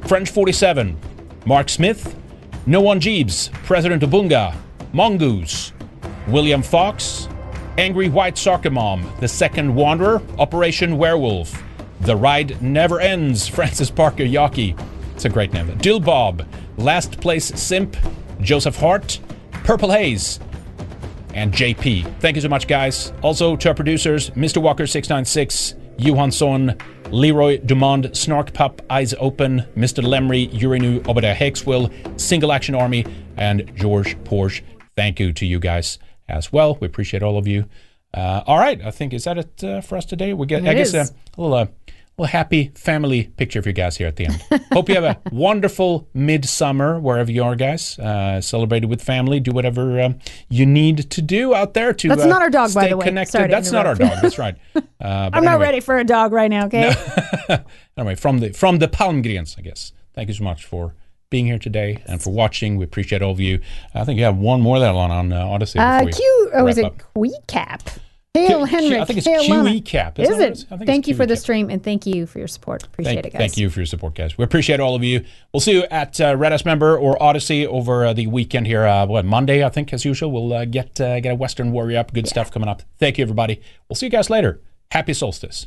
French 47, Mark Smith, No One Jeebs, President Obunga, Mongoose, William Fox, Angry White Soccer Mom, The Second Wanderer, Operation Werewolf, The Ride Never Ends, Francis Parker Yockey. It's a great name. Dill Bob, Last Place Simp, Joseph Hart, Purple Haze, and JP. Thank you so much, guys. Also to our producers, Mr. Walker696, Johansson, Leroy Dumond, Snark Pup, Eyes Open, Mr. Lemry, Urinu, Obadiah Hakeswill, Single Action Army, and George Porsche. Thank you to you guys as well. We appreciate all of you. Uh, all right, I think is that it uh, for us today. We get, I
It
guess, uh, a little, uh, little happy family picture for you guys here at the end. Hope you have a wonderful midsummer wherever you are, guys. Uh, celebrate it with family. Do whatever um, you need to do out there to.
That's
uh,
not our dog, by the way.
Connected.
Sorry
That's not our dog. That's right. Uh,
I'm not ready for a dog right now, okay?
anyway, from the from the Palmgrens, I guess. Thank you so much for being here today and for watching. We appreciate all of you. I think you have one more there on on uh, Odysee.
Uh,
before we
Q, or was
wrap
it. Quecap? Hail Henrik.
I think it's. QE cap.
Is
Is it
it?
is? I think
Thank you for the
cap.
stream and thank you for your support. Appreciate
Thank,
it, guys.
thank you for your support, guys. We appreciate all of you. We'll see you at uh, Red Ice Member or Odysee over uh, the weekend here. Uh, what Monday, I think, as usual. We'll uh, get uh, get a Weekend Warrior up. Good stuff coming up. Thank you, everybody. We'll see you guys later. Happy solstice.